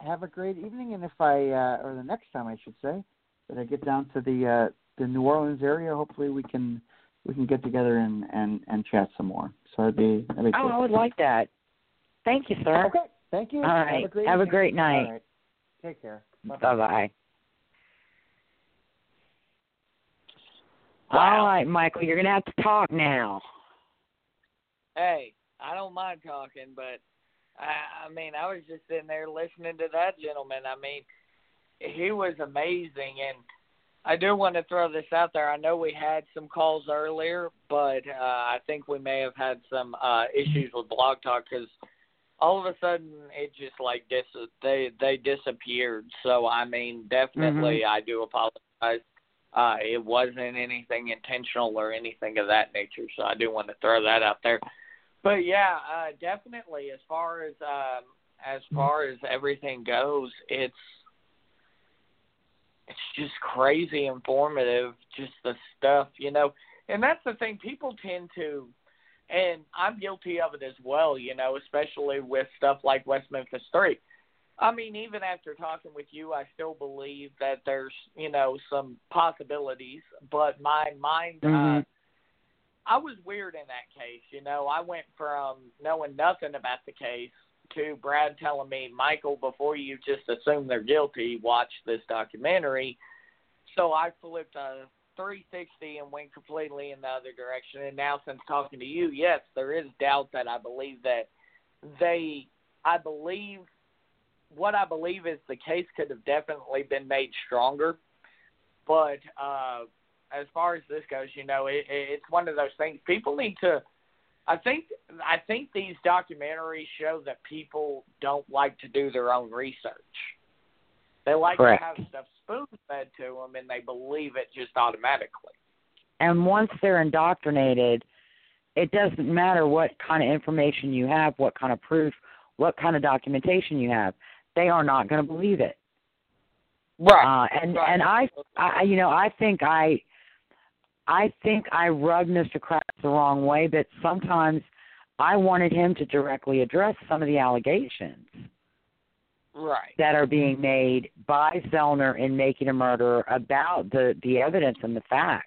have a great evening. And if I, uh, or the next time I should say, that I get down to the uh, the New Orleans area, hopefully we can we can get together and and and chat some more. So that'd be that'd be Oh. I would like that. Thank you, sir. Okay, thank you. All right. Have a great, Have a great night. All right. Take care. Bye bye. Wow. All right, Michael, you're gonna have to talk now. Hey, I don't mind talking, but I, I mean, I was just sitting there listening to that gentleman. I mean, he was amazing, and I do want to throw this out there. I know we had some calls earlier, but uh, I think we may have had some uh, issues with Blog Talk because all of a sudden it just like dis they they disappeared. So I mean, definitely, I do apologize. Uh, it wasn't anything intentional or anything of that nature. So I do want to throw that out there. But yeah, uh, definitely. As far as um, as far as everything goes, it's it's just crazy informative. Just the stuff, you know. And that's the thing. People tend to and I'm guilty of it as well. You know, especially with stuff like West Memphis Three. I mean, even after talking with you, I still believe that there's you know some possibilities, but my mind. Mhm. Uh, I was weird in that case. You know, I went from knowing nothing about the case to Brad telling me, Michael, before you just assume they're guilty, watch this documentary. So I flipped a 360 and went completely in the other direction. And now, since talking to you, yes, there is doubt that I believe that they, I believe, what I believe is the case could have definitely been made stronger. But uh, as far as this goes, you know, it, it's one of those things. People need to. I think I think these documentaries show that people don't like to do their own research. They like Correct. to have stuff spoon fed to them, and they believe it just automatically. And once they're indoctrinated, it doesn't matter what kind of information you have, what kind of proof, what kind of documentation you have. They are not going to believe it. Uh, and Right. and I, I, you know, I think I, I think I rubbed Mr. Kratz the wrong way, but sometimes I wanted him to directly address some of the allegations right. that are being made by Zellner in Making a Murderer about the the evidence and the facts.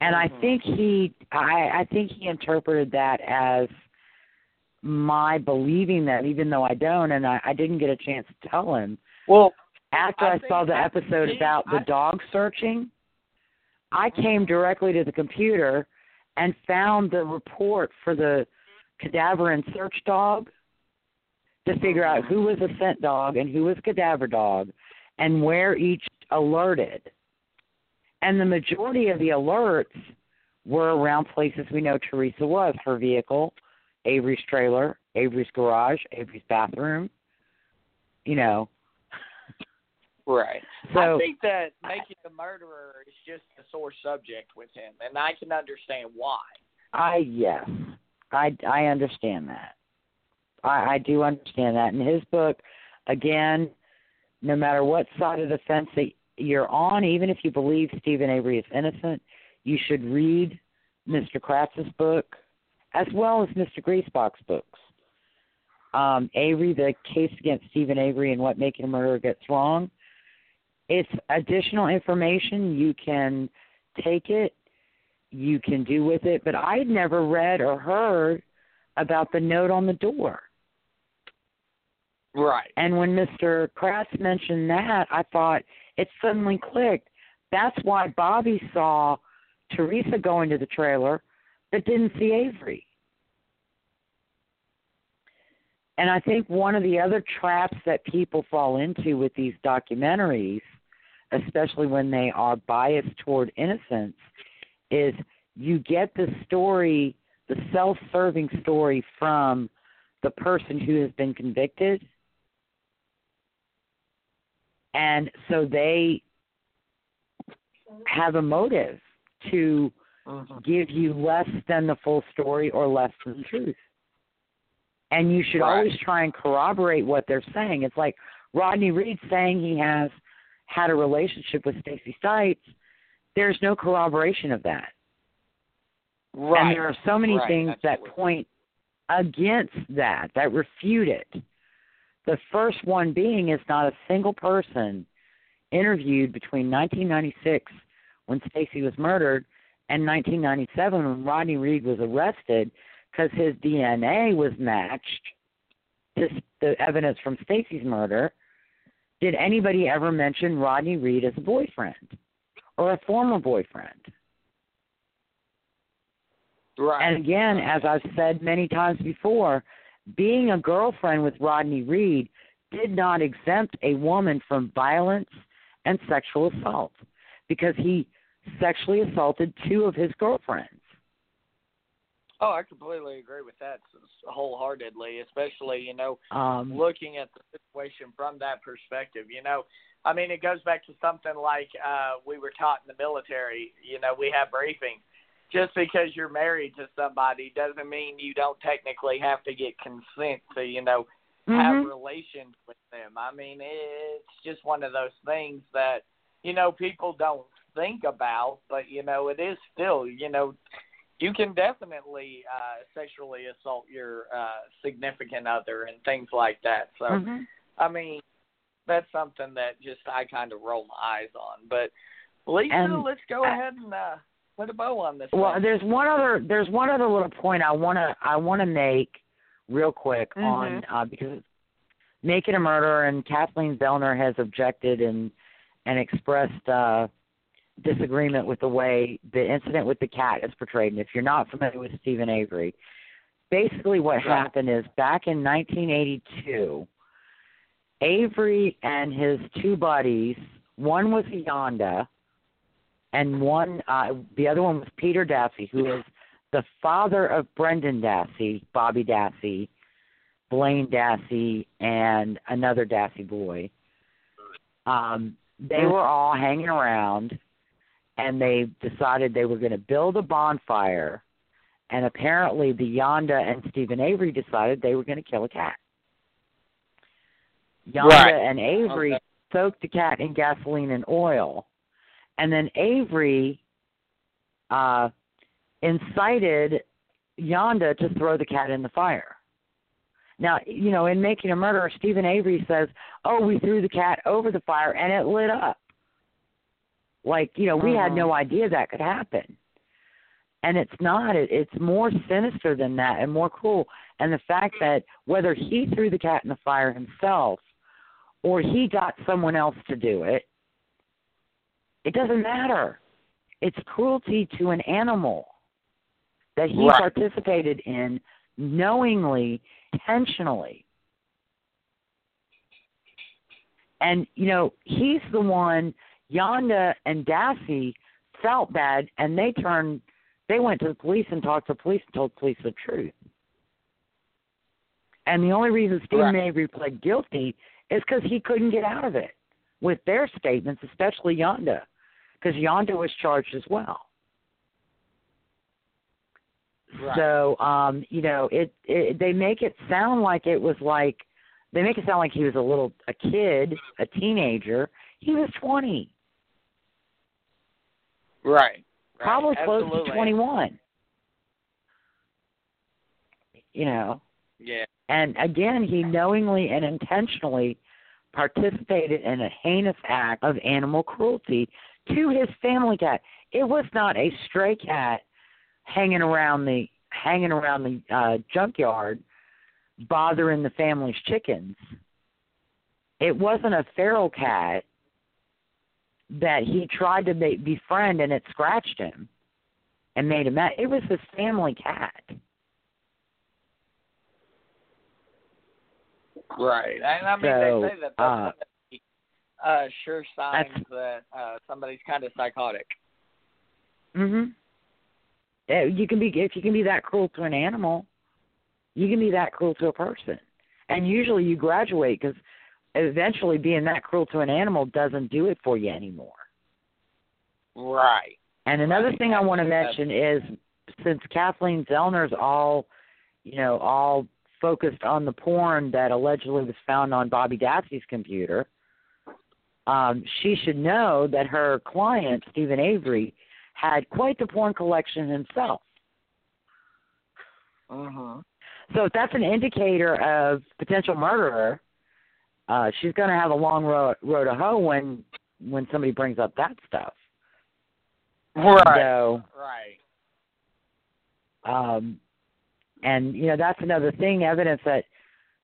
And I Mhm. think he, I, I think he interpreted that as my believing that, even though I don't, and I, I didn't get a chance to tell him Well, after I I, saw the episode about the I- dog searching, I came directly to the computer and found the report for the cadaver and search dog to figure out who was a scent dog and who was cadaver dog and where each alerted. And the majority of the alerts were around places we know Teresa was her vehicle, Avery's trailer, Avery's garage, Avery's bathroom. You know, right. so I think that making the murderer is just a sore subject with him, and I can understand why. I yes, I I understand that. I I do understand that. In his book, again, no matter what side of the fence that you're on, even if you believe Steven Avery is innocent, you should read Mr. Kratz's book as well as Mr. Griesbach's books. Um, Avery, the case against Steven Avery and what making a murderer gets wrong. It's additional information. You can take it you can do with it, but I'd never read or heard about the note on the door. Right. And when Mr. Kratz mentioned that, I thought it suddenly clicked. That's why Bobby saw Teresa go into the trailer, but didn't see Avery. And I think one of the other traps that people fall into with these documentaries, especially when they are biased toward innocence, is you get the story, the self serving story from the person who has been convicted. And so they have a motive to Mhm. give you less than the full story or less than the truth. And you should Right. always try and corroborate what they're saying. It's like Rodney Reed saying he has had a relationship with Stacey Stites. There's no corroboration of that. Right. And there are so many Right, things that point against that, that refute it. The first one being is not a single person interviewed between 1996 when Stacy was murdered and 1997 when Rodney Reed was arrested because his DNA was matched to the evidence from Stacey's murder. Did anybody ever mention Rodney Reed as a boyfriend or a former boyfriend? Right. And again, as I've said many times before, being a girlfriend with Rodney Reed did not exempt a woman from violence and sexual assault because he sexually assaulted two of his girlfriends. oh, I completely agree with that wholeheartedly, especially, you know, Um, looking at the situation from that perspective. You know, I mean, it goes back to something like uh, we were taught in the military. You know, we have briefings. Just because you're married to somebody doesn't mean you don't technically have to get consent to, you know, have mhm. relations with them. I mean, it's just one of those things that you know people don't think about, but you know, it is still, you know, you can definitely uh, sexually assault your uh, significant other and things like that. So, Mhm. I mean, that's something that just I kind of roll my eyes on. But Lisa, And- let's go ahead and uh, put a bow on this. Well, thing. there's one other there's one other little point I wanna I wanna make real quick Mhm. on uh, because making a murder and Kathleen Zellner has objected and and expressed uh, disagreement with the way the incident with the cat is portrayed. And if you're not familiar with Steven Avery, basically what happened is back in 1982, Avery and his two buddies, one was Janda, and one uh, the other one was Peter Dassey, who is the father of Brendan Dassey, Bobby Dassey, Blaine Dassey, and another Dassey boy. Um, they were all hanging around, and they decided they were going to build a bonfire. And apparently, the Janda and Steven Avery decided they were going to kill a cat. Janda Right. and Avery Okay. soaked the cat in gasoline and oil, and then Avery uh, incited Janda to throw the cat in the fire. Now, you know, in Making a Murderer, Steven Avery says, "Oh, we threw the cat over the fire and it lit up." Like, you know, we had Mhm. no idea that could happen. And it's not. It, it's more sinister than that and more cruel. And the fact that whether he threw the cat in the fire himself or he got someone else to do it, it doesn't matter. It's cruelty to an animal that he Right. participated in knowingly, intentionally. And, you know, he's the one, Janda and Dassey felt bad and they turned, they went to the police and talked to the police and told the police the truth. And the only reason Steven Right. Avery pled guilty is because he couldn't get out of it with their statements, especially Janda, because Janda was charged as well. Right. So, um, you know, it, it they make it sound like it was like they make it sound like he was a little a kid, a teenager. He was twenty, right. probably right. close to twenty one. You know, Yeah. and again, he knowingly and intentionally participated in a heinous act of animal cruelty to his family cat. It was not a stray cat hanging around the hanging around the uh junkyard bothering the family's chickens. It wasn't a feral cat that he tried to make, befriend and it scratched him and made him mad. It was his family cat. Right. And I mean, So, they say that that's uh, the uh, sure signs that uh, somebody's kind of psychotic. Mhm. Yeah, You can be if you can be that cruel to an animal, you can be that cruel to a person. And usually you graduate because eventually being that cruel to an animal doesn't do it for you anymore. Right. And another Right. thing I want to mention is since Kathleen Zellner's all, you know, all focused on the porn that allegedly was found on Bobby Dassey's computer, um, she should know that her client, Steven Avery, had quite the porn collection himself. Mhm. So if that's an indicator of potential murderer, uh, she's going to have a long road, road to hoe when when somebody brings up that stuff. Right. So, Right. um, and you know that's another thing, evidence that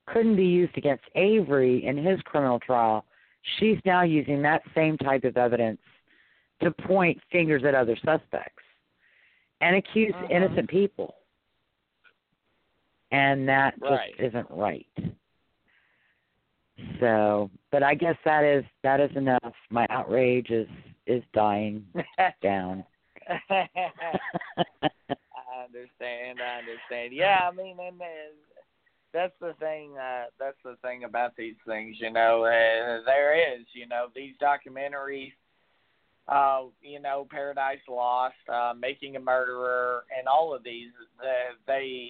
couldn't be used against Avery in his criminal trial. She's now using that same type of evidence to point fingers at other suspects and accuse Mhm. innocent people. And that Right. just isn't right. So, but I guess that is that is enough. My outrage is is dying down. I understand. I understand. Yeah, I mean, and that's the thing. Uh, that's the thing about these things. You know, uh, there is. You know, these documentaries. Uh, you know, Paradise Lost, uh, Making a Murderer, and all of these. Uh, they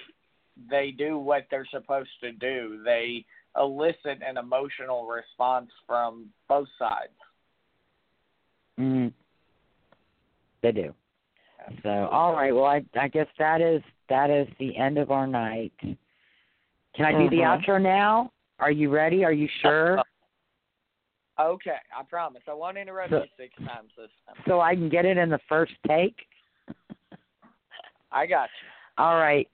they do what they're supposed to do. They elicit an emotional response from both sides. mm. They do. So, all right. Well, I I guess that is that is the end of our night. Can I do the Mhm. outro now? Are you ready? Are you sure? Okay, I promise. I won't interrupt So- you six times this time. So I can get it in the first take. I got you. All right.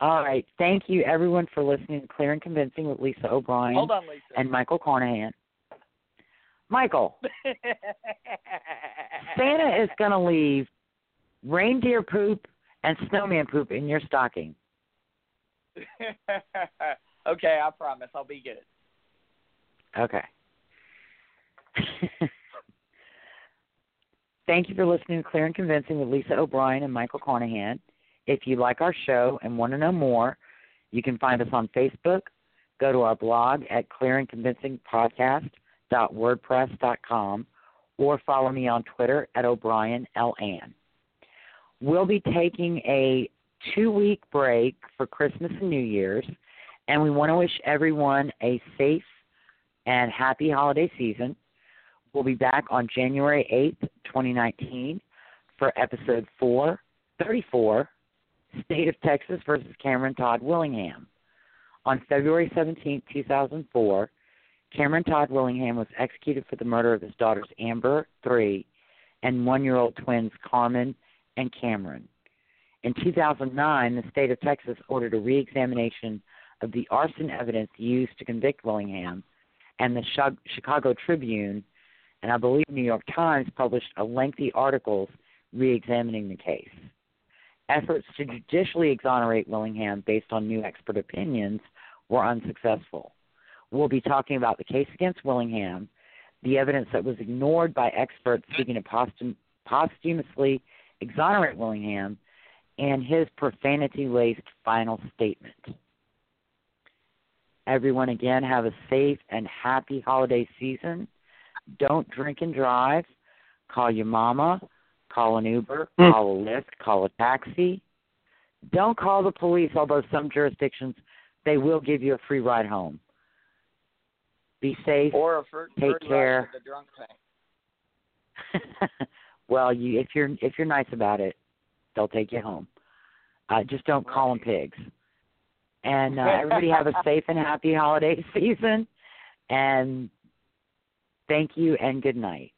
All right. Thank you, everyone, for listening to Clear and Convincing with Lisa O'Brien on, Lisa. and Michael Carnahan. Michael, Santa is going to leave reindeer poop and snowman poop in your stocking. okay, I promise. I'll be good. Okay. Thank you for listening to Clear and Convincing with Lisa O'Brien and Michael Carnahan. If you like our show and want to know more, you can find us on Facebook. Go to our blog at clearandconvincingpodcast.wordpress.com or follow me on Twitter at O'Brien L. Ann. We'll be taking a two week break for Christmas and New Year's, and we want to wish everyone a safe and happy holiday season. We'll be back on January 8th, 2019 for episode 434, State of Texas versus Cameron Todd Willingham. On February 17, 2004, Cameron Todd Willingham was executed for the murder of his daughters Amber, 3, and one year old twins Karmon and Kameron. In 2009, the state of Texas ordered a re examination of the arson evidence used to convict Willingham, and the Chicago Tribune and I believe New York Times published a lengthy articles re examining the case. Efforts to judicially exonerate Willingham based on new expert opinions were unsuccessful. We'll be talking about the case against Willingham, the evidence that was ignored by experts seeking to posthum- posthumously exonerate Willingham, and his profanity laced final statement. Everyone, again, have a safe and happy holiday season. Don't drink and drive. Call your mama. Call an Uber. Hmm. Call a Lyft. Call a taxi. Don't call the police, although some jurisdictions they will give you a free ride home. Be safe. Or a fir- Take care. the drunk tank. well, you if you're if you're nice about it, they'll take you home. Uh, just don't call them pigs. And uh, everybody have a safe and happy holiday season. And thank you and good night.